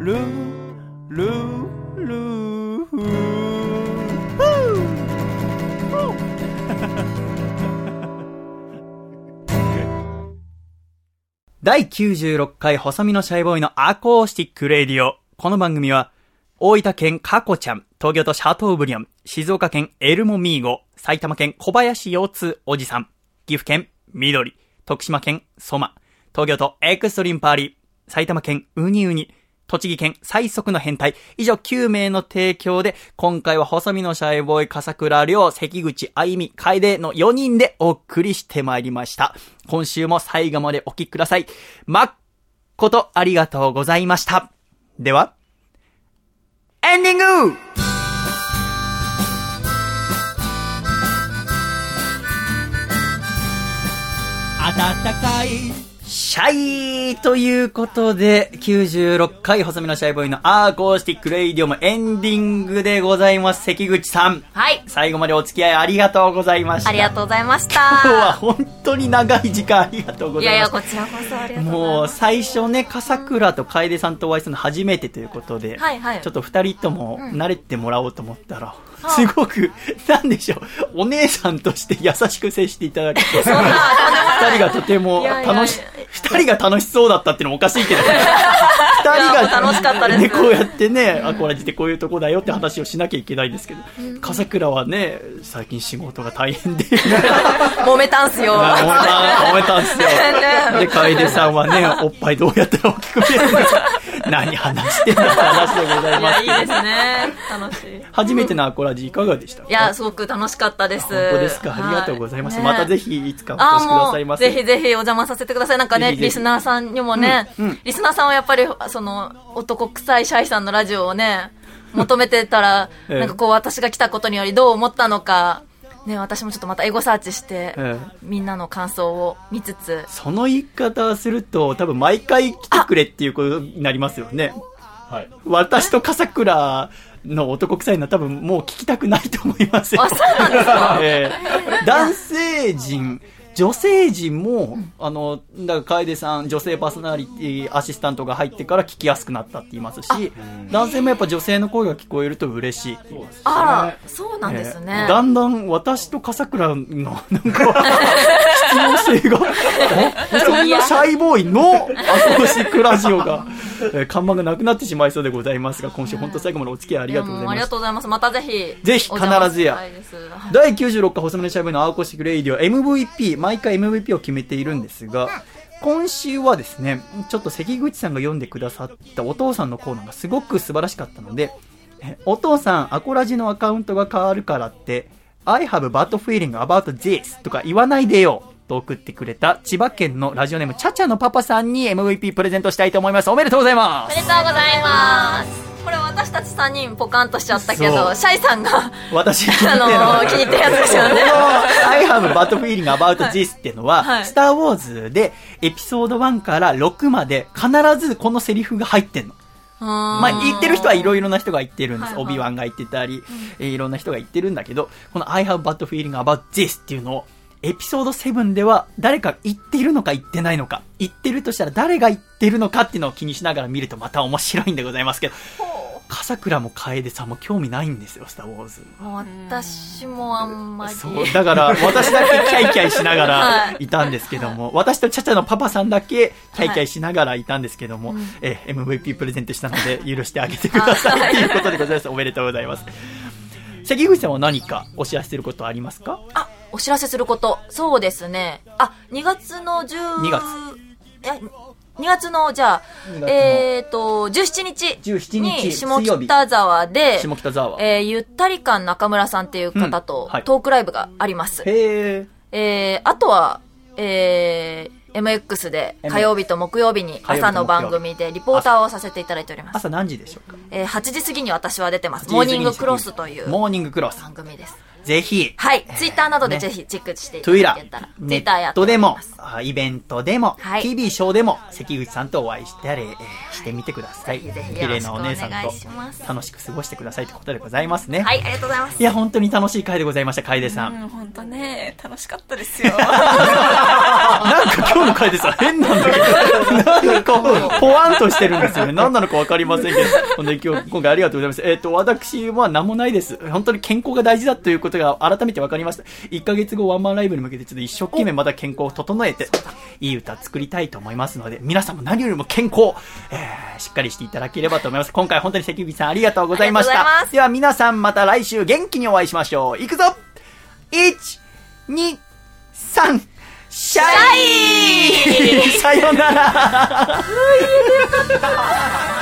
ルルル 第96回細身のシャイボーイの acoustic radio。この番組は、大分県カコちゃん、東京都シャトーブリオン、静岡県エルモミーゴ、埼玉県小林洋通おじさん、岐阜県緑、徳島県ソマ、東京都エクストリンパーリー、埼玉県ウニウニ、栃木県最速の変態、以上9名の提供で、今回は細身のシャイボーイ、笠倉亮、関口あゆみ、楓の4人でお送りしてまいりました。今週も最後までお聞きください。誠ありがとうございました。では、エンディング暖かいシャイということで、96回細身のシャイボーイの acoustic radio もエンディングでございます。関口さん。はい。最後までお付き合いありがとうございました。ありがとうございました。今日は本当に長い時間ありがとうごいやいや、ざいました。こちらこそありがとうございます。もう最初ね、笠倉と楓さんとお会いするの初めてということで、はいはいちょっと二人とも慣れてもらおうと思ったら、あすごく、なんでしょう、お姉さんとして優しく接していただけて、そんな二人がとてもいやいやいや楽し、二人が楽しそうだったっていうのもおかしいけど、二人が、楽しかったですね、こうやってね、アコラジってこういうとこだよって話をしなきゃいけないんですけど、笠倉はね、最近仕事が大変で、揉めたんすよ。あ揉めた、揉めたんですよ。で、楓さんはね、おっぱいどうやったら大きく見えるのか、何話してんだって話でございますいいですね。楽しい。初めてのアコラジいかがでした？かいや、すごく楽しかったです。本当ですか。ありがとうございます。はまたぜひいつかおあ越しくださいませ。ぜひぜひお邪魔させてください。なんかね、リスナーさんにもね、うんうん。リスナーさんはやっぱり、その、男臭いシャイさんのラジオをね、求めてたら、ええ。なんかこう私が来たことによりどう思ったのか、ね、私もちょっとまたエゴサーチして、ええ。みんなの感想を見つつ、その言い方すると、多分毎回来てくれっていうことになりますよね。はい。私と笠倉の男臭いのは多分もう聞きたくないと思いますよ。あ、そうなんですか？ええ。男性陣、女性陣も、あの、だから楓さん、女性パーソナリティアシスタントが入ってから聞きやすくなったって言いますし、男性もやっぱ女性の声が聞こえると嬉しい。あら、そうなんですね。ええだんだん私と笠倉の、なんか、必要性が、あそんなシャイボーイのアコースティックラジオが、えー看板がなくなってしまいそうでございますが、今週本当最後までお付き合いありがとうございやもあります。がとうございます。またぜひ。ぜひ必ずや第96回細身のシャイボーイのアーコー radio MVP、毎回 MVP を決めているんですが、今週はですね、ちょっと関口さんが読んでくださったお父さんのコーナーがすごく素晴らしかったので、お父さん、アコラジのアカウントが変わるからって、I have bad feeling about this とか言わないでよと送ってくれた千葉県のラジオネームチャチャのパパさんに MVP プレゼントしたいと思います。おめでとうございますおめでとうございます。これ私たち3人ポカンとしちゃったけど、シャイさんが、す。私、あのー気に入ってるやつですよねこの I have bad feeling about this っていうのは、はいスターウォーズでエピソード1から6まで必ずこのセリフが入ってんの。まあ、言ってる人はいろいろな人が言ってるんです。はいはいオビワンが言ってたり、えーいろんな人が言ってるんだけど、この I have bad feeling about this っていうのを、エピソード7では誰か言っているのか言ってないのか、言ってるとしたら誰が言ってるのかっていうのを気にしながら見るとまた面白いんでございますけど、笠倉も楓さんも興味ないんですよ、スターウォーズ。私もあんまり。そう、だから私だけキャイキャイしなが はらい。いたんですけども、私とチャチャのパパさんだけキャイキャイしながらいたんですけども、えー MVP プレゼントしたので 許してあげてください。ということでございます。おめでとうございます。関口さんは何かお知らせすることありますか？あ、お知らせすること。そうですね。あ、2月の 10... 2月いや2月の、じゃあ2月、のえっ、と、17日17に日下北沢で、下北沢。えーゆったり感中村さんっていう方とうんはいトークライブがあります。へー。えーあとは、えー MX で火曜日と木曜日に朝の番組でリポーターをさせていただいております。朝何時でしょうか？えー8時過ぎに私は出てます。8モーニングクロスというモーニングクロス。番組です。ぜひ、はい。ツイッターなどでねぜひチェックしていただけたら。、ツイネッターやっておットでもイベントでも、はい TV ショーでも、関口さんとお会いしたり、えーしてみてください。ぜひぜひ綺麗なお姉さんと楽しく過ごしてくださいということでございますね。はい、ありがとうございます。いや、本当に楽しい回でございました、楓さん。うん、本当ね、楽しかったですよ。なんか今日の回でさ、変なんだけど、なんか、ポワンとしてるんですよね。何なのかわかりませんけど。ほんで今日、今回ありがとうございます。えっ、と、私は何もないです。本当に健康が大事だということことが改めて分かりました。1ヶ月後ワンマンライブに向けてちょっと一生懸命また健康を整えて、いい歌作りたいと思いますので、皆さんも何よりも健康、えー、しっかりしていただければと思います。今回本当に関口さんありがとうございました。では皆さんまた来週元気にお会いしましょう。いくぞ !1、2、3、シャイ。さよなら。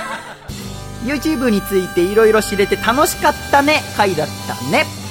YouTube についていろいろ知れて楽しかったね。回だったね